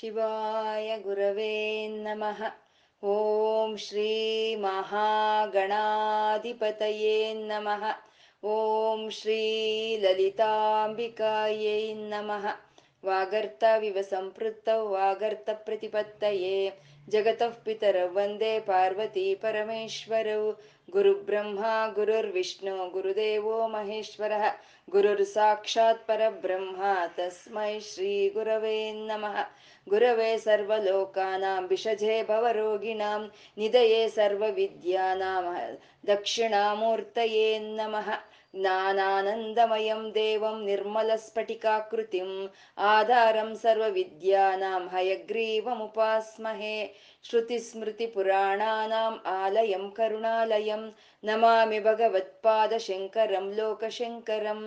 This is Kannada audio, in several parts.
ಶಿವಾಯ ಗುರವೇ ನಮಃ. ಓಂ ಶ್ರೀ ಮಹಾಗಣಾಧಿಪತಯೇ ನಮಃ. ಓಂ ಶ್ರೀ ಲಲಿತಾಂಬಿಕಾಯೈ ನಮಃ ವಾಗರ್ತಾವಿವ ಸಂಪೃತ್ತೌ ವಾಗರ್ತ ಪ್ರತಿಪತ್ತಯೇ ಜಗತಃ ಪಿತರ ವಂದೇ ಪಾರ್ವತಿ ಪರಮೇಶ್ವರೌ ಗುರುಬ್ರಹ್ಮ ಗುರುರ್ವಿಷ್ಣು ಗುರುದೇವೋ ಮಹೇಶ್ವರಃ ಗುರುರ್ ಸಾಕ್ಷಾತ್ ಪರಬ್ರಹ್ಮ ತಸ್ಮೈ ಶ್ರೀ ಗುರವೇ ನಮಃ ಗುರವೇ ಸರ್ವಲೋಕಾನಾಂ ವಿಷಜೇ ಭವರೋಗಿಣಾಂ ज्ञानानन्दमयं देवं निर्मलस्फटिकाकृतिम् आधारं सर्वविद्यानां हयग्रीवमुपास्महे श्रुतिस्मृतिपुराणानाम् आलयं करुणालयं नमामि भगवत्पादशङ्करं लोकशङ्करम्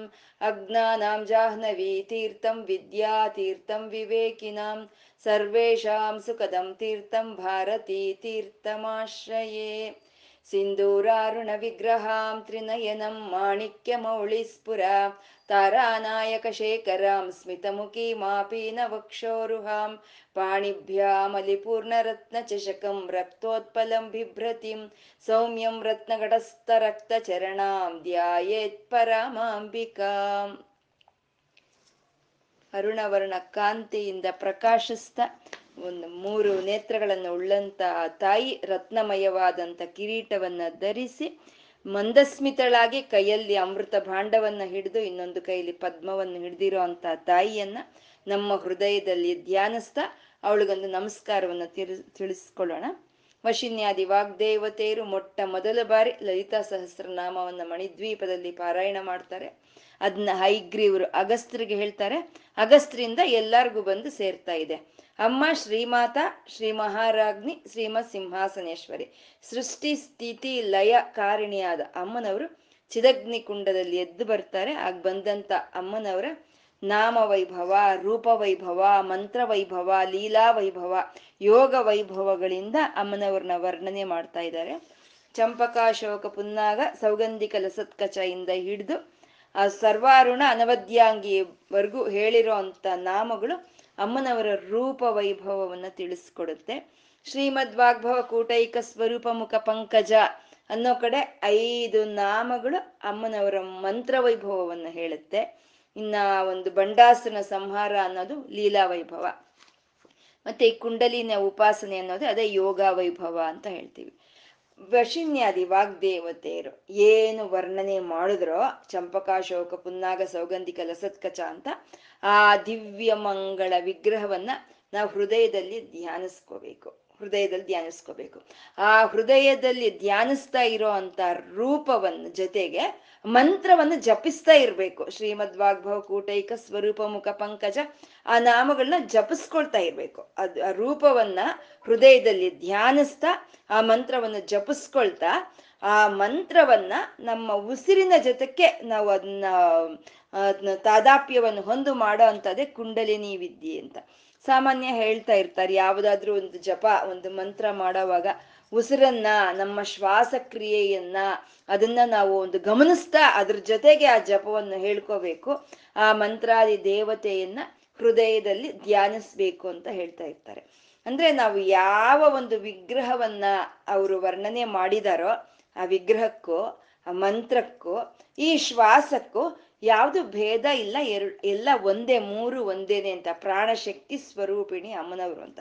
अज्ञानां जाह्नवीतीर्थं विद्यातीर्थं विवेकिनां सर्वेषां सुखदं तीर्थं भारतीतीर्थमाश्रये सिन्दूरारुणविग्रहां त्रिनयनं माणिक्यमौळिस्फुरा तारानायकशेखरां स्मितमुखीमापीनवक्षोरुहां पाणिभ्यामलिपूर्णरत्नचषकं रक्तोत्पलं बिभ्रतिं सौम्यं रत्नगडस्थरक्तचरणां ಧ್ಯಾಯೇತ್ಪರಮಾಂಬಿಕಾಂ ಅರುಣವರ್ಣ ಕಾಂತಿಯಿಂದ ಪ್ರಕಾಶಿಸ್ತಾ ಒಂದು ಮೂರು ನೇತ್ರಗಳನ್ನು ಉಳ್ಳಂತ ತಾಯಿ ರತ್ನಮಯವಾದಂಥ ಕಿರೀಟವನ್ನ ಧರಿಸಿ ಮಂದಸ್ಮಿತಳಾಗಿ ಕೈಯಲ್ಲಿ ಅಮೃತ ಭಾಂಡವನ್ನ ಹಿಡಿದು ಇನ್ನೊಂದು ಕೈಯಲ್ಲಿ ಪದ್ಮವನ್ನು ಹಿಡಿದಿರೋ ಅಂತ ತಾಯಿಯನ್ನ ನಮ್ಮ ಹೃದಯದಲ್ಲಿ ಧ್ಯಾನಿಸ್ತಾ ಅವಳಿಗೊಂದು ನಮಸ್ಕಾರವನ್ನು ತಿಳಿ, ತಿಳಿಸ್ಕೊಳ್ಳೋಣ. ವಶಿನ್ಯಾದಿ ವಾಗ್ದೇವತೆಯರು ಮೊಟ್ಟ ಮೊದಲ ಬಾರಿ ಲಲಿತಾ ಸಹಸ್ರನಾಮವನ್ನ ಮಣಿದ್ವೀಪದಲ್ಲಿ ಪಾರಾಯಣ ಮಾಡ್ತಾರೆ. ಅದನ್ನ ಹೈಗ್ರೀವ್ರು ಅಗಸ್ತ್ರಿಗೆ ಹೇಳ್ತಾರೆ. ಅಗಸ್ತ್ರಿಂದ ಎಲ್ಲಾರ್ಗೂ ಬಂದು ಸೇರ್ತಾ ಇದೆ. ಅಮ್ಮ ಶ್ರೀಮಾತ ಶ್ರೀ ಮಹಾರಾಜ್ನಿ ಶ್ರೀಮತ್ ಸಿಂಹಾಸನೇಶ್ವರಿ ಸೃಷ್ಟಿ, ಸ್ಥಿತಿ, ಲಯ, ಕಾರಣಿಯಾದ ಅಮ್ಮನವರು ಚಿದಗ್ನಿ ಕುಂಡದಲ್ಲಿ ಎದ್ದು ಬರ್ತಾರೆ. ಆಗ ಬಂದಂತ ಅಮ್ಮನವರ ನಾಮ ವೈಭವ ರೂಪ ವೈಭವ ಮಂತ್ರ ವೈಭವ ಲೀಲಾ ವೈಭವ ಯೋಗ ವೈಭವಗಳಿಂದ ಅಮ್ಮನವ್ರನ್ನ ವರ್ಣನೆ ಮಾಡ್ತಾ ಇದ್ದಾರೆ. ಚಂಪಕಾಶೋಕ ಪುನ್ನಾಗ ಸೌಗಂಧಿಕ ಲಸತ್ಕಚ ಇಂದ ಹಿಡಿದು ಆ ಸರ್ವಾರುಣ ಅನವದ್ಯಾಂಗಿವರೆಗೂ ಹೇಳಿರೋ ಅಂತ ನಾಮಗಳು ಅಮ್ಮನವರ ರೂಪ ವೈಭವವನ್ನ ತಿಳಿಸ್ಕೊಡುತ್ತೆ. ಶ್ರೀಮದ್ ವಾಗ್ಭವ ಕೂಟೈಕ ಸ್ವರೂಪ ಮುಖ ಪಂಕಜ ಅನ್ನೋ ಕಡೆ ಐದು ನಾಮಗಳು ಅಮ್ಮನವರ ಮಂತ್ರ ವೈಭವವನ್ನ ಹೇಳುತ್ತೆ. ಇನ್ನ ಒಂದು ಬಂಡಾಸನ ಸಂಹಾರ ಅನ್ನೋದು ಲೀಲಾ ವೈಭವ. ಮತ್ತೆ ಈ ಕುಂಡಲಿನ ಉಪಾಸನೆ ಅನ್ನೋದು ಅದೇ ಯೋಗ ವೈಭವ ಅಂತ ಹೇಳ್ತೀವಿ. ವಶಿನ್ಯಾದಿ ವಾಗ್ದೇವತೆಯರು ಏನು ವರ್ಣನೆ ಮಾಡಿದ್ರೋ ಚಂಪಕಾಶೋಕ ಪುನ್ನಾಗ ಸೌಗಂಧಿಕ ಲಸತ್ಕಚ ಅಂತ ಆ ದಿವ್ಯ ಮಂಗಳ ವಿಗ್ರಹವನ್ನ ನಾವು ಹೃದಯದಲ್ಲಿ ಧ್ಯಾನಿಸ್ಕೋಬೇಕು. ಹೃದಯದಲ್ಲಿ ಧ್ಯಾನಿಸ್ಕೋಬೇಕು. ಆ ಹೃದಯದಲ್ಲಿ ಧ್ಯಾನಿಸ್ತಾ ಇರೋ ಅಂತ ರೂಪವನ್ನು ಜೊತೆಗೆ ಮಂತ್ರವನ್ನು ಜಪಿಸ್ತಾ ಇರ್ಬೇಕು. ಶ್ರೀಮದ್ ವಾಗ್ಭವ ಕೂಟೈಕ ಸ್ವರೂಪ, ಮುಖ, ಪಂಕಜ, ಆ ನಾಮಗಳನ್ನ ಜಪಿಸ್ಕೊಳ್ತಾ ಇರ್ಬೇಕು. ಅದು, ಆ ರೂಪವನ್ನ ಹೃದಯದಲ್ಲಿ ಧ್ಯಾನಿಸ್ತಾ, ಆ ಮಂತ್ರವನ್ನು ಜಪಿಸ್ಕೊಳ್ತಾ, ಆ ಮಂತ್ರವನ್ನ ನಮ್ಮ ಉಸಿರಿನ ಜೊತೆಗೆ ನಾವು ಅದನ್ನ ತಾದಾಪ್ಯವನ್ನು ಹೊಂದು ಮಾಡೋ ಅಂತದೇ ಕುಂಡಲಿನಿ ವಿದ್ಯೆ ಅಂತ ಸಾಮಾನ್ಯ ಹೇಳ್ತಾ ಇರ್ತಾರೆ, ಯಾವುದಾದ್ರೂ ಒಂದು ಜಪ, ಒಂದು ಮಂತ್ರ ಮಾಡೋವಾಗ ಉಸಿರನ್ನ, ನಮ್ಮ ಶ್ವಾಸಕ್ರಿಯೆಯನ್ನ, ಅದನ್ನ ನಾವು ಒಂದು ಗಮನಿಸ್ತಾ ಅದ್ರ ಜೊತೆಗೆ ಆ ಜಪವನ್ನು ಹೇಳ್ಕೋಬೇಕು. ಆ ಮಂತ್ರಾದಿ ದೇವತೆಯನ್ನ ಹೃದಯದಲ್ಲಿ ಧ್ಯಾನಿಸ್ಬೇಕು ಅಂತ ಹೇಳ್ತಾ ಇರ್ತಾರೆ. ಅಂದ್ರೆ ನಾವು ಯಾವ ಒಂದು ವಿಗ್ರಹವನ್ನ ಅವರು ವರ್ಣನೆ ಮಾಡಿದಾರೋ, ಆ ವಿಗ್ರಹಕ್ಕೂ, ಆ ಮಂತ್ರಕ್ಕೂ, ಈ ಶ್ವಾಸಕ್ಕೂ ಯಾವುದು ಭೇದ ಇಲ್ಲ ಎರಡು ಎಲ್ಲ ಒಂದೇ, ಮೂರು ಒಂದೇನೆ ಅಂತ ಪ್ರಾಣಶಕ್ತಿ ಸ್ವರೂಪಿಣಿ ಅಮ್ಮನವರು ಅಂತ.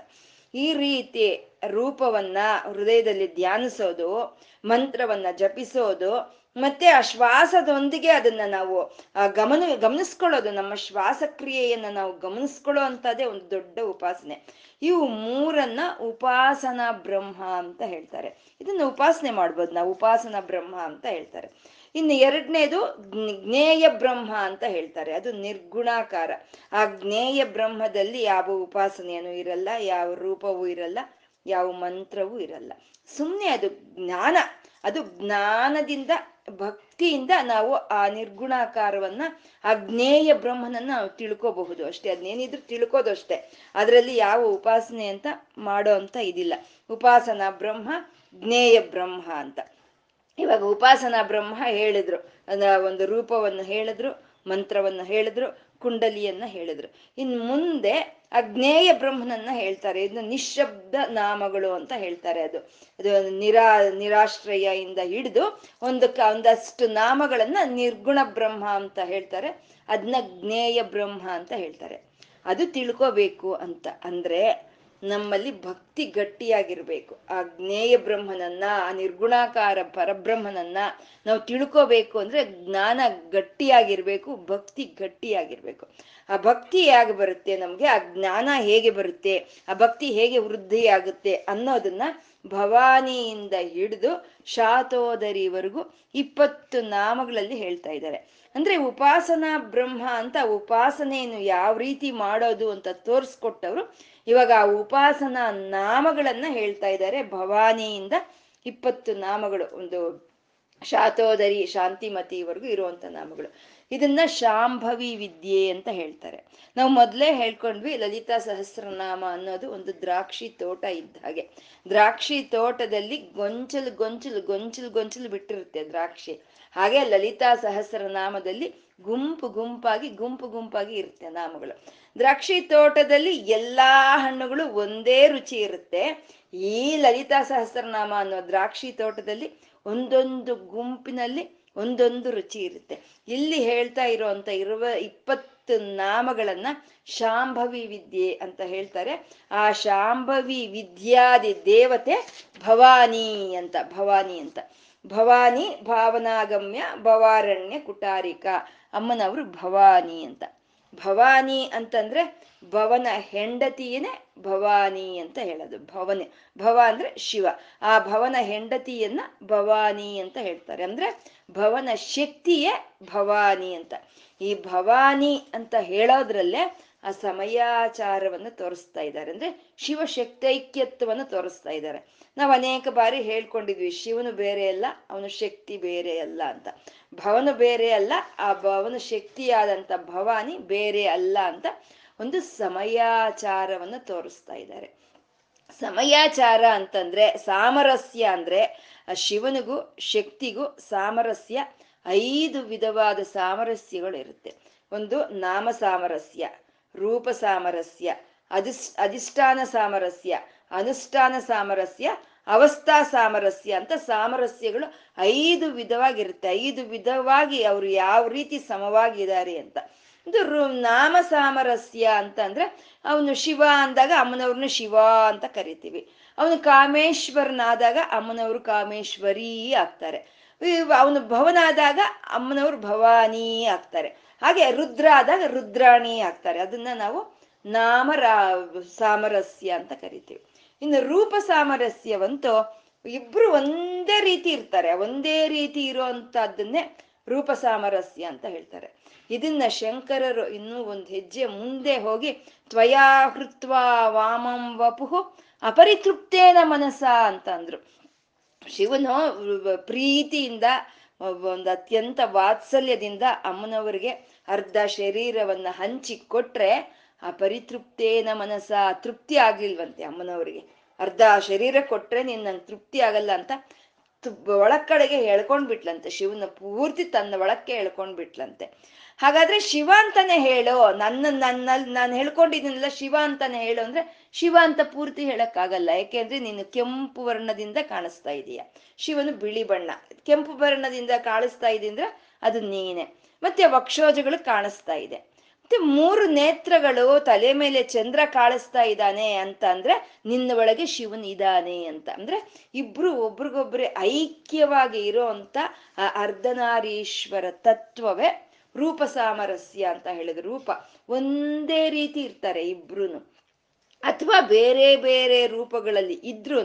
ಈ ರೀತಿ ರೂಪವನ್ನ ಹೃದಯದಲ್ಲಿ ಧ್ಯಾನಿಸೋದು, ಮಂತ್ರವನ್ನ ಜಪಿಸೋದು, ಮತ್ತೆ ಆ ಶ್ವಾಸದೊಂದಿಗೆ ಅದನ್ನ ನಾವು ಗಮನ, ಗಮನಿಸ್ಕೊಳ್ಳೋದು, ನಮ್ಮ ಶ್ವಾಸಕ್ರಿಯೆಯನ್ನ ನಾವು ಗಮನಿಸ್ಕೊಳ್ಳೋ ಅಂತದೇ ಒಂದು ದೊಡ್ಡ ಉಪಾಸನೆ. ಇವು ಮೂರನ್ನ ಉಪಾಸನಾ ಬ್ರಹ್ಮ ಅಂತ ಹೇಳ್ತಾರೆ. ಇದನ್ನ ಉಪಾಸನೆ ಮಾಡ್ಬೋದು ನಾವು, ಉಪಾಸನಾ ಬ್ರಹ್ಮ ಅಂತ ಹೇಳ್ತಾರೆ. ಇನ್ನು ಎರಡನೇದು ಜ್ಞೇಯ ಬ್ರಹ್ಮ ಅಂತ ಹೇಳ್ತಾರೆ. ಅದು ನಿರ್ಗುಣಾಕಾರ. ಆ ಜ್ಞೇಯ ಬ್ರಹ್ಮದಲ್ಲಿ ಯಾವ ಉಪಾಸನೆಯೂ ಇರಲ್ಲ, ಯಾವ ರೂಪವೂ ಇರಲ್ಲ. ಯಾವ ಮಂತ್ರವೂ ಇರಲ್ಲ. ಸುಮ್ಮನೆ ಅದು ಜ್ಞಾನ, ಅದು ಜ್ಞಾನದಿಂದ, ಭಕ್ತಿಯಿಂದ ನಾವು ಆ ನಿರ್ಗುಣಾಕಾರವನ್ನ, ಆ ಜ್ಞೇಯ ಬ್ರಹ್ಮನನ್ನ ನಾವು ತಿಳ್ಕೋಬಹುದು. ಅಷ್ಟೇ ಅದನ್ನೇನಿದ್ರು ತಿಳ್ಕೋದು ಅಷ್ಟೇ ಅದರಲ್ಲಿ ಯಾವ ಉಪಾಸನೆ ಅಂತ ಮಾಡೋ ಅಂತ ಇದಿಲ್ಲ. ಉಪಾಸನಾ ಬ್ರಹ್ಮ, ಜ್ಞೇಯ ಬ್ರಹ್ಮ ಅಂತ. ಇವಾಗ ಉಪಾಸನಾ ಬ್ರಹ್ಮ ಹೇಳಿದ್ರು ಒಂದು ರೂಪವನ್ನು ಹೇಳಿದ್ರು, ಮಂತ್ರವನ್ನು ಹೇಳಿದ್ರು ಕುಂಡಲಿಯನ್ನ ಹೇಳಿದ್ರು. ಇನ್ ಮುಂದೆ ಅಗ್ನೇಯ ಬ್ರಹ್ಮನನ್ನ ಹೇಳ್ತಾರೆ. ಇದನ್ನ ನಿಶಬ್ದ ನಾಮಗಳು ಅಂತ ಹೇಳ್ತಾರೆ ಅದು. ಅದು ನಿರಾ ನಿರಾಶ್ರಯ ಇಂದ ಹಿಡಿದು ಒಂದು ಒಂದಷ್ಟು ನಾಮಗಳನ್ನ ನಿರ್ಗುಣ ಬ್ರಹ್ಮ ಅಂತ ಹೇಳ್ತಾರೆ. ಅದನ್ನ ಜ್ಞೇಯ ಬ್ರಹ್ಮ ಅಂತ ಹೇಳ್ತಾರೆ. ಅದು ತಿಳ್ಕೋಬೇಕು ಅಂತ. ಅಂದ್ರೆ ನಮ್ಮಲ್ಲಿ ಭಕ್ತಿ ಗಟ್ಟಿಯಾಗಿರ್ಬೇಕು. ಆ ಜ್ಞೇಯ ಬ್ರಹ್ಮನನ್ನ, ಆ ನಿರ್ಗುಣಾಕಾರ ಪರಬ್ರಹ್ಮನನ್ನ ನಾವು ತಿಳ್ಕೋಬೇಕು ಅಂದ್ರೆ ಜ್ಞಾನ ಗಟ್ಟಿಯಾಗಿರ್ಬೇಕು, ಭಕ್ತಿ ಗಟ್ಟಿಯಾಗಿರ್ಬೇಕು. ಆ ಭಕ್ತಿ ಹೇಗೆ ಬರುತ್ತೆ ನಮ್ಗೆ? ಆ ಜ್ಞಾನ ಹೇಗೆ ಬರುತ್ತೆ? ಆ ಭಕ್ತಿ ಹೇಗೆ ವೃದ್ಧಿ ಆಗುತ್ತೆ ಅನ್ನೋದನ್ನ ಭವಾನಿಯಿಂದ ಹಿಡಿದು ಶಾತೋದರಿವರೆಗೂ ಇಪ್ಪತ್ತು ನಾಮಗಳಲ್ಲಿ ಹೇಳ್ತಾ ಇದ್ದಾರೆ. ಅಂದ್ರೆ ಉಪಾಸನಾ ಬ್ರಹ್ಮ ಅಂತ ಉಪಾಸನೆಯನ್ನು ಯಾವ ರೀತಿ ಮಾಡೋದು ಅಂತ ತೋರಿಸ್ಕೊಟ್ಟವ್ರು, ಇವಾಗ ಆ ಉಪಾಸನಾ ನಾಮಗಳನ್ನ ಹೇಳ್ತಾ ಇದ್ದಾರೆ ಭವಾನಿಯಿಂದ ಇಪ್ಪತ್ತು ನಾಮಗಳು, ಒಂದು ಶಾತೋದರಿ ಶಾಂತಿಮತಿವರೆಗೂ ಇರುವಂತ ನಾಮಗಳು. ಇದನ್ನ ಶಾಂಭವಿ ವಿದ್ಯೆ ಅಂತ ಹೇಳ್ತಾರೆ. ನಾವು ಮೊದಲೇ ಹೇಳ್ಕೊಂಡ್ವಿ ಲಲಿತಾ ಸಹಸ್ರನಾಮ ಅನ್ನೋದು ಒಂದು ದ್ರಾಕ್ಷಿ ತೋಟ ಇದ್ದ ಹಾಗೆ. ದ್ರಾಕ್ಷಿ ತೋಟದಲ್ಲಿ ಗೊಂಚಲು ಗೊಂಚಲು ಗೊಂಚಲು ಗೊಂಚಲು ಬಿಟ್ಟಿರುತ್ತೆ ದ್ರಾಕ್ಷಿ. ಹಾಗೆ ಲಲಿತಾ ಸಹಸ್ರನಾಮದಲ್ಲಿ ಗುಂಪು ಗುಂಪಾಗಿ ಗುಂಪು ಗುಂಪಾಗಿ ಇರುತ್ತೆ ನಾಮಗಳು. ದ್ರಾಕ್ಷಿ ತೋಟದಲ್ಲಿ ಎಲ್ಲಾ ಹಣ್ಣುಗಳು ಒಂದೇ ರುಚಿ ಇರುತ್ತೆ. ಈ ಲಲಿತಾ ಸಹಸ್ರನಾಮ ಅನ್ನೋ ದ್ರಾಕ್ಷಿ ತೋಟದಲ್ಲಿ ಒಂದೊಂದು ಗುಂಪಿನಲ್ಲಿ ಒಂದೊಂದು ರುಚಿ ಇರುತ್ತೆ. ಇಲ್ಲಿ ಹೇಳ್ತಾ ಇರುವಂತ ಇರುವ ಇಪ್ಪತ್ತು ನಾಮಗಳನ್ನ ಶಾಂಭವಿ ವಿದ್ಯೆ ಅಂತ ಹೇಳ್ತಾರೆ. ಆ ಶಾಂಭವಿ ವಿದ್ಯಾದಿ ದೇವತೆ ಭವಾನಿ ಅಂತ ಭವಾನಿ ಅಂತ. ಭವಾನಿ ಭಾವನಾಗಮ್ಯ ಭವಾರಣ್ಯ ಕುಟಾರಿಕ. ಅಮ್ಮನವರು ಭವಾನಿ ಅಂತ. ಭವಾನಿ ಅಂತಂದ್ರೆ ಭವನ ಹೆಂಡತಿಯೇ ಭವಾನಿ ಅಂತ ಹೇಳೋದು. ಭವನ, ಭವ ಅಂದ್ರೆ ಶಿವ. ಆ ಭವನ ಹೆಂಡತಿಯನ್ನ ಭವಾನಿ ಅಂತ ಹೇಳ್ತಾರೆ. ಅಂದ್ರೆ ಭವನ ಶಕ್ತಿಯೇ ಭವಾನಿ ಅಂತ. ಈ ಭವಾನಿ ಅಂತ ಹೇಳೋದ್ರಲ್ಲೇ ಆ ಸಮಯಾಚಾರವನ್ನು ತೋರಿಸ್ತಾ ಇದ್ದಾರೆ. ಅಂದ್ರೆ ಶಿವ ಶಕ್ತೈಕ್ಯತ್ವವನ್ನು ತೋರಿಸ್ತಾ ಇದ್ದಾರೆ. ನಾವು ಅನೇಕ ಬಾರಿ ಹೇಳ್ಕೊಂಡಿದ್ವಿ, ಶಿವನು ಬೇರೆ ಅಲ್ಲ, ಅವನು ಶಕ್ತಿ ಬೇರೆ ಅಲ್ಲ ಅಂತ. ಭವನು ಬೇರೆ ಅಲ್ಲ, ಆ ಭವನ ಶಕ್ತಿಯಾದಂಥ ಭವಾನಿ ಬೇರೆ ಅಲ್ಲ ಅಂತ ಒಂದು ಸಮಯಾಚಾರವನ್ನು ತೋರಿಸ್ತಾ ಇದ್ದಾರೆ. ಸಮಯಾಚಾರ ಅಂತಂದ್ರೆ ಸಾಮರಸ್ಯ ಅಂದ್ರೆ ಶಿವನಿಗೂ ಶಕ್ತಿಗೂ ಸಾಮರಸ್ಯ, ಐದು ವಿಧವಾದ ಸಾಮರಸ್ಯಗಳು ಇರುತ್ತೆ. ಒಂದು ನಾಮ ಸಾಮರಸ್ಯ ರೂಪ ಸಾಮರಸ್ಯ ಅಧಿಸ್ ಅಧಿಷ್ಠಾನ ಸಾಮರಸ್ಯ ಅನುಷ್ಠಾನ ಸಾಮರಸ್ಯ ಅವಸ್ಥಾ ಸಾಮರಸ್ಯ ಅಂತ ಸಾಮರಸ್ಯಗಳು ಐದು ವಿಧವಾಗಿರುತ್ತೆ. ಐದು ವಿಧವಾಗಿ ಅವರು ಯಾವ ರೀತಿ ಸಮವಾಗಿದ್ದಾರೆ ಅಂತ. ಇದು ನಾಮ ಸಾಮರಸ್ಯ ಅಂತ ಅಂದ್ರೆ ಅವನು ಶಿವ ಅಂದಾಗ ಅಮ್ಮನವ್ರನ್ನ ಶಿವ ಅಂತ ಕರಿತೀವಿ. ಅವನು ಕಾಮೇಶ್ವರನಾದಾಗ ಅಮ್ಮನವರು ಕಾಮೇಶ್ವರಿ ಆಗ್ತಾರೆ. ಅವನು ಭವನಾದಾಗ ಅಮ್ಮನವರು ಭವಾನಿ ಆಗ್ತಾರೆ. ಹಾಗೆ ರುದ್ರ ಆದಾಗ ರುದ್ರಾಣಿ ಆಗ್ತಾರೆ. ಅದನ್ನ ನಾವು ನಾಮ ಸಾಮರಸ್ಯ ಅಂತ ಕರಿತೀವಿ. ಇನ್ನು ರೂಪ ಸಾಮರಸ್ಯವಂತೂ ಇಬ್ರು ಒಂದೇ ರೀತಿ ಇರ್ತಾರೆ. ಒಂದೇ ರೀತಿ ಇರುವಂತಹದ್ದನ್ನೇ ರೂಪ ಸಾಮರಸ್ಯ ಅಂತ ಹೇಳ್ತಾರೆ. ಇದನ್ನ ಶಂಕರರು ಇನ್ನೂ ಒಂದು ಹೆಜ್ಜೆ ಮುಂದೆ ಹೋಗಿ ತ್ವಯಾ ಹೃತ್ವ ವಾಮಂ ವಪುಹು ಅಪರಿತೃಪ್ತೇನ ಮನಸ ಅಂತ ಅಂದ್ರು ಶಿವನು ಪ್ರೀತಿಯಿಂದ ಒಂದು ಅತ್ಯಂತ ವಾತ್ಸಲ್ಯದಿಂದ ಅಮ್ಮನವರಿಗೆ ಅರ್ಧ ಶರೀರವನ್ನ ಹಂಚಿ ಕೊಟ್ರೆ ಆ ಪರಿತೃಪ್ತೇನ ಮನಸ ತೃಪ್ತಿ ಆಗ್ಲಿಲ್ವಂತೆ ಅಮ್ಮನವರಿಗೆ. ಅರ್ಧ ಶರೀರ ಕೊಟ್ರೆ ನೀನ್ ನಂಗೆ ತೃಪ್ತಿ ಆಗಲ್ಲ ಅಂತ ಒಳಕ್ಕಡೆಗೆ ಹೇಳ್ಕೊಂಡ್ಬಿಟ್ಲಂತೆ, ಶಿವನ ಪೂರ್ತಿ ತನ್ನ ಒಳಕ್ಕೆ ಹೇಳ್ಕೊಂಡ್ಬಿಟ್ಲಂತೆ. ಹಾಗಾದ್ರೆ ಶಿವ ಅಂತಾನೆ ಹೇಳು, ನನ್ನ ನನ್ನಲ್ಲಿ ನಾನು ಹೇಳ್ಕೊಂಡಿದ್ದೀನಲ್ಲ ಶಿವ ಅಂತಾನೆ ಹೇಳು ಅಂದ್ರೆ ಶಿವ ಅಂತ ಪೂರ್ತಿ ಹೇಳಕ್ಕಾಗಲ್ಲ. ಯಾಕೆಂದ್ರೆ ನೀನು ಕೆಂಪು ವರ್ಣದಿಂದ ಕಾಣಿಸ್ತಾ ಇದೀಯ. ಶಿವನು ಬಿಳಿ ಬಣ್ಣ. ಕೆಂಪು ವರ್ಣದಿಂದ ಕಾಣಿಸ್ತಾ ಇದೀಂದ್ರೆ ಅದು ನೀನೆ. ಮತ್ತೆ ವಕ್ಷೋಜಗಳು ಕಾಣಿಸ್ತಾ ಇದೆ. ಮತ್ತೆ ಮೂರು ನೇತ್ರಗಳು ತಲೆ ಮೇಲೆ ಚಂದ್ರ ಕಾಣಿಸ್ತಾ ಇದ್ದಾನೆ ಅಂತ ಅಂದ್ರೆ ನಿನ್ನ ಒಳಗೆ ಶಿವನ್ ಇದ್ದಾನೆ ಅಂತ. ಅಂದ್ರೆ ಇಬ್ರು ಒಬ್ರಿಗೊಬ್ರೆ ಐಕ್ಯವಾಗಿ ಇರೋ ಅಂತ ಆ, ಅರ್ಧನಾರೀಶ್ವರ ತತ್ವವೇ ರೂಪ ಸಾಮರಸ್ಯ ಅಂತ ಹೇಳಿದ್ರು ರೂಪ. ಒಂದೇ ರೀತಿ ಇರ್ತಾರೆ ಇಬ್ರುನು. ಅಥವಾ ಬೇರೆ ಬೇರೆ ರೂಪಗಳಲ್ಲಿ ಇದ್ರೂ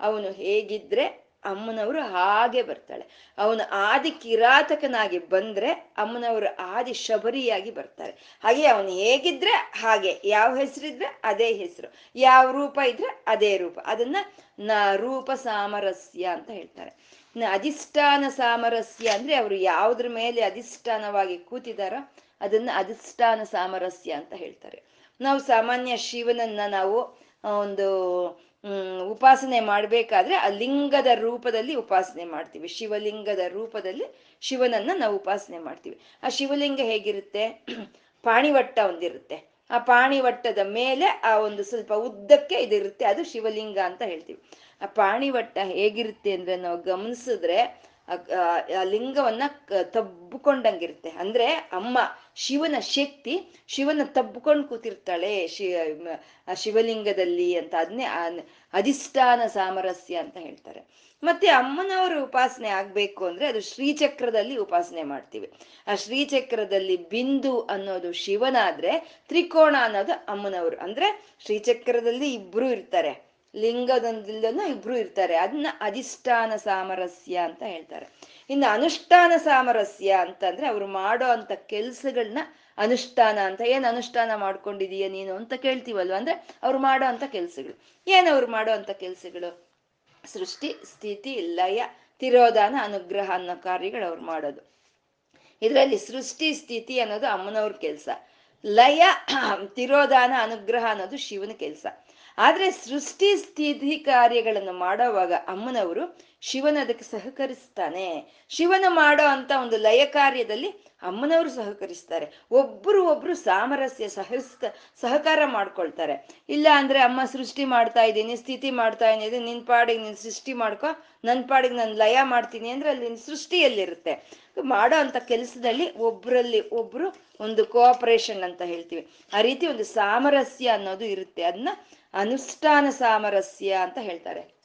ಅವನು ಹೇಗಿದ್ರೆ ಅಮ್ಮನವರು ಹಾಗೆ ಬರ್ತಾಳೆ. ಅವನು ಆದಿ ಕಿರಾತಕನಾಗಿ ಬಂದ್ರೆ ಅಮ್ಮನವರು ಆದಿ ಶಬರಿಯಾಗಿ ಬರ್ತಾರೆ. ಹಾಗೆ ಅವನು ಹೇಗಿದ್ರೆ ಹಾಗೆ, ಯಾವ ಹೆಸರಿದ್ರೆ ಅದೇ ಹೆಸರು, ಯಾವ ರೂಪ ಇದ್ರೆ ಅದೇ ರೂಪ. ಅದನ್ನ ನ ರೂಪ ಸಾಮರಸ್ಯ ಅಂತ ಹೇಳ್ತಾರೆ. ಅಧಿಷ್ಠಾನ ಸಾಮರಸ್ಯ ಅಂದ್ರೆ ಅವರು ಯಾವ್ದ್ರ ಮೇಲೆ ಅಧಿಷ್ಠಾನವಾಗಿ ಕೂತಿದಾರೋ ಅದನ್ನ ಅಧಿಷ್ಠಾನ ಸಾಮರಸ್ಯ ಅಂತ ಹೇಳ್ತಾರೆ. ನಾವು ಸಾಮಾನ್ಯ ಶಿವನನ್ನ ನಾವು ಒಂದು ಉಪಾಸನೆ ಮಾಡಬೇಕಾದ್ರೆ ಆ ಲಿಂಗದ ರೂಪದಲ್ಲಿ ಉಪಾಸನೆ ಮಾಡ್ತೀವಿ. ಶಿವಲಿಂಗದ ರೂಪದಲ್ಲಿ ಶಿವನನ್ನ ನಾವು ಉಪಾಸನೆ ಮಾಡ್ತೀವಿ. ಆ ಶಿವಲಿಂಗ ಹೇಗಿರುತ್ತೆ? ಪಾಣಿವಟ್ಟ ಒಂದಿರುತ್ತೆ. ಆ ಪಾಣಿವಟ್ಟದ ಮೇಲೆ ಆ ಒಂದು ಸ್ವಲ್ಪ ಉದ್ದಕ್ಕೆ ಇದಿರುತ್ತೆ. ಅದು ಶಿವಲಿಂಗ ಅಂತ ಹೇಳ್ತೀವಿ. ಆ ಪಾಣಿವಟ್ಟ ಹೇಗಿರುತ್ತೆ ಅಂದ್ರೆ ನಾವು ಗಮನಿಸಿದ್ರೆ ಲಿಂಗವನ್ನ ತಬ್ಬಿಕೊಂಡಂಗಿರುತ್ತೆ. ಅಂದ್ರೆ ಅಮ್ಮ, ಶಿವನ ಶಕ್ತಿ, ಶಿವನ ತಬ್ಕೊಂಡು ಕೂತಿರ್ತಾಳೆ. ಶಿ ಆ ಶಿವಲಿಂಗದಲ್ಲಿ ಅಂತ ಅದನ್ನೇ ಅಧಿಷ್ಠಾನ ಸಾಮರಸ್ಯ ಅಂತ ಹೇಳ್ತಾರೆ. ಮತ್ತೆ ಅಮ್ಮನವರು ಉಪಾಸನೆ ಆಗ್ಬೇಕು ಅಂದ್ರೆ ಅದು ಶ್ರೀಚಕ್ರದಲ್ಲಿ ಉಪಾಸನೆ ಮಾಡ್ತೀವಿ. ಆ ಶ್ರೀಚಕ್ರದಲ್ಲಿ ಬಿಂದು ಅನ್ನೋದು ಶಿವನಾದ್ರೆ ತ್ರಿಕೋಣ ಅನ್ನೋದು ಅಮ್ಮನವರು. ಅಂದ್ರೆ ಶ್ರೀಚಕ್ರದಲ್ಲಿ ಇಬ್ರು ಇರ್ತಾರೆ. ಲಿಂಗದೊಂದಿಲ್ಲೂ ಇಬ್ರು ಇರ್ತಾರೆ. ಅದನ್ನ ಅಧಿಷ್ಠಾನ ಸಾಮರಸ್ಯ ಅಂತ ಹೇಳ್ತಾರೆ. ಇನ್ನು ಅನುಷ್ಠಾನ ಸಾಮರಸ್ಯ ಅಂತಂದ್ರೆ ಅವ್ರು ಮಾಡೋ ಅಂತ ಕೆಲ್ಸಗಳನ್ನ ಅನುಷ್ಠಾನ ಅಂತ. ಏನ್ ಅನುಷ್ಠಾನ ಮಾಡ್ಕೊಂಡಿದೀಯ ನೀನು ಅಂತ ಕೇಳ್ತೀವಲ್ವ? ಅಂದ್ರೆ ಅವ್ರು ಮಾಡೋ ಅಂತ ಕೆಲ್ಸಗಳು. ಏನ್ ಅವ್ರು ಮಾಡೋ ಅಂತ ಕೆಲ್ಸಗಳು? ಸೃಷ್ಟಿ, ಸ್ಥಿತಿ, ಲಯ, ತಿರೋಧಾನ, ಅನುಗ್ರಹ ಅನ್ನೋ ಕಾರ್ಯಗಳು ಅವ್ರು ಮಾಡೋದು. ಇದರಲ್ಲಿ ಸೃಷ್ಟಿ, ಸ್ಥಿತಿ ಅನ್ನೋದು ಅಮ್ಮನವ್ರ ಕೆಲಸ. ಲಯ, ತಿರೋಧಾನ, ಅನುಗ್ರಹ ಅನ್ನೋದು ಶಿವನ ಕೆಲಸ. ಆದ್ರೆ ಸೃಷ್ಟಿ ಸ್ಥಿತಿ ಕಾರ್ಯಗಳನ್ನು ಮಾಡೋವಾಗ ಅಮ್ಮನವರು ಶಿವನ ಅದಕ್ಕೆ ಸಹಕರಿಸ್ತಾನೆ. ಶಿವನ ಮಾಡೋ ಅಂತ ಒಂದು ಲಯ ಕಾರ್ಯದಲ್ಲಿ ಅಮ್ಮನವರು ಸಹಕರಿಸ್ತಾರೆ. ಒಬ್ಬರು ಒಬ್ರು ಸಾಮರಸ್ಯ ಸಹಸ್ಕ ಸಹಕಾರ ಮಾಡ್ಕೊಳ್ತಾರೆ. ಇಲ್ಲ ಅಂದ್ರೆ ಅಮ್ಮ ಸೃಷ್ಟಿ ಮಾಡ್ತಾ ಇದ್ದೀನಿ, ಸ್ಥಿತಿ ಮಾಡ್ತಾ ಇದ್ದೀನಿ, ನಿನ್ ಪಾಡಿಗೆ ನೀನ್ ಸೃಷ್ಟಿ ಮಾಡ್ಕೊ, ನನ್ ಪಾಡಿಗೆ ನಾನು ಲಯ ಮಾಡ್ತೀನಿ ಅಂದ್ರೆ ಅಲ್ಲಿ ಸೃಷ್ಟಿಯಲ್ಲಿರುತ್ತೆ. ಮಾಡೋ ಅಂತ ಕೆಲಸದಲ್ಲಿ ಒಬ್ರಲ್ಲಿ ಒಬ್ರು ಒಂದು ಕೋಆಪರೇಷನ್ ಅಂತ ಹೇಳ್ತೀವಿ. ಆ ರೀತಿ ಒಂದು ಸಾಮರಸ್ಯ ಅನ್ನೋದು ಇರುತ್ತೆ. ಅದನ್ನ ಅನುಷ್ಠಾನ ಸಾಮರಸ್ಯ ಅಂತ ಹೇಳ್ತಾರೆ.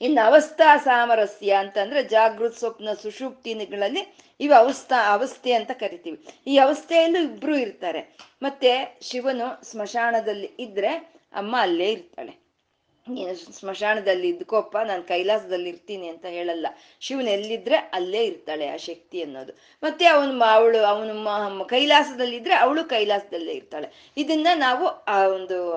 ಇನ್ನು ಅವಸ್ಥಾ ಸಾಮರಸ್ಯ ಅಂತಂದ್ರೆ ಜಾಗೃತ್ ಸ್ವಪ್ನ ಸುಷುಪ್ತಿಗಳಲ್ಲಿ ಇವು ಅವಸ್ಥಾ, ಅವಸ್ಥೆ ಅಂತ ಕರಿತೀವಿ. ಈ ಅವಸ್ಥೆಯಲ್ಲೂ ಇಬ್ರು ಇರ್ತಾರೆ. ಮತ್ತೆ ಶಿವನು ಸ್ಮಶಾನದಲ್ಲಿ ಇದ್ರೆ ಅಮ್ಮ ಅಲ್ಲೇ ಇರ್ತಾಳೆ. ನೀನು ಸ್ಮಶಾನದಲ್ಲಿ ಇದ್ಕೋಪ್ಪ ನಾನು ಕೈಲಾಸದಲ್ಲಿ ಇರ್ತೀನಿ ಅಂತ ಹೇಳಲ್ಲ. ಶಿವನ್ ಎಲ್ಲಿದ್ರೆ ಅಲ್ಲೇ ಇರ್ತಾಳೆ ಆ ಶಕ್ತಿ ಅನ್ನೋದು. ಮತ್ತೆ ಅವನು ಅವಳು, ಅವನು ಕೈಲಾಸದಲ್ಲಿದ್ರೆ ಅವಳು ಕೈಲಾಸದಲ್ಲೇ ಇರ್ತಾಳೆ. ಇದನ್ನ ನಾವು ಆ ಒಂದು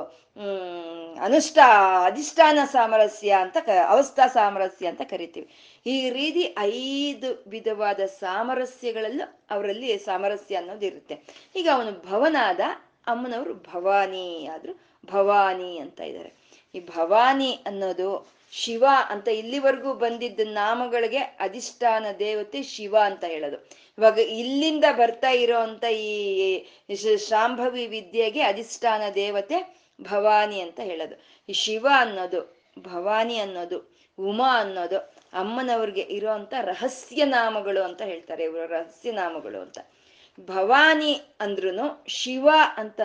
ಅನುಷ್ಠಾ, ಅಧಿಷ್ಠಾನ ಸಾಮರಸ್ಯ ಅಂತ ಕ, ಅವಸ್ಥಾ ಸಾಮರಸ್ಯ ಅಂತ ಕರಿತೀವಿ. ಈ ರೀತಿ ಐದು ವಿಧವಾದ ಸಾಮರಸ್ಯಗಳಲ್ಲೂ ಅವರಲ್ಲಿ ಸಾಮರಸ್ಯ ಅನ್ನೋದು ಇರುತ್ತೆ. ಈಗ ಅವನು ಭವನಾದ ಅಮ್ಮನವರು ಭವಾನಿ ಆದ್ರು ಭವಾನಿ ಅಂತ ಇದ್ದಾರೆ. ಈ ಭವಾನಿ ಅನ್ನೋದು ಶಿವ ಅಂತ ಇಲ್ಲಿವರೆಗೂ ಬಂದಿದ್ದ ನಾಮಗಳಿಗೆ ಅಧಿಷ್ಠಾನ ದೇವತೆ ಶಿವ ಅಂತ ಹೇಳೋದು. ಇವಾಗ ಇಲ್ಲಿಂದ ಬರ್ತಾ ಇರೋ ಅಂತ ಈ ಶಾಂಭವಿ ವಿದ್ಯೆಗೆ ಅಧಿಷ್ಠಾನ ದೇವತೆ ಭವಾನಿ ಅಂತ ಹೇಳೋದು. ಈ ಶಿವ ಅನ್ನೋದು, ಭವಾನಿ ಅನ್ನೋದು, ಉಮಾ ಅನ್ನೋದು ಅಮ್ಮನವ್ರಿಗೆ ಇರೋ ಅಂತ ರಹಸ್ಯ ನಾಮಗಳು ಅಂತ ಹೇಳ್ತಾರೆ ಇವರ, ರಹಸ್ಯ ನಾಮಗಳು ಅಂತ. ಭವಾನಿ ಅಂದ್ರೂ ಶಿವ ಅಂತ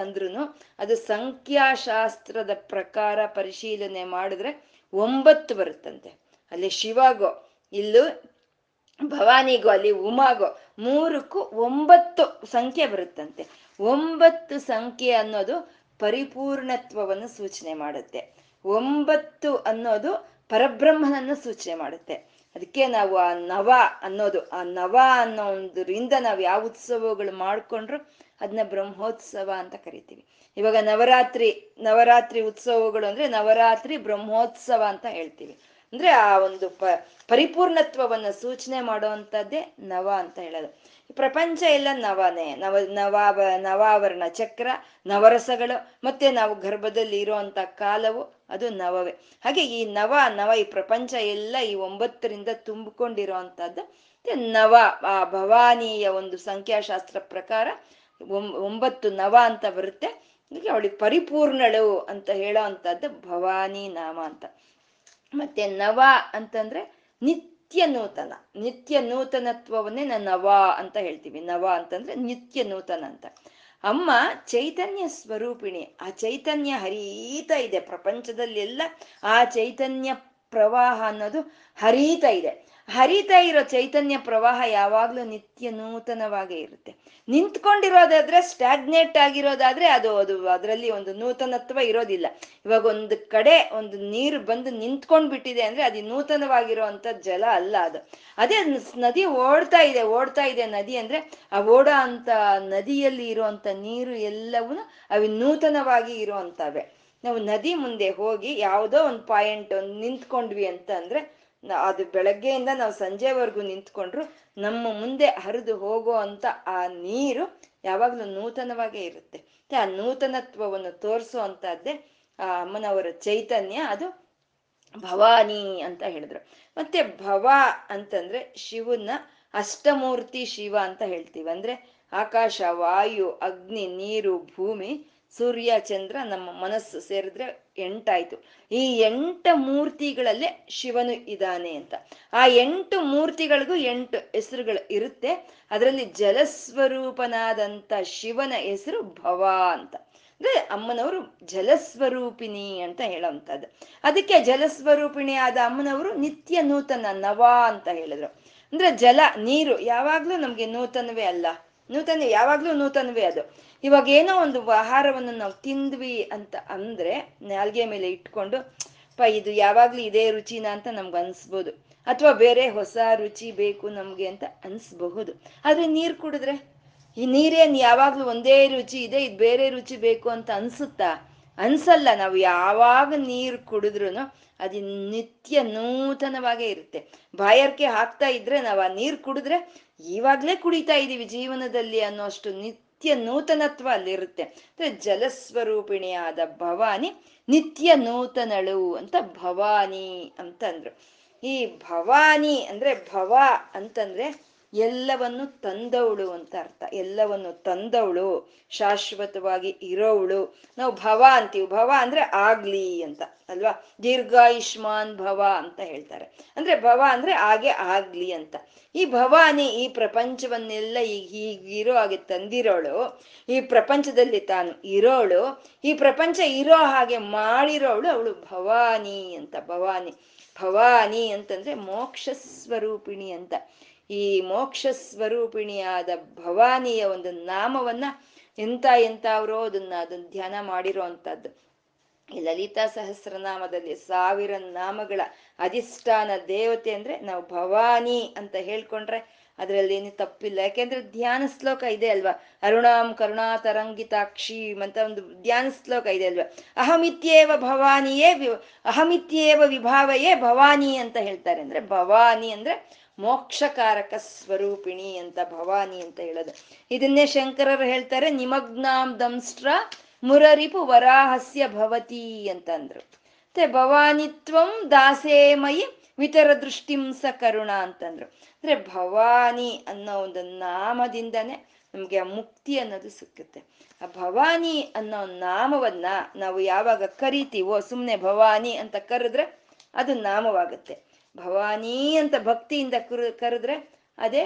ಅದು ಸಂಖ್ಯಾಶಾಸ್ತ್ರದ ಪ್ರಕಾರ ಪರಿಶೀಲನೆ ಮಾಡಿದ್ರೆ ಒಂಬತ್ತು ಬರುತ್ತಂತೆ. ಅಲ್ಲಿ ಶಿವಗೋ, ಇಲ್ಲೂ ಭವಾನಿಗೋ, ಅಲ್ಲಿ ಉಮಾಗೋ, ಮೂರಕ್ಕೂ ಒಂಬತ್ತು ಸಂಖ್ಯೆ ಬರುತ್ತಂತೆ. ಒಂಬತ್ತು ಸಂಖ್ಯೆ ಅನ್ನೋದು ಪರಿಪೂರ್ಣತ್ವವನ್ನು ಸೂಚನೆ ಮಾಡುತ್ತೆ. ಒಂಬತ್ತು ಅನ್ನೋದು ಪರಬ್ರಹ್ಮನನ್ನು ಸೂಚನೆ ಮಾಡುತ್ತೆ. ಅದಕ್ಕೆ ನಾವು ಆ ನವ ಅನ್ನೋದು, ಆ ನವ ಅನ್ನೋ ಒಂದರಿಂದ ನಾವು ಯಾವ ಉತ್ಸವಗಳು ಮಾಡ್ಕೊಂಡ್ರು ಅದನ್ನ ಬ್ರಹ್ಮೋತ್ಸವ ಅಂತ ಕರಿತೀವಿ. ಇವಾಗ ನವರಾತ್ರಿ ನವರಾತ್ರಿ ಉತ್ಸವಗಳು ಅಂದ್ರೆ ನವರಾತ್ರಿ ಬ್ರಹ್ಮೋತ್ಸವ ಅಂತ ಹೇಳ್ತೀವಿ. ಅಂದ್ರೆ ಆ ಒಂದು ಪ, ಪರಿಪೂರ್ಣತ್ವವನ್ನು ಸೂಚನೆ ಮಾಡುವಂಥದ್ದೇ ನವ ಅಂತ ಹೇಳೋದು. ಪ್ರಪಂಚ ಎಲ್ಲ ನವನೇ. ನವ ನವಾವ ನವಾವರಣ ಚಕ್ರ, ನವರಸಗಳು, ಮತ್ತೆ ನಾವು ಗರ್ಭದಲ್ಲಿ ಇರುವಂತ ಕಾಲವು ಅದು ನವವೇ. ಹಾಗೆ ಈ ನವ ನವ ಈ ಪ್ರಪಂಚ ಎಲ್ಲ ಈ ಒಂಬತ್ತರಿಂದ ತುಂಬಿಕೊಂಡಿರೋ ನವ, ಆ ಭವಾನಿಯ ಒಂದು ಸಂಖ್ಯಾಶಾಸ್ತ್ರ ಪ್ರಕಾರ ಒಂಬತ್ತು ನವ ಅಂತ ಬರುತ್ತೆ. ಅವಳಿಗೆ ಪರಿಪೂರ್ಣಳು ಅಂತ ಹೇಳೋ ಅಂತದ್ದು ಭವಾನಿ ನಾಮ ಅಂತ. ಮತ್ತೆ ನವ ಅಂತಂದ್ರೆ ನಿತ್ಯ ನೂತನ, ನಿತ್ಯ ನೂತನತ್ವವನ್ನೇ ನಾನು ನವ ಅಂತ ಹೇಳ್ತೀವಿ. ನವ ಅಂತಂದ್ರೆ ನಿತ್ಯ ನೂತನ ಅಂತ. ಅಮ್ಮ ಚೈತನ್ಯ ಸ್ವರೂಪಿಣಿ, ಆ ಚೈತನ್ಯ ಹರಿತಾ ಇದೆ. ಪ್ರಪಂಚದಲ್ಲೆಲ್ಲ ಆ ಚೈತನ್ಯ ಪ್ರವಾಹ ಅನ್ನೋದು ಹರಿತಾ ಇದೆ. ಹರಿತಾ ಇರೋ ಚೈತನ್ಯ ಪ್ರವಾಹ ಯಾವಾಗ್ಲೂ ನಿತ್ಯ ನೂತನವಾಗೇ ಇರುತ್ತೆ. ನಿಂತ್ಕೊಂಡಿರೋದಾದ್ರೆ ಸ್ಟ್ಯಾಗ್ನೇಟ್ ಆಗಿರೋದಾದ್ರೆ ಅದು ಅದು ಅದರಲ್ಲಿ ಒಂದು ನೂತನತ್ವ ಇರೋದಿಲ್ಲ. ಇವಾಗ ಒಂದು ಕಡೆ ಒಂದು ನೀರು ಬಂದು ನಿಂತ್ಕೊಂಡ್ ಬಿಟ್ಟಿದೆ ಅಂದ್ರೆ ಅದು ನೂತನವಾಗಿರುವಂತ ಜಲ ಅಲ್ಲ ಅದು. ಅದೇ ನದಿ ಓಡ್ತಾ ಇದೆ ಓಡ್ತಾ ಇದೆ ನದಿ ಅಂದ್ರೆ ಆ ಓಡೋ ಅಂತ ನದಿಯಲ್ಲಿ ಇರುವಂತ ನೀರು ಎಲ್ಲವೂ ಅವು ನೂತನವಾಗಿ ಇರುವಂತವೆ ನಾವು ನದಿ ಮುಂದೆ ಹೋಗಿ ಯಾವುದೋ ಒಂದು ಪಾಯಿಂಟ್ ಒಂದು ನಿಂತ್ಕೊಂಡ್ವಿ ಅಂತ ಅಂದ್ರೆ ಅದು ಬೆಳಗ್ಗೆಯಿಂದ ನಾವು ಸಂಜೆವರೆಗೂ ನಿಂತ್ಕೊಂಡ್ರು ನಮ್ಮ ಮುಂದೆ ಹರಿದು ಹೋಗೋ ಅಂತ ಆ ನೀರು ಯಾವಾಗ್ಲೂ ನೂತನವಾಗೇ ಇರುತ್ತೆ. ಆ ನೂತನತ್ವವನ್ನು ತೋರಿಸೋ ಅಂತದ್ದೇ ಆ ಅಮ್ಮನವರ ಚೈತನ್ಯ, ಅದು ಭವಾನಿ ಅಂತ ಹೇಳಿದ್ರು. ಮತ್ತೆ ಭವ ಅಂತಂದ್ರೆ ಶಿವನ ಅಷ್ಟಮೂರ್ತಿ ಶಿವ ಅಂತ ಹೇಳ್ತೀವಿ. ಅಂದ್ರೆ ಆಕಾಶ, ವಾಯು, ಅಗ್ನಿ, ನೀರು, ಭೂಮಿ, ಸೂರ್ಯ, ಚಂದ್ರ ನಮ್ಮ ಮನಸ್ಸು ಸೇರಿದ್ರೆ ಎಂಟಾಯ್ತು. ಈ ಎಂಟ ಮೂರ್ತಿಗಳಲ್ಲೇ ಶಿವನು ಇದ್ದಾನೆ ಅಂತ. ಆ ಎಂಟು ಮೂರ್ತಿಗಳಿಗೂ ಎಂಟು ಹೆಸರುಗಳು ಇರುತ್ತೆ. ಅದರಲ್ಲಿ ಜಲಸ್ವರೂಪನಾದಂತ ಶಿವನ ಹೆಸರು ಭವ ಅಂತ. ಅಂದ್ರೆ ಅಮ್ಮನವರು ಜಲಸ್ವರೂಪಿಣಿ ಅಂತ ಹೇಳೋವಂಥದ್ದು ಅದಕ್ಕೆ ಜಲಸ್ವರೂಪಿಣಿ ಆದ ಅಮ್ಮನವರು ನಿತ್ಯ ನೂತನ ನವ ಅಂತ ಹೇಳಿದ್ರು. ಅಂದ್ರೆ ಜಲ, ನೀರು ಯಾವಾಗ್ಲೂ ನಮ್ಗೆ ನೂತನವೇ ಅಲ್ಲ. ನೂತನ, ಯಾವಾಗ್ಲೂ ನೂತನವೇ ಅದು. ಇವಾಗ ಏನೋ ಒಂದು ಆಹಾರವನ್ನು ನಾವು ತಿಂದ್ವಿ ಅಂತ ಅಂದ್ರೆ ನಾಲ್ಗೆ ಮೇಲೆ ಇಟ್ಕೊಂಡು, ಪ, ಇದು ಯಾವಾಗ್ಲೂ ಇದೇ ರುಚಿನ ಅಂತ ನಮ್ಗೆ ಅನ್ಸ್ಬೋದು. ಅಥವಾ ಬೇರೆ ಹೊಸ ರುಚಿ ಬೇಕು ನಮ್ಗೆ ಅಂತ ಅನ್ಸ್ಬಹುದು. ಆದ್ರೆ ನೀರ್ ಕುಡಿದ್ರೆ? ಈ ನೀರೇನ್ ಯಾವಾಗ್ಲೂ ಒಂದೇ ರುಚಿ ಇದೆ, ಇದು ಬೇರೆ ರುಚಿ ಬೇಕು ಅಂತ ಅನ್ಸುತ್ತಾ? ಅನ್ಸಲ್ಲ, ನಾವು ಯಾವಾಗ ನೀರು ಕುಡಿದ್ರು ಅದು ನಿತ್ಯ ನೂತನವಾಗೇ ಇರುತ್ತೆ. ಬಾಯರ್ಕೆ ಹಾಕ್ತಾ ಇದ್ರೆ ನಾವು ಆ ನೀರು ಕುಡಿದ್ರೆ ಇವಾಗ್ಲೇ ಕುಡಿತಾ ಇದ್ದೀವಿ ಜೀವನದಲ್ಲಿ ಅನ್ನೋಷ್ಟು ನಿತ್ಯ ನೂತನತ್ವ ಅಲ್ಲಿರುತ್ತೆ. ಅಂದ್ರೆ ಜಲಸ್ವರೂಪಿಣಿಯಾದ ಭವಾನಿ ನಿತ್ಯ ನೂತನಳು ಅಂತ ಭವಾನಿ ಅಂತಂದ್ರು. ಈ ಭವಾನಿ ಅಂದ್ರೆ ಭವ ಅಂತಂದ್ರೆ ಎಲ್ಲವನ್ನು ತಂದವಳು ಅಂತ ಅರ್ಥ. ಎಲ್ಲವನ್ನು ತಂದವಳು, ಶಾಶ್ವತವಾಗಿ ಇರೋವಳು. ನಾವು ಭವ ಅಂತೀವಿ. ಭವ ಅಂದ್ರೆ ಆಗ್ಲಿ ಅಂತ, ಅಲ್ವಾ? ದೀರ್ಘಾಯುಷ್ಮಾನ್ ಭವ ಅಂತ ಹೇಳ್ತಾರೆ. ಅಂದ್ರೆ ಭವ ಅಂದ್ರೆ ಹಾಗೆ ಆಗ್ಲಿ ಅಂತ. ಈ ಭವಾನಿ ಈ ಪ್ರಪಂಚವನ್ನೆಲ್ಲ ಈಗ ಹೀಗಿರೋ ಹಾಗೆ ತಂದಿರೋಳು. ಈ ಪ್ರಪಂಚದಲ್ಲಿ ತಾನು ಇರೋಳು. ಈ ಪ್ರಪಂಚ ಇರೋ ಹಾಗೆ ಮಾಡಿರೋಳು ಅವಳು ಭವಾನಿ ಅಂತ, ಭವಾನಿ. ಭವಾನಿ ಅಂತಂದ್ರೆ ಮೋಕ್ಷ ಸ್ವರೂಪಿಣಿ ಅಂತ. ಈ ಮೋಕ್ಷ ಸ್ವರೂಪಿಣಿಯಾದ ಭವಾನಿಯ ಒಂದು ನಾಮವನ್ನ ಎಂತ ಅವರೋ ಅದನ್ನ ಅದನ್ನ ಧ್ಯಾನ ಮಾಡಿರೋ ಅಂತದ್ದು ಈ ಲಲಿತಾ ಸಹಸ್ರನಾಮದಲ್ಲಿ ಸಾವಿರ ನಾಮಗಳ ಅಧಿಷ್ಠಾನ ದೇವತೆ ಅಂದ್ರೆ ನಾವು ಭವಾನಿ ಅಂತ ಹೇಳ್ಕೊಂಡ್ರೆ ಅದರಲ್ಲಿ ಏನು ತಪ್ಪಿಲ್ಲ. ಯಾಕೆಂದ್ರೆ ಧ್ಯಾನ ಶ್ಲೋಕ ಇದೆ ಅಲ್ವಾ? ಅರುಣಾಂ ಕರುಣಾ ತರಂಗಿತಾಕ್ಷಿ ಅಂತ ಒಂದು ಧ್ಯಾನ ಶ್ಲೋಕ ಇದೆ ಅಲ್ವಾ? ಅಹಮಿತ್ಯೇವ ಭವಾನಿಯೇ ಅಹಮಿತ್ಯೇವ ವಿಭಾವಯೇ ಭವಾನಿ ಅಂತ ಹೇಳ್ತಾರೆ. ಅಂದ್ರೆ ಭವಾನಿ ಅಂದ್ರೆ ಮೋಕ್ಷಕಾರಕ ಸ್ವರೂಪಿಣಿ ಅಂತ ಭವಾನಿ ಅಂತ ಹೇಳೋದು. ಇದನ್ನೇ ಶಂಕರರು ಹೇಳ್ತಾರೆ, ನಿಮಗ್ನಾಂ ದಂಸ್ಟ್ರ ಮುರರಿಪು ವರಾಹಸ್ಯ ಭವತಿ ಅಂತಂದ್ರು. ಮತ್ತೆ ಭವಾನಿತ್ವಂ ದಾಸೇಮಯಿ ವಿತರ ದೃಷ್ಟಿಂಸ ಕರುಣ ಅಂತಂದ್ರು. ಅಂದ್ರೆ ಭವಾನಿ ಅನ್ನೋ ಒಂದು ನಾಮದಿಂದನೇ ನಮ್ಗೆ ಆ ಮುಕ್ತಿ ಅನ್ನೋದು ಸಿಕ್ಕುತ್ತೆ. ಆ ಭವಾನಿ ಅನ್ನೋ ನಾಮವನ್ನ ನಾವು ಯಾವಾಗ ಕರಿತೀವೋ ಸುಮ್ಮನೆ ಭವಾನಿ ಅಂತ ಕರೆದ್ರೆ ಅದು ನಾಮವಾಗುತ್ತೆ. ಭವಾನಿ ಅಂತ ಭಕ್ತಿಯಿಂದ ಕರು, ಕರೆದ್ರೆ ಅದೇ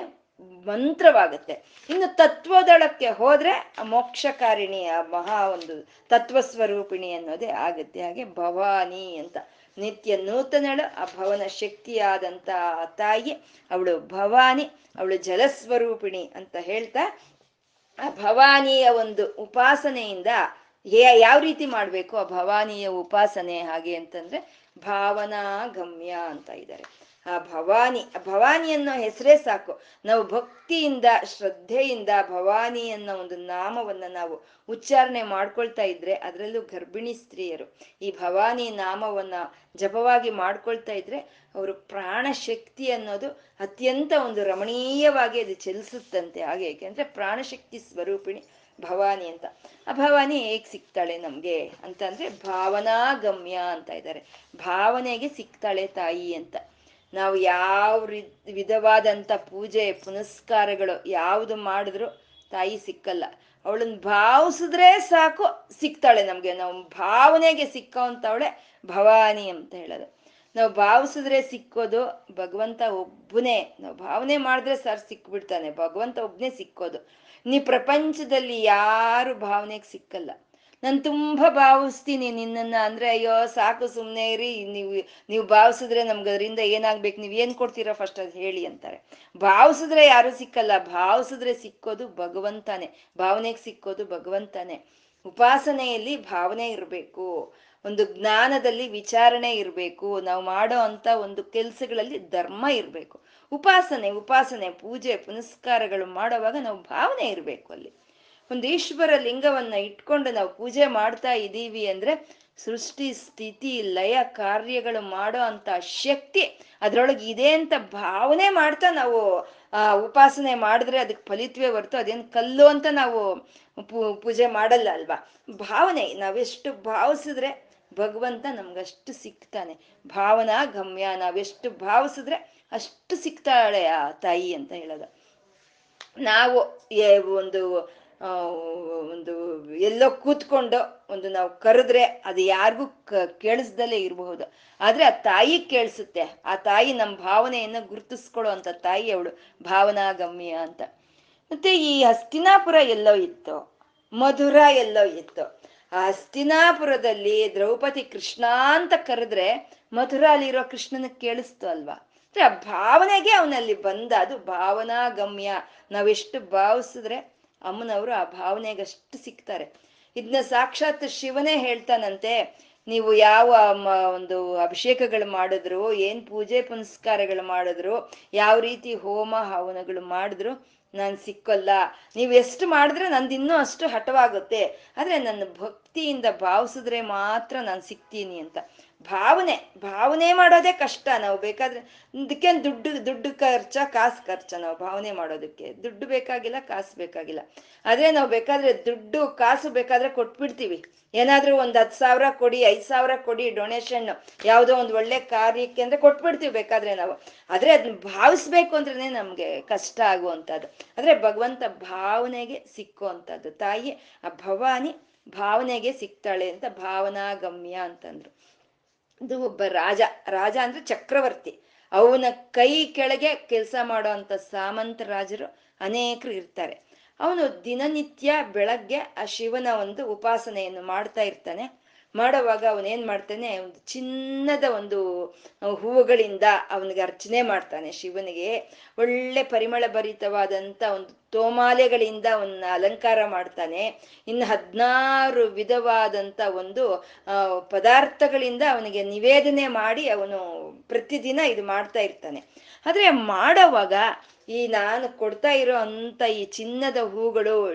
ಮಂತ್ರವಾಗುತ್ತೆ. ಇನ್ನು ತತ್ವದಳಕ್ಕೆ ಹೋದ್ರೆ ಮೋಕ್ಷಕಾರಿಣಿ, ಆ ಮಹಾ ಒಂದು ತತ್ವ ಸ್ವರೂಪಿಣಿ ಅನ್ನೋದೇ ಆಗುತ್ತೆ. ಹಾಗೆ ಭವಾನಿ ಅಂತ ನಿತ್ಯ ನೂತನಳು, ಆ ಭವನ ಶಕ್ತಿಯಾದಂತ ತಾಯಿ, ಅವಳು ಭವಾನಿ, ಅವಳು ಜಲಸ್ವರೂಪಿಣಿ ಅಂತ ಹೇಳ್ತಾ, ಆ ಭವಾನಿಯ ಒಂದು ಉಪಾಸನೆಯಿಂದ ಯಾವ ರೀತಿ ಮಾಡಬೇಕು ಆ ಭವಾನಿಯ ಉಪಾಸನೆ ಹಾಗೆ ಅಂತಂದ್ರೆ ಭಾವನಾ ಗಮ್ಯ ಅಂತ ಇದ್ದಾರೆ. ಆ ಭವಾನಿ ಭವಾನಿ ಅನ್ನೋ ಹೆಸರೇ ಸಾಕು. ನಾವು ಭಕ್ತಿಯಿಂದ, ಶ್ರದ್ಧೆಯಿಂದ ಭವಾನಿ ಅನ್ನೋ ಒಂದು ನಾಮವನ್ನ ನಾವು ಉಚ್ಚಾರಣೆ ಮಾಡ್ಕೊಳ್ತಾ ಇದ್ರೆ ಅದರಲ್ಲೂ ಗರ್ಭಿಣಿ ಸ್ತ್ರೀಯರು ಈ ಭವಾನಿ ನಾಮವನ್ನ ಜಪವಾಗಿ ಮಾಡ್ಕೊಳ್ತಾ ಇದ್ರೆ ಅವರು ಪ್ರಾಣ ಶಕ್ತಿ ಅನ್ನೋದು ಅತ್ಯಂತ ಒಂದು ರಮಣೀಯವಾಗಿ ಅದು ಚಲಿಸುತ್ತಂತೆ. ಹಾಗೆ ಯಾಕೆಂದ್ರೆ ಪ್ರಾಣಶಕ್ತಿ ಸ್ವರೂಪಿಣಿ ಭವಾನಿ ಅಂತ. ಆ ಭವಾನಿ ಹೇಗ್ ಸಿಗ್ತಾಳೆ ನಮ್ಗೆ ಅಂತಂದ್ರೆ ಭಾವನಾ ಗಮ್ಯ ಅಂತ ಇದ್ದಾರೆ ಭಾವನೆಗೆ ಸಿಗ್ತಾಳೆ ತಾಯಿ ಅಂತ. ನಾವು ಯಾವ ವಿಧವಾದಂಥ ಪೂಜೆ, ಪುನಸ್ಕಾರಗಳು ಯಾವುದು ಮಾಡಿದ್ರು ತಾಯಿ ಸಿಕ್ಕಲ್ಲ. ಅವಳನ್ನ ಭಾವಿಸಿದ್ರೆ ಸಾಕು ಸಿಗ್ತಾಳೆ ನಮ್ಗೆ. ನಾವು ಭಾವನೆಗೆ ಸಿಕ್ಕವಂತವಳೆ ಭವಾನಿ ಅಂತ ಹೇಳೋದು. ನಾವು ಭಾವಿಸಿದ್ರೆ ಸಿಕ್ಕೋದು ಭಗವಂತ ಒಬ್ಬನೇ. ನಾವು ಭಾವನೆ ಮಾಡಿದ್ರೆ ಸರ್ ಸಿಕ್ಬಿಡ್ತಾನೆ. ಭಗವಂತ ಒಬ್ಬನೇ ಸಿಕ್ಕೋದು. ನೀ ಪ್ರಪಂಚದಲ್ಲಿ ಯಾರು ಭಾವನೆಗೆ ಸಿಕ್ಕಲ್ಲ. ನಾನು ತುಂಬಾ ಭಾವಿಸ್ತೀನಿ ನಿನ್ನನ್ನ. ಅಂದ್ರೆ ಅಯ್ಯೋ, ಸಾಕು ಸುಮ್ಮನೆ ಇರಿ. ನೀವು ನೀವು ಭಾವಿಸಿದ್ರೆ ನಮ್ಗೆ ಅದರಿಂದ ಏನಾಗ್ಬೇಕು? ನೀವು ಏನು ಕೊಡ್ತೀರಾ ಫಸ್ಟ್ ಅದು ಹೇಳಿ ಅಂತಾರೆ. ಭಾವಿಸಿದ್ರೆ ಯಾರು ಸಿಕ್ಕಲ್ಲ. ಭಾವಿಸಿದ್ರೆ ಸಿಕ್ಕೋದು ಭಗವಂತನೇ. ಭಾವನೆಗೆ ಸಿಕ್ಕೋದು ಭಗವಂತನೇ. ಉಪಾಸನೆಯಲ್ಲಿ ಭಾವನೆ ಇರಬೇಕು. ಒಂದು ಜ್ಞಾನದಲ್ಲಿ ವಿಚಾರಣೆ ಇರಬೇಕು, ನಾವು ಮಾಡೋ ಅಂತ ಒಂದು ಕೆಲಸಗಳಲ್ಲಿ ಧರ್ಮ ಇರಬೇಕು. ಉಪಾಸನೆ ಉಪಾಸನೆ, ಪೂಜೆ, ಪುನಸ್ಕಾರಗಳು ಮಾಡೋವಾಗ ನಾವು ಭಾವನೆ ಇರಬೇಕು ಅಲ್ಲಿ. ಒಂದು ಈಶ್ವರ ಲಿಂಗವನ್ನ ಇಟ್ಕೊಂಡು ನಾವು ಪೂಜೆ ಮಾಡ್ತಾ ಇದ್ದೀವಿ ಅಂದ್ರೆ ಸೃಷ್ಟಿ, ಸ್ಥಿತಿ, ಲಯ, ಕಾರ್ಯಗಳು ಮಾಡೋ ಅಂತ ಶಕ್ತಿ ಅದ್ರೊಳಗೆ ಇದೆ ಅಂತ ಭಾವನೆ ಮಾಡ್ತಾ ನಾವು, ಆ, ಉಪಾಸನೆ ಮಾಡಿದ್ರೆ ಅದಕ್ಕೆ ಫಲಿತವೇ ಹೊರ್ತು ಅದೇನು ಕಲ್ಲು ಅಂತ ನಾವು ಪೂಜೆ ಮಾಡಲ್ಲ ಅಲ್ವಾ? ಭಾವನೆ, ನಾವೆಷ್ಟು ಭಾವಿಸಿದ್ರೆ ಭಗವಂತ ನಮ್ಗಷ್ಟು ಸಿಗ್ತಾನೆ ಭಾವನಾ ಗಮ್ಯ ನಾವೆಷ್ಟು ಭಾವಿಸಿದ್ರೆ ಅಷ್ಟು ಸಿಗ್ತಾಳೆ ಆ ತಾಯಿ ಅಂತ ಹೇಳೋದು. ನಾವು ಒಂದು ಒಂದು ಎಲ್ಲೋ ಕೂತ್ಕೊಂಡು ಒಂದು ನಾವು ಕರೆದ್ರೆ ಅದು ಯಾರಿಗೂ ಕೇಳಿಸ್ದಲ್ಲೇ ಇರಬಹುದು. ಆದ್ರೆ ಆ ತಾಯಿ ಕೇಳಿಸುತ್ತೆ. ಆ ತಾಯಿ ನಮ್ಮ ಭಾವನೆಯನ್ನ ಗುರುತಿಸ್ಕೊಳ್ಳೋ ಅಂತ ತಾಯಿ ಅವಳು ಭಾವನಾಗಮ್ಯ ಅಂತ. ಮತ್ತೆ ಈ ಹಸ್ತಿನಾಪುರ ಎಲ್ಲೋ ಇತ್ತು, ಮಧುರ ಎಲ್ಲೋ ಇತ್ತು ಆ ಹಸ್ತಿನಾಪುರದಲ್ಲಿ ದ್ರೌಪದಿ ಕೃಷ್ಣ ಅಂತ ಕರೆದ್ರೆ ಮಥುರಾಲಿರೋ ಕೃಷ್ಣನ ಕೇಳಿಸ್ತು ಅಲ್ವಾ? ಆ ಭಾವನೆಗೆ ಅವನಲ್ಲಿ ಬಂದ, ಅದು ಭಾವನಾಗಮ್ಯ. ನಾವೆಷ್ಟು ಭಾವಿಸಿದ್ರೆ ಅಮ್ಮನವರು ಆ ಭಾವನೆಗಷ್ಟು ಸಿಗ್ತಾರೆ. ಇದನ್ನ ಸಾಕ್ಷಾತ್ ಶಿವನೇ ಹೇಳ್ತಾನಂತೆ, ನೀವು ಯಾವ ಒಂದು ಅಭಿಷೇಕಗಳು ಮಾಡಿದ್ರು, ಏನ್ ಪೂಜೆ ಪುನಸ್ಕಾರಗಳು ಮಾಡಿದ್ರು, ಯಾವ ರೀತಿ ಹೋಮ ಹವನಗಳು ಮಾಡಿದ್ರು ನಾನು ಸಿಕ್ಕಲ್ಲ. ನೀವು ಎಷ್ಟು ಮಾಡಿದ್ರೆ ನಂದು ಇನ್ನೂ ಅಷ್ಟು ಹಠವಾಗುತ್ತೆ. ಆದ್ರೆ ನನ್ನ ಭಕ್ತಿಯಿಂದ ಭಾವಿಸಿದ್ರೆ ಮಾತ್ರ ನಾನು ಸಿಗ್ತೀನಿ ಅಂತ. ಭಾವನೆ ಭಾವನೆ ಮಾಡೋದೇ ಕಷ್ಟ. ನಾವು ಬೇಕಾದ್ರೆ ಇದಕ್ಕೆ ದುಡ್ಡು ದುಡ್ಡು ಖರ್ಚ, ಕಾಸು ಖರ್ಚ ನಾವು ಭಾವನೆ ಮಾಡೋದಕ್ಕೆ. ದುಡ್ಡು ಬೇಕಾಗಿಲ್ಲ, ಕಾಸು ಬೇಕಾಗಿಲ್ಲ. ಆದ್ರೆ ನಾವು ಬೇಕಾದ್ರೆ ದುಡ್ಡು, ಕಾಸು ಬೇಕಾದ್ರೆ ಕೊಟ್ಬಿಡ್ತೀವಿ. ಏನಾದ್ರೂ ಒಂದ್ ಹತ್ತು ಸಾವಿರ ಕೊಡಿ, ಐದ್ ಸಾವಿರ ಕೊಡಿ ಡೊನೇಷನ್ ಯಾವುದೋ ಒಂದು ಒಳ್ಳೆ ಕಾರ್ಯಕ್ಕೆ ಅಂದ್ರೆ ಕೊಟ್ಬಿಡ್ತೀವಿ ಬೇಕಾದ್ರೆ ನಾವು. ಆದ್ರೆ ಅದನ್ನ ಭಾವಿಸ್ಬೇಕು ಅಂದ್ರೆ ನಮ್ಗೆ ಕಷ್ಟ ಆಗುವಂಥದ್ದು. ಆದ್ರೆ ಭಗವಂತ ಭಾವನೆಗೆ ಸಿಕ್ಕುವಂಥದ್ದು. ತಾಯಿ, ಆ ಭವಾನಿ ಭಾವನೆಗೆ ಸಿಗ್ತಾಳೆ ಅಂತ ಭಾವನಾಗಮ್ಯ ಅಂತಂದ್ರು. ಇದು ಒಬ್ಬ ರಾಜ ರಾಜ ಅಂದ್ರೆ ಚಕ್ರವರ್ತಿ. ಅವನ ಕೈ ಕೆಳಗೆ ಕೆಲಸ ಮಾಡೋ ಸಾಮಂತ ರಾಜರು ಅನೇಕರು ಇರ್ತಾರೆ. ಅವನು ದಿನನಿತ್ಯ ಬೆಳಗ್ಗೆ ಆ ಶಿವನ ಒಂದು ಉಪಾಸನೆಯನ್ನು ಮಾಡ್ತಾ ಇರ್ತಾನೆ. ಮಾಡೋವಾಗ ಅವನೇನ್ ಮಾಡ್ತಾನೆ, ಒಂದು ಚಿನ್ನದ ಒಂದು ಹೂವುಗಳಿಂದ ಅವನಿಗೆ ಅರ್ಚನೆ ಮಾಡ್ತಾನೆ ಶಿವನಿಗೆ. ಒಳ್ಳೆ ಪರಿಮಳ ಭರಿತವಾದಂತ ಒಂದು ತೋಮಾಲೆಗಳಿಂದ ಅವನ್ನ ಅಲಂಕಾರ ಮಾಡ್ತಾನೆ. ಇನ್ನು ಹದಿನಾರು ವಿಧವಾದಂತ ಒಂದು ಪದಾರ್ಥಗಳಿಂದ ಅವನಿಗೆ ನಿವೇದನೆ ಮಾಡಿ ಅವನು ಪ್ರತಿದಿನ ಇದು ಮಾಡ್ತಾ ಇರ್ತಾನೆ. ಆದ್ರೆ ಮಾಡೋವಾಗ ಈ ನಾನು ಕೊಡ್ತಾ ಇರೋ ಅಂತ ಈ ಚಿನ್ನದ ಹೂಗಳು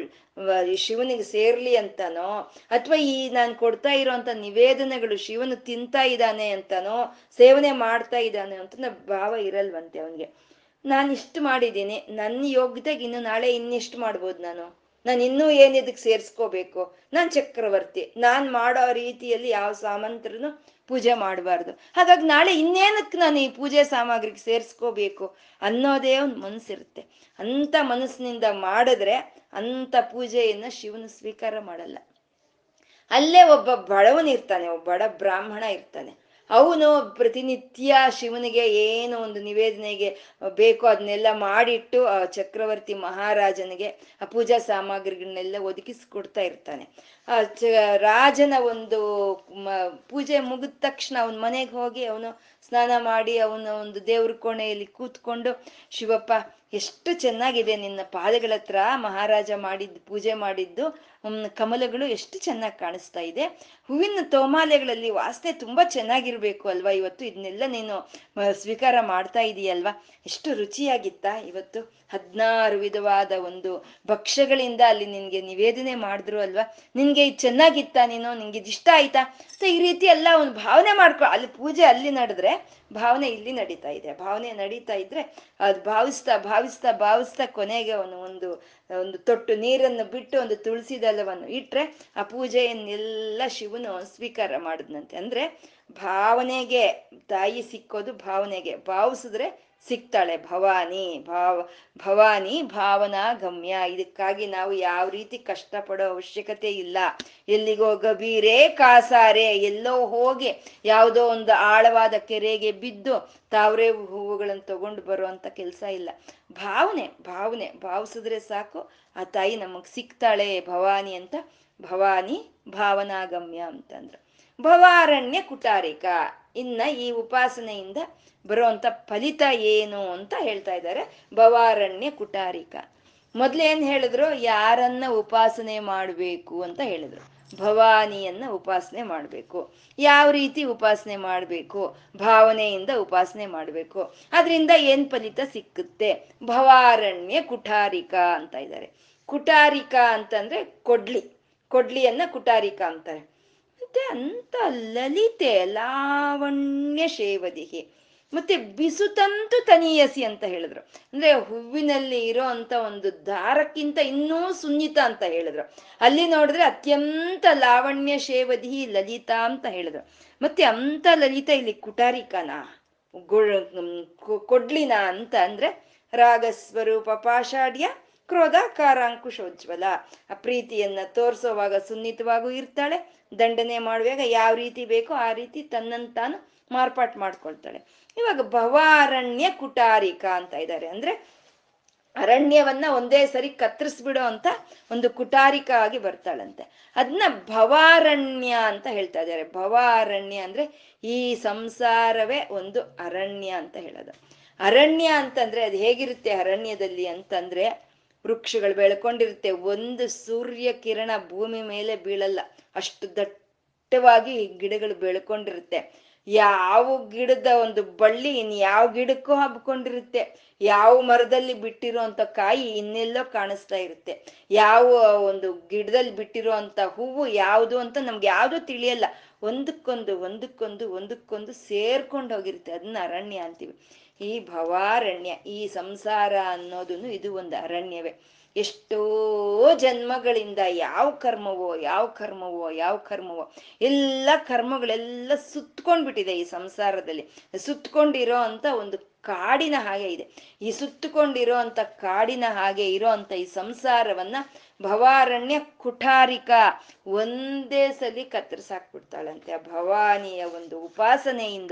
ಶಿವನಿಗೆ ಸೇರ್ಲಿ ಅಂತನೋ, ಅಥವಾ ಈ ನಾನು ಕೊಡ್ತಾ ಇರೋಂಥ ನಿವೇದನೆಗಳು ಶಿವನು ತಿಂತಾ ಇದ್ದಾನೆ ಅಂತನೋ, ಸೇವನೆ ಮಾಡ್ತಾ ಇದ್ದಾನೆ ಅಂತ ಭಾವ ಇರಲ್ವಂತೆ ಅವನಿಗೆ. ನಾನು ಇಷ್ಟು ಮಾಡಿದ್ದೀನಿ ನನ್ನ ಯೋಗ್ಯತೆಗೆ ಇನ್ನು ನಾಳೆ ಇನ್ನಿಷ್ಟು ಮಾಡ್ಬೋದು ನಾನು. ನಾನು ಇನ್ನೂ ಏನು ಇದಕ್ಕೆ ಸೇರಿಸ್ಕೋಬೇಕು? ನಾನು ಚಕ್ರವರ್ತಿ. ನಾನು ಮಾಡೋ ರೀತಿಯಲ್ಲಿ ಯಾವ ಸಾಮಂತರನು ಪೂಜೆ ಮಾಡಬಾರ್ದು. ಹಾಗಾಗಿ ನಾಳೆ ಇನ್ನೇನಕ್ಕೆ ನಾನು ಈ ಪೂಜೆ ಸಾಮಗ್ರಿಗೆ ಸೇರಿಸ್ಕೋಬೇಕು ಅನ್ನೋದೇ ಒಂದು ಮನಸ್ಸಿರುತ್ತೆ. ಅಂಥ ಮನಸ್ಸಿನಿಂದ ಮಾಡಿದ್ರೆ ಅಂಥ ಪೂಜೆಯನ್ನು ಶಿವನು ಸ್ವೀಕಾರ ಮಾಡಲ್ಲ. ಅಲ್ಲೇ ಒಬ್ಬ ಬಡವನಿರ್ತಾನೆ, ಒಬ್ಬ ಬಡ ಬ್ರಾಹ್ಮಣ ಇರ್ತಾನೆ. ಅವನು ಪ್ರತಿನಿತ್ಯ ಶಿವನಿಗೆ ಏನು ಒಂದು ನಿವೇದನೆಗೆ ಬೇಕೋ ಅದನ್ನೆಲ್ಲ ಮಾಡಿಟ್ಟು, ಆ ಚಕ್ರವರ್ತಿ ಮಹಾರಾಜನಿಗೆ ಆ ಪೂಜಾ ಸಾಮಗ್ರಿಗಳನ್ನೆಲ್ಲ ಒದಗಿಸ್ಕೊಡ್ತಾ ಇರ್ತಾನೆ. ಆ ರಾಜನ ಒಂದು ಪೂಜೆ ಮುಗಿದ ತಕ್ಷಣ ಅವನ ಮನೆಗೆ ಹೋಗಿ ಅವನು ಸ್ನಾನ ಮಾಡಿ ಅವನ ಒಂದು ದೇವ್ರ ಕೋಣೆಯಲ್ಲಿ ಕೂತ್ಕೊಂಡು, ಶಿವಪ್ಪ, ಎಷ್ಟು ಚೆನ್ನಾಗಿದೆ ನಿನ್ನ ಪಾದಗಳ ಹತ್ರ ಮಹಾರಾಜ ಮಾಡಿದ್ದು ಪೂಜೆ ಮಾಡಿದ್ದು ಕಮಲಗಳು ಎಷ್ಟು ಚೆನ್ನಾಗಿ ಕಾಣಿಸ್ತಾ ಇದೆ. ಹೂವಿನ ತೋಮಾಲೆಗಳಲ್ಲಿ ವಾಸನೆ ತುಂಬಾ ಚೆನ್ನಾಗಿರ್ಬೇಕು ಅಲ್ವಾ? ಇವತ್ತು ಇದನ್ನೆಲ್ಲ ನೀನು ಸ್ವೀಕಾರ ಮಾಡ್ತಾ ಇದೀಯಲ್ವಾ? ಎಷ್ಟು ರುಚಿಯಾಗಿತ್ತ ಇವತ್ತು? ಹದಿನಾರು ವಿಧವಾದ ಒಂದು ಭಕ್ಷ್ಯಗಳಿಂದ ಅಲ್ಲಿ ನಿನ್ಗೆ ನಿವೇದನೆ ಮಾಡಿದ್ರು ಅಲ್ವಾ? ನಿನ್ಗೆ ಇದು ಚೆನ್ನಾಗಿತ್ತ ನೀನು? ನಿನ್ಗೆ ಇದಿಷ್ಟ ಆಯ್ತಾ? ಸೊ ಈ ರೀತಿ ಎಲ್ಲ ಒಂದು ಭಾವನೆ ಮಾಡ್ಕೊ, ಅಲ್ಲಿ ಪೂಜೆ ಅಲ್ಲಿ ನಡೆದ್ರೆ ಭಾವನೆ ಇಲ್ಲಿ ನಡೀತಾ ಇದೆ. ಭಾವನೆ ನಡೀತಾ ಇದ್ರೆ ಅದು ಭಾವಿಸ್ತಾ ಭಾವಿಸ್ತಾ ಭಾವಿಸ್ತಾ ಕೊನೆಗೆ ಅವನು ಒಂದು ಒಂದು ತೊಟ್ಟು ನೀರನ್ನು ಬಿಟ್ಟು ಒಂದು ತುಳಸಿ ದಳವನ್ನು ಇಟ್ಟರೆ ಆ ಪೂಜೆಯನ್ನೆಲ್ಲ ಶಿವನು ಸ್ವೀಕಾರ ಮಾಡಿದ್ನಂತೆ. ಅಂದ್ರೆ ಭಾವನೆಗೆ ತಾಯಿ ಸಿಕ್ಕೋದು ಭಾವನೆಗೆ. ಭಾವಿಸಿದ್ರೆ ಸಿಗ್ತಾಳೆ. ಭವಾನಿ, ಭಾವ, ಭವಾನಿ ಭಾವನಾ ಗಮ್ಯ. ಇದಕ್ಕಾಗಿ ನಾವು ಯಾವ ರೀತಿ ಕಷ್ಟಪಡೋ ಅವಶ್ಯಕತೆ ಇಲ್ಲ. ಎಲ್ಲಿಗೋ ಗಬೀರೆ ಕಾಸಾರೆ. ಎಲ್ಲೋ ಹೋಗಿ ಯಾವುದೋ ಒಂದು ಆಳವಾದ ಕೆರೆಗೆ ಬಿದ್ದು ತಾವ್ರೆ ಹೂವುಗಳನ್ನು ತಗೊಂಡು ಬರುವಂತ ಕೆಲಸ ಇಲ್ಲ. ಭಾವನೆ ಭಾವನೆ. ಭಾವಿಸಿದ್ರೆ ಸಾಕು, ಆ ತಾಯಿ ನಮಗ್ ಸಿಗ್ತಾಳೆ ಭವಾನಿ ಅಂತ. ಭವಾನಿ ಭಾವನಾಗಮ್ಯ ಅಂತಂದ್ರು. ಭವಾರಣ್ಯ ಕುಟಾರಿಕ. ಇನ್ನ ಈ ಉಪಾಸನೆಯಿಂದ ಬರುವಂತ ಫಲಿತ ಏನು ಅಂತ ಹೇಳ್ತಾ ಇದ್ದಾರೆ ಭವಾರಣ್ಯ ಕುಟಾರಿಕ. ಮೊದ್ಲೇನ್ ಹೇಳಿದ್ರು? ಯಾರನ್ನ ಉಪಾಸನೆ ಮಾಡಬೇಕು ಅಂತ ಹೇಳಿದ್ರು. ಭವಾನಿಯನ್ನ ಉಪಾಸನೆ ಮಾಡಬೇಕು. ಯಾವ ರೀತಿ ಉಪಾಸನೆ ಮಾಡಬೇಕು? ಭಾವನೆಯಿಂದ ಉಪಾಸನೆ ಮಾಡಬೇಕು. ಅದರಿಂದ ಏನ್ ಫಲಿತ ಸಿಕ್ಕುತ್ತೆ? ಭವಾರಣ್ಯ ಕುಟಾರಿಕ ಅಂತ ಇದ್ದಾರೆ. ಕುಟಾರಿಕ ಅಂತಂದ್ರೆ ಕೊಡ್ಲಿ. ಕೊಡ್ಲಿಯನ್ನ ಕುಟಾರಿಕ ಅಂತಾರೆ. ಮತ್ತೆ ಅಂತ ಲಲಿತೆ ಲಾವಣ್ಯ ಶೇವದಿಹಿ ಮತ್ತೆ ಬಿಸುತಂತು ತನಿಯಸಿ ಅಂತ ಹೇಳಿದ್ರು. ಅಂದ್ರೆ ಹೂವಿನಲ್ಲಿ ಇರೋ ಅಂತ ಒಂದು ದಾರಕ್ಕಿಂತ ಇನ್ನೂ ಸುನ್ನಿತ ಅಂತ ಹೇಳಿದ್ರು. ಅಲ್ಲಿ ನೋಡಿದ್ರೆ ಅತ್ಯಂತ ಲಾವಣ್ಯ ಶೇವದಿ, ಲಲಿತಾ ಅಂತ ಹೇಳಿದ್ರು. ಮತ್ತೆ ಅಂತ ಲಲಿತ ಇಲ್ಲಿ ಕುಟಾರಿಕನ ಕೊಡ್ಲಿನ ಅಂತ ಅಂದ್ರೆ ರಾಗಸ್ವರೂಪ ಪಾಷಾಢ್ಯ ಕ್ರೋಧ ಕಾರಾಂಕುಶೋಜ್ವಲ ಆ ಪ್ರೀತಿಯನ್ನ ತೋರಿಸೋವಾಗ ಸುನ್ನಿತವಾಗೂ ಇರ್ತಾಳೆ. ದಂಡನೆ ಮಾಡುವಾಗ ಯಾವ ರೀತಿ ಬೇಕೋ ಆ ರೀತಿ ತನ್ನಂತಾನು ಮಾರ್ಪಾಟ್ ಮಾಡ್ಕೊಳ್ತಾಳೆ. ಇವಾಗ ಭವಾರಣ್ಯ ಕುಟಾರಿಕ ಅಂತ ಇದ್ದಾರೆ. ಅಂದ್ರೆ ಅರಣ್ಯವನ್ನ ಒಂದೇ ಸರಿ ಕತ್ತರಿಸ್ಬಿಡೋ ಅಂತ ಒಂದು ಕುಟಾರಿಕ ಆಗಿ ಬರ್ತಾಳಂತೆ. ಅದನ್ನ ಭವಾರಣ್ಯ ಅಂತ ಹೇಳ್ತಾ ಇದ್ದಾರೆ. ಭವಾರಣ್ಯ ಅಂದ್ರೆ ಈ ಸಂಸಾರವೇ ಒಂದು ಅರಣ್ಯ ಅಂತ ಹೇಳೋದು. ಅರಣ್ಯ ಅಂತಂದ್ರೆ ಅದು ಹೇಗಿರುತ್ತೆ ಅರಣ್ಯದಲ್ಲಿ ಅಂತಂದ್ರೆ ವೃಕ್ಷಗಳು ಬೆಳ್ಕೊಂಡಿರುತ್ತೆ. ಒಂದು ಸೂರ್ಯ ಕಿರಣ ಭೂಮಿ ಮೇಲೆ ಬೀಳಲ್ಲ. ಅಷ್ಟು ದಟ್ಟವಾಗಿ ಗಿಡಗಳು ಬೆಳ್ಕೊಂಡಿರುತ್ತೆ. ಯಾವ ಗಿಡದ ಒಂದು ಬಳ್ಳಿ ಇನ್ ಯಾವ ಗಿಡಕ್ಕೂ ಹಬ್ಕೊಂಡಿರುತ್ತೆ. ಯಾವ ಮರದಲ್ಲಿ ಬಿಟ್ಟಿರುವಂತ ಕಾಯಿ ಇನ್ನೆಲ್ಲೋ ಕಾಣಿಸ್ತಾ ಇರುತ್ತೆ. ಯಾವ ಒಂದು ಗಿಡದಲ್ಲಿ ಬಿಟ್ಟಿರುವಂತ ಹೂವು ಯಾವುದು ಅಂತ ನಮ್ಗೆ ಯಾವುದು ತಿಳಿಯಲ್ಲ. ಒಂದಕ್ಕೊಂದು ಒಂದಕ್ಕೊಂದು ಒಂದಕ್ಕೊಂದು ಸೇರ್ಕೊಂಡು ಹೋಗಿರುತ್ತೆ. ಅದನ್ನ ಅರಣ್ಯ ಅಂತೀವಿ. ಈ ಭವಾರಣ್ಯ, ಈ ಸಂಸಾರ ಅನ್ನೋದನ್ನು ಇದು ಒಂದು ಅರಣ್ಯವೇ. ಎಷ್ಟೋ ಜನ್ಮಗಳಿಂದ ಯಾವ ಕರ್ಮವೋ ಯಾವ ಕರ್ಮವೋ ಯಾವ ಕರ್ಮವೋ, ಎಲ್ಲ ಕರ್ಮಗಳೆಲ್ಲ ಸುತ್ಕೊಂಡ್ಬಿಟ್ಟಿದೆ ಈ ಸಂಸಾರದಲ್ಲಿ. ಸುತ್ಕೊಂಡಿರೋ ಅಂತ ಒಂದು ಕಾಡಿನ ಹಾಗೆ ಇದೆ. ಈ ಸುತ್ತುಕೊಂಡಿರೋ ಅಂತ ಕಾಡಿನ ಹಾಗೆ ಇರೋ ಈ ಸಂಸಾರವನ್ನ ಭವಾರಣ್ಯ ಕುಠಾರಿಕ ಒಂದೇ ಸಲಿ ಕತ್ತರಿಸಾಕ್ಬಿಡ್ತಾಳಂತೆ ಆ ಭವಾನಿಯ ಒಂದು ಉಪಾಸನೆಯಿಂದ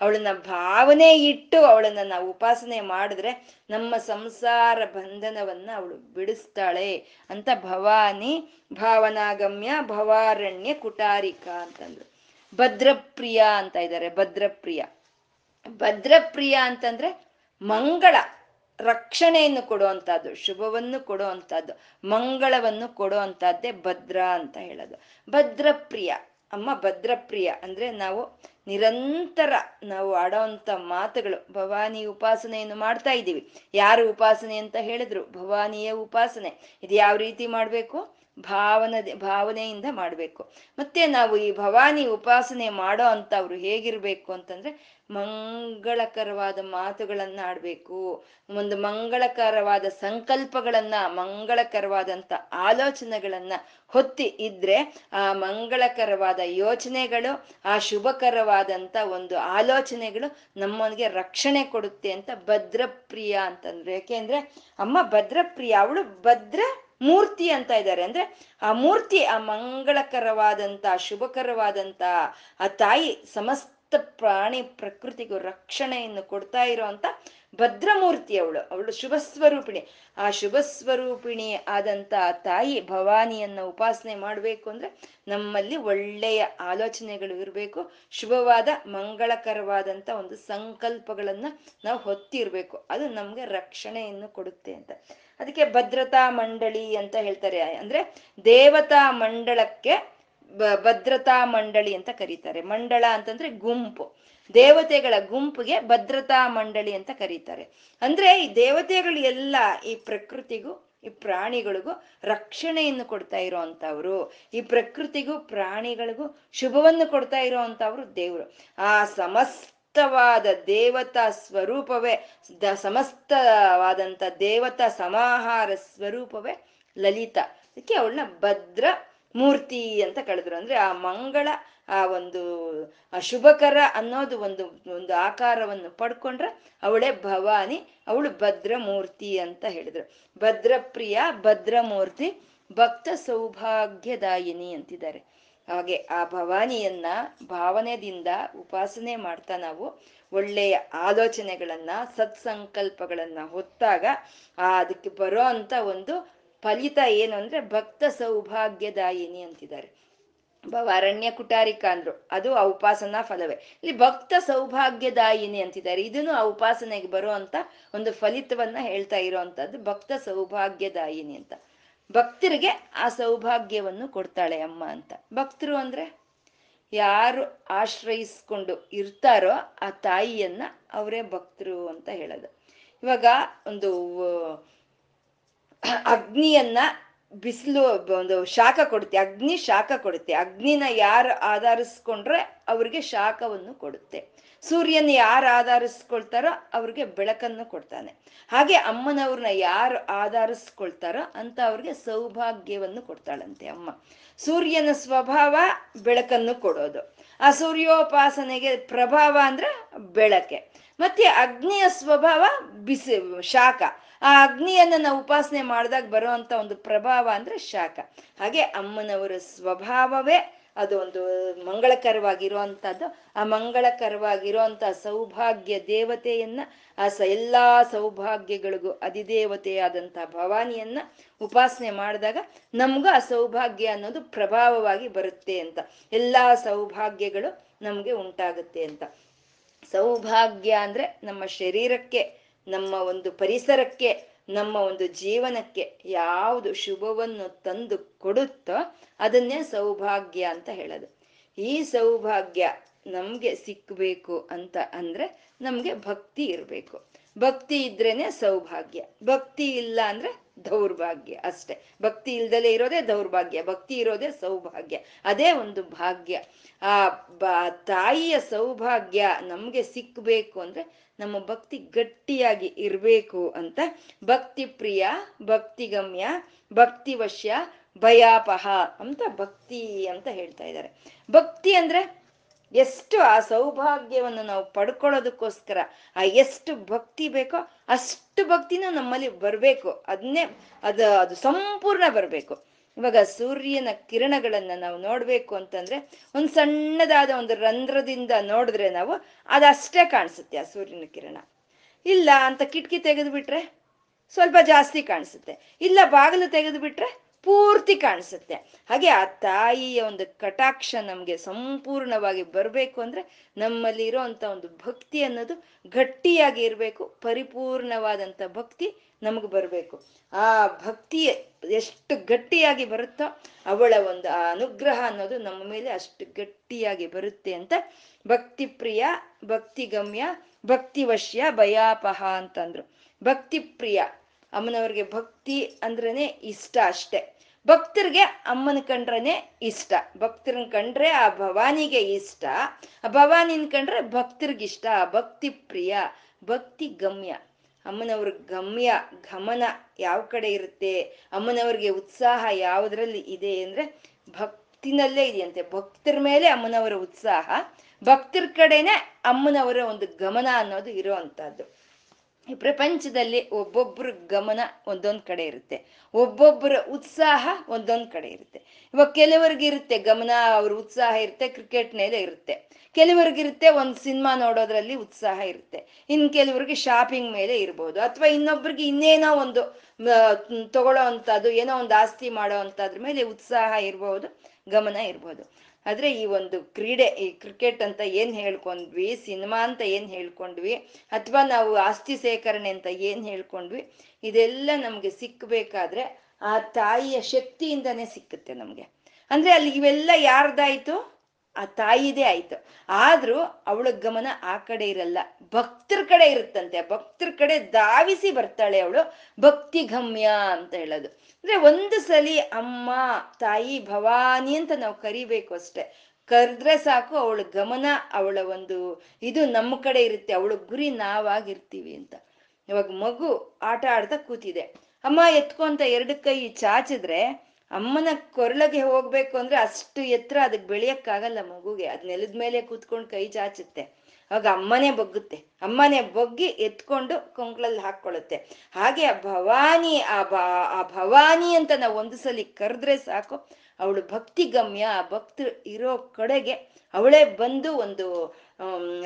ಅವಳನ್ನ ಭಾವನೆ ಇಟ್ಟು ಅವಳನ್ನ ನಾವು ಉಪಾಸನೆ ಮಾಡಿದ್ರೆ ನಮ್ಮ ಸಂಸಾರ ಬಂಧನವನ್ನ ಅವಳು ಬಿಡಿಸ್ತಾಳೆ ಅಂತ ಭವಾನಿ ಭಾವನಾಗಮ್ಯ ಭವಾರಣ್ಯ ಕುಟಾರಿಕ ಅಂತಂದ್ರು. ಭದ್ರಪ್ರಿಯ ಅಂತ ಇದ್ದಾರೆ ಭದ್ರಪ್ರಿಯ. ಭದ್ರಪ್ರಿಯ ಅಂತಂದ್ರೆ ಮಂಗಳ ರಕ್ಷಣೆಯನ್ನು ಕೊಡುವಂತಹದ್ದು, ಶುಭವನ್ನು ಕೊಡುವಂತಹದ್ದು, ಮಂಗಳವನ್ನು ಕೊಡುವಂತಹದ್ದೇ ಭದ್ರ ಅಂತ ಹೇಳೋದು. ಭದ್ರಪ್ರಿಯ, ಅಮ್ಮ ಭದ್ರಪ್ರಿಯ ಅಂದ್ರೆ ನಾವು ನಿರಂತರ ನಾವು ಆಡೋವಂಥ ಮಾತುಗಳು. ಭವಾನಿ ಉಪಾಸನೆಯನ್ನು ಮಾಡ್ತಾ ಇದ್ದೀವಿ. ಯಾರು ಉಪಾಸನೆ ಅಂತ ಹೇಳಿದ್ರು? ಭವಾನಿಯ ಉಪಾಸನೆ. ಇದು ಯಾವ ರೀತಿ ಮಾಡಬೇಕು? ಭಾವನ ಭಾವನೆಯಿಂದ ಮಾಡಬೇಕು. ಮತ್ತೆ ನಾವು ಈ ಭವಾನಿ ಉಪಾಸನೆ ಮಾಡೋ ಅಂತವ್ರು ಹೇಗಿರ್ಬೇಕು ಅಂತಂದ್ರೆ ಮಂಗಳಕರವಾದ ಮಾತುಗಳನ್ನ ಆಡ್ಬೇಕು ಒಂದು ಮಂಗಳಕರವಾದ ಸಂಕಲ್ಪಗಳನ್ನ ಮಂಗಳಕರವಾದಂತ ಆಲೋಚನೆಗಳನ್ನ ಹೊತ್ತಿ ಇದ್ರೆ ಆ ಮಂಗಳಕರವಾದ ಯೋಚನೆಗಳು, ಆ ಶುಭಕರವಾದಂತ ಒಂದು ಆಲೋಚನೆಗಳು ನಮ್ಮನಿಗೆ ರಕ್ಷಣೆ ಕೊಡುತ್ತೆ ಅಂತ ಭದ್ರಪ್ರಿಯ ಅಂತಂದ್ರು. ಯಾಕೆಂದ್ರೆ ಅಮ್ಮ ಭದ್ರಪ್ರಿಯ, ಅವಳು ಭದ್ರ ಮೂರ್ತಿ ಅಂತ ಇದ್ದಾರೆ. ಅಂದ್ರೆ ಆ ಮೂರ್ತಿ ಆ ಮಂಗಳಕರವಾದಂತ, ಶುಭಕರವಾದಂತ, ಆ ತಾಯಿ ಸಮಸ್ತ ಪ್ರಾಣಿ ಪ್ರಕೃತಿಗೂ ರಕ್ಷಣೆಯನ್ನು ಕೊಡ್ತಾ ಇರುವಂತ ಭದ್ರಮೂರ್ತಿ ಅವಳು. ಅವಳು ಶುಭ ಸ್ವರೂಪಿಣಿ ಆ ಶುಭ ಸ್ವರೂಪಿಣಿ ಆದಂತ ತಾಯಿ ಭವಾನಿಯನ್ನ ಉಪಾಸನೆ ಮಾಡಬೇಕು ಅಂದ್ರೆ ನಮ್ಮಲ್ಲಿ ಒಳ್ಳೆಯ ಆಲೋಚನೆಗಳು ಇರಬೇಕು. ಶುಭವಾದ, ಮಂಗಳಕರವಾದಂತ ಒಂದು ಸಂಕಲ್ಪಗಳನ್ನ ನಾವು ಹೊತ್ತಿರ್ಬೇಕು. ಅದು ನಮ್ಗೆ ರಕ್ಷಣೆಯನ್ನು ಕೊಡುತ್ತೆ ಅಂತ. ಅದಕ್ಕೆ ಭದ್ರತಾ ಮಂಡಳಿ ಅಂತ ಹೇಳ್ತಾರೆ. ಅಂದ್ರೆ ದೇವತಾ ಮಂಡಳಕ್ಕೆ ಭದ್ರತಾ ಮಂಡಳಿ ಅಂತ ಕರೀತಾರೆ. ಮಂಡಳ ಅಂತಂದ್ರೆ ಗುಂಪು. ದೇವತೆಗಳ ಗುಂಪಿಗೆ ಭದ್ರತಾ ಮಂಡಳಿ ಅಂತ ಕರೀತಾರೆ. ಅಂದ್ರೆ ಈ ದೇವತೆಗಳು ಎಲ್ಲ ಈ ಪ್ರಕೃತಿಗೂ, ಈ ಪ್ರಾಣಿಗಳಿಗೂ ರಕ್ಷಣೆಯನ್ನು ಕೊಡ್ತಾ ಇರೋ ಅಂತವ್ರು ಈ ಪ್ರಕೃತಿಗೂ, ಪ್ರಾಣಿಗಳಿಗೂ ಶುಭವನ್ನು ಕೊಡ್ತಾ ಇರೋ ಅಂತವ್ರು ದೇವರು. ಆ ಸಮಸ್ತವಾದ ದೇವತಾ ಸ್ವರೂಪವೇ, ದ ಸಮಸ್ತವಾದಂಥ ದೇವತಾ ಸಮಾಹಾರ ಸ್ವರೂಪವೇ ಲಲಿತ. ಅದಕ್ಕೆ ಅವಳನ್ನ ಭದ್ರ ಮೂರ್ತಿ ಅಂತ ಕಳೆದ್ರು ಅಂದ್ರೆ ಆ ಮಂಗಳ, ಆ ಒಂದು ಶುಭಕರ ಅನ್ನೋದು ಒಂದು ಒಂದು ಆಕಾರವನ್ನು ಪಡ್ಕೊಂಡ್ರೆ ಅವಳೇ ಭವಾನಿ, ಅವಳು ಭದ್ರ ಮೂರ್ತಿ ಅಂತ ಹೇಳಿದ್ರು. ಭದ್ರಪ್ರಿಯ ಭದ್ರಮೂರ್ತಿ ಭಕ್ತ ಸೌಭಾಗ್ಯದಾಯಿನಿ ಅಂತಿದ್ದಾರೆ. ಹಾಗೆ ಆ ಭವಾನಿಯನ್ನ ಭಾವನೆದಿಂದ ಉಪಾಸನೆ ಮಾಡ್ತಾ ನಾವು ಒಳ್ಳೆಯ ಆಲೋಚನೆಗಳನ್ನ, ಸತ್ಸಂಕಲ್ಪಗಳನ್ನ ಹೊತ್ತಾಗ ಆ ಅದಕ್ಕೆ ಬರೋ ಅಂತ ಒಂದು ಫಲಿತ ಏನು ಅಂದ್ರೆ ಭಕ್ತ ಸೌಭಾಗ್ಯದಾಯಿನಿ ಅಂತಿದ್ದಾರೆ. ಅರಣ್ಯ ಕುಟಾರಿಕ ಅಂದ್ರು, ಅದು ಆ ಉಪಾಸನಾ ಫಲವೇ. ಇಲ್ಲಿ ಭಕ್ತ ಸೌಭಾಗ್ಯದಾಯಿನಿ ಅಂತಿದ್ದಾರೆ. ಇದನ್ನು ಆ ಉಪಾಸನೆಗೆ ಬರುವಂತ ಒಂದು ಫಲಿತವನ್ನ ಹೇಳ್ತಾ ಇರೋವಂಥದ್ದು ಭಕ್ತ ಸೌಭಾಗ್ಯದಾಯಿನಿ ಅಂತ. ಭಕ್ತರಿಗೆ ಆ ಸೌಭಾಗ್ಯವನ್ನು ಕೊಡ್ತಾಳೆ ಅಮ್ಮ ಅಂತ. ಭಕ್ತರು ಅಂದ್ರೆ ಯಾರು ಆಶ್ರಯಿಸ್ಕೊಂಡು ಇರ್ತಾರೋ ಆ ತಾಯಿಯನ್ನ ಅವರೇ ಭಕ್ತರು ಅಂತ ಹೇಳೋದು. ಇವಾಗ ಒಂದು ಅಗ್ನಿಯನ್ನ ಬಿಸಿಲು, ಒಂದು ಶಾಖ ಕೊಡುತ್ತೆ, ಅಗ್ನಿ ಶಾಖ ಕೊಡುತ್ತೆ. ಅಗ್ನಿನ ಯಾರು ಆಧರಿಸ್ಕೊಂಡ್ರೆ ಅವ್ರಿಗೆ ಶಾಖವನ್ನು ಕೊಡುತ್ತೆ. ಸೂರ್ಯನ ಯಾರು ಆಧರಿಸ್ಕೊಳ್ತಾರೋ ಅವ್ರಿಗೆ ಬೆಳಕನ್ನು ಕೊಡ್ತಾನೆ. ಹಾಗೆ ಅಮ್ಮನವ್ರನ್ನ ಯಾರು ಆಧರಿಸ್ಕೊಳ್ತಾರೋ ಅಂತ ಅವ್ರಿಗೆ ಸೌಭಾಗ್ಯವನ್ನು ಕೊಡ್ತಾಳಂತೆ ಅಮ್ಮ. ಸೂರ್ಯನ ಸ್ವಭಾವ ಬೆಳಕನ್ನು ಕೊಡೋದು. ಆ ಸೂರ್ಯೋಪಾಸನೆಗೆ ಪ್ರಭಾವ ಅಂದ್ರೆ ಬೆಳಕೆ. ಮತ್ತೆ ಅಗ್ನಿಯ ಸ್ವಭಾವ ಬಿಸಿ, ಶಾಖ. ಆ ಅಗ್ನಿಯನ್ನ ನಾವು ಉಪಾಸನೆ ಮಾಡಿದಾಗ ಬರುವಂತ ಒಂದು ಪ್ರಭಾವ ಅಂದ್ರೆ ಶಾಖ. ಹಾಗೆ ಅಮ್ಮನವರ ಸ್ವಭಾವವೇ ಅದು ಒಂದು ಮಂಗಳಕರವಾಗಿರುವಂತಹದ್ದು. ಆ ಮಂಗಳಕರವಾಗಿರುವಂಥ ಸೌಭಾಗ್ಯ ದೇವತೆಯನ್ನ, ಆ ಸ ಎಲ್ಲಾ ಸೌಭಾಗ್ಯಗಳಿಗೂ ಅಧಿದೇವತೆಯಾದಂಥ ಭವಾನಿಯನ್ನ ಉಪಾಸನೆ ಮಾಡಿದಾಗ ನಮಗೂ ಆ ಸೌಭಾಗ್ಯ ಅನ್ನೋದು ಪ್ರಭಾವವಾಗಿ ಬರುತ್ತೆ ಅಂತ. ಎಲ್ಲಾ ಸೌಭಾಗ್ಯಗಳು ನಮಗೆ ಉಂಟಾಗುತ್ತೆ ಅಂತ. ಸೌಭಾಗ್ಯ ಅಂದ್ರೆ ನಮ್ಮ ಶರೀರಕ್ಕೆ, ನಮ್ಮ ಒಂದು ಪರಿಸರಕ್ಕೆ ನಮ್ಮ ಒಂದು ಜೀವನಕ್ಕೆ ಯಾವುದು ಶುಭವನ್ನು ತಂದು ಕೊಡುತ್ತೋ ಅದನ್ನೇ ಸೌಭಾಗ್ಯ ಅಂತ ಹೇಳೋದು. ಈ ಸೌಭಾಗ್ಯ ನಮ್ಗೆ ಸಿಕ್ಕಬೇಕು ಅಂತ ಅಂದ್ರೆ ನಮ್ಗೆ ಭಕ್ತಿ ಇರಬೇಕು. ಭಕ್ತಿ ಇದ್ರೇನೆ ಸೌಭಾಗ್ಯ. ಭಕ್ತಿ ಇಲ್ಲ ಅಂದ್ರೆ ದೌರ್ಭಾಗ್ಯ ಅಷ್ಟೆ. ಭಕ್ತಿ ಇಲ್ದಲೆ ಇರೋದೇ ದೌರ್ಭಾಗ್ಯ, ಭಕ್ತಿ ಇರೋದೇ ಸೌಭಾಗ್ಯ. ಅದೇ ಒಂದು ಭಾಗ್ಯ. ಆ ತಾಯಿಯ ಸೌಭಾಗ್ಯ ನಮ್ಗೆ ಸಿಕ್ಬೇಕು ಅಂದ್ರೆ ನಮ್ಮ ಭಕ್ತಿ ಗಟ್ಟಿಯಾಗಿ ಇರಬೇಕು ಅಂತ ಭಕ್ತಿ ಪ್ರಿಯ ಭಕ್ತಿಗಮ್ಯ ಭಕ್ತಿವಶ್ಯ ಭಯಾಪಹ ಅಂತ ಭಕ್ತಿ ಅಂತ ಹೇಳ್ತಾ ಇದ್ದಾರೆ. ಭಕ್ತಿ ಅಂದ್ರೆ ಎಷ್ಟು ಆ ಸೌಭಾಗ್ಯವನ್ನು ನಾವು ಪಡ್ಕೊಳ್ಳೋದಕ್ಕೋಸ್ಕರ, ಆ ಎಷ್ಟು ಭಕ್ತಿ ಬೇಕೋ ಅಷ್ಟು ಭಕ್ತಿನೂ ನಮ್ಮಲ್ಲಿ ಬರಬೇಕು. ಅದನ್ನೇ ಅದು ಅದು ಸಂಪೂರ್ಣ ಬರಬೇಕು. ಇವಾಗ ಸೂರ್ಯನ ಕಿರಣಗಳನ್ನ ನಾವು ನೋಡ್ಬೇಕು ಅಂತಂದ್ರೆ, ಒಂದು ಸಣ್ಣದಾದ ಒಂದು ರಂಧ್ರದಿಂದ ನೋಡಿದ್ರೆ ನಾವು ಅದಷ್ಟೇ ಕಾಣಿಸುತ್ತೆ ಆ ಸೂರ್ಯನ ಕಿರಣ. ಇಲ್ಲ ಅಂತ ಕಿಟಕಿ ತೆಗೆದು ಬಿಟ್ರೆ ಸ್ವಲ್ಪ ಜಾಸ್ತಿ ಕಾಣಿಸುತ್ತೆ. ಇಲ್ಲ ಬಾಗಿಲು ತೆಗೆದು ಬಿಟ್ರೆ ಪೂರ್ತಿ ಕಾಣಿಸುತ್ತೆ. ಹಾಗೆ ಆ ತಾಯಿಯ ಒಂದು ಕಟಾಕ್ಷ ನಮ್ಗೆ ಸಂಪೂರ್ಣವಾಗಿ ಬರಬೇಕು ಅಂದ್ರೆ ನಮ್ಮಲ್ಲಿ ಇರೋಂಥ ಒಂದು ಭಕ್ತಿ ಅನ್ನೋದು ಗಟ್ಟಿಯಾಗಿ ಇರಬೇಕು ಪರಿಪೂರ್ಣವಾದಂಥ ಭಕ್ತಿ ನಮಗೆ ಬರಬೇಕು. ಆ ಭಕ್ತಿ ಎಷ್ಟು ಗಟ್ಟಿಯಾಗಿ ಬರುತ್ತೋ ಅವಳ ಒಂದು ಆ ಅನುಗ್ರಹ ಅನ್ನೋದು ನಮ್ಮ ಮೇಲೆ ಅಷ್ಟು ಗಟ್ಟಿಯಾಗಿ ಬರುತ್ತೆ ಅಂತ ಭಕ್ತಿ ಪ್ರಿಯ ಭಕ್ತಿ ಗಮ್ಯ ಭಕ್ತಿವಶ್ಯ, ಭಯಾಪಹ ಅಂತಂದ್ರು. ಭಕ್ತಿ ಪ್ರಿಯ ಅಮ್ಮನವ್ರಿಗೆ ಭಕ್ತಿ ಅಂದ್ರೇನೆ ಇಷ್ಟ ಅಷ್ಟೆ. ಭಕ್ತರಿಗೆ ಅಮ್ಮನ ಕಂಡ್ರನೆ ಇಷ್ಟ. ಭಕ್ತರನ್ನ ಕಂಡ್ರೆ ಆ ಭವಾನಿಗೆ ಇಷ್ಟ. ಆ ಭವಾನಿನ ಕಂಡ್ರೆ ಭಕ್ತರಿಗಿಷ್ಟ ಭಕ್ತಿ ಪ್ರಿಯ, ಭಕ್ತಿ ಗಮ್ಯ. ಅಮ್ಮನವ್ರ ಗಮ್ಯ, ಗಮನ ಯಾವ ಕಡೆ ಇರುತ್ತೆ? ಅಮ್ಮನವ್ರಿಗೆ ಉತ್ಸಾಹ ಯಾವುದ್ರಲ್ಲಿ ಇದೆ ಅಂದ್ರೆ ಭಕ್ತಿನಲ್ಲೇ ಇದೆಯಂತೆ. ಭಕ್ತರ ಮೇಲೆ ಅಮ್ಮನವರ ಉತ್ಸಾಹ, ಭಕ್ತರ ಕಡೆನೆ ಅಮ್ಮನವರ ಒಂದು ಗಮನ ಅನ್ನೋದು ಇರೋ ಅಂಥದ್ದು ಈ ಪ್ರಪಂಚದಲ್ಲಿ ಒಬ್ಬೊಬ್ಬರ ಗಮನ ಒಂದೊಂದು ಕಡೆ ಇರುತ್ತೆ. ಒಬ್ಬೊಬ್ಬರ ಉತ್ಸಾಹ ಒಂದೊಂದು ಕಡೆ ಇರುತ್ತೆ. ಇವಾಗ ಕೆಲವರಿಗೆ ಇರುತ್ತೆ ಗಮನ, ಅವ್ರ ಉತ್ಸಾಹ ಇರುತ್ತೆ ಕ್ರಿಕೆಟ್ ಮೇಲೆ ಇರುತ್ತೆ ಕೆಲವರಿಗಿರುತ್ತೆ ಒಂದು ಸಿನಿಮಾ ನೋಡೋದ್ರಲ್ಲಿ ಉತ್ಸಾಹ ಇರುತ್ತೆ. ಇನ್ ಕೆಲವರಿಗೆ ಶಾಪಿಂಗ್ ಮೇಲೆ ಇರ್ಬೋದು. ಅಥವಾ ಇನ್ನೊಬ್ರಿಗೆ ಇನ್ನೇನೋ ಒಂದು ತಗೊಳ್ಳೋ ಅಂಥದ್ದು, ಏನೋ ಒಂದು ಆಸ್ತಿ ಮಾಡೋ ಅಂಥದ್ರ ಮೇಲೆ ಉತ್ಸಾಹ ಇರ್ಬೋದು, ಗಮನ ಇರ್ಬೋದು. ಆದ್ರೆ ಈ ಒಂದು ಕ್ರೀಡೆ, ಈ ಕ್ರಿಕೆಟ್ ಅಂತ ಏನ್ ಹೇಳ್ಕೊಂಡ್ವಿ, ಸಿನಿಮಾ ಅಂತ ಏನ್ ಹೇಳ್ಕೊಂಡ್ವಿ, ಅಥವಾ ನಾವು ಆಸ್ತಿ ಸೇಕರಣೆ ಅಂತ ಏನ್ ಹೇಳ್ಕೊಂಡ್ವಿ, ಇದೆಲ್ಲ ನಮ್ಗೆ ಸಿಕ್ಬೇಕಾದ್ರೆ ಆ ತಾಯಿಯ ಶಕ್ತಿಯಿಂದನೇ ಸಿಕ್ಕುತ್ತೆ ನಮ್ಗೆ. ಅಂದ್ರೆ ಅಲ್ಲಿ ಇವೆಲ್ಲ ಯಾರ್ದಾಯ್ತು? ಆ ತಾಯಿದೇ ಆಯ್ತು. ಆದ್ರೂ ಅವಳ ಗಮನ ಆ ಕಡೆ ಇರಲ್ಲ. ಭಕ್ತರ ಕಡೆ ಇರುತ್ತಂತೆ. ಭಕ್ತರ ಕಡೆ ಧಾವಿಸಿ ಬರ್ತಾಳೆ ಅವಳು. ಭಕ್ತಿ ಗಮ್ಯ ಅಂತ ಹೇಳೋದು. ಅಂದ್ರೆ ಒಂದು ಸಲಿ ಅಮ್ಮ, ತಾಯಿ, ಭವಾನಿ ಅಂತ ನಾವು ಕರಿಬೇಕು ಅಷ್ಟೆ. ಕರೆದ್ರೆ ಸಾಕು, ಅವಳ ಗಮನ ಅವಳ ಒಂದು ಇದು ನಮ್ಮ ಕಡೆ ಇರುತ್ತೆ. ಅವಳ ಗುರಿ ನಾವಾಗಿರ್ತೀವಿ ಅಂತ. ಇವಾಗ ಮಗು ಆಟ ಆಡ್ತಾ ಕೂತಿದೆ. ಅಮ್ಮ ಎತ್ಕೊಂತ ಎರಡು ಕೈ ಚಾಚಿದ್ರೆ ಅಮ್ಮನ ಕೊರಳಗೆ ಹೋಗ್ಬೇಕು ಅಂದ್ರೆ ಅಷ್ಟು ಎತ್ತರ ಅದಕ್ಕೆ ಬೆಳೆಯಕ್ಕಾಗಲ್ಲ ಮಗುಗೆ. ಅದ್ ನೆಲದ ಮೇಲೆ ಕೂತ್ಕೊಂಡು ಕೈ ಚಾಚುತ್ತೆ. ಅವಾಗ ಅಮ್ಮನೇ ಬಗ್ಗುತ್ತೆ. ಅಮ್ಮನೇ ಬಗ್ಗಿ ಎತ್ಕೊಂಡು ಕೊಂಕ್ಳಲ್ಲಿ ಹಾಕೊಳ್ಳುತ್ತೆ ಹಾಗೆ ಆ ಭವಾನಿ, ಆ ಬಾ, ಆ ಭವಾನಿ ಅಂತ ನಾವು ಒಂದು ಸಲ ಕರೆದ್ರೆ ಸಾಕು. ಅವಳು ಭಕ್ತಿ ಗಮ್ಯ ಆ ಭಕ್ತರು ಇರೋ ಕಡೆಗೆ ಅವಳೇ ಬಂದು ಒಂದು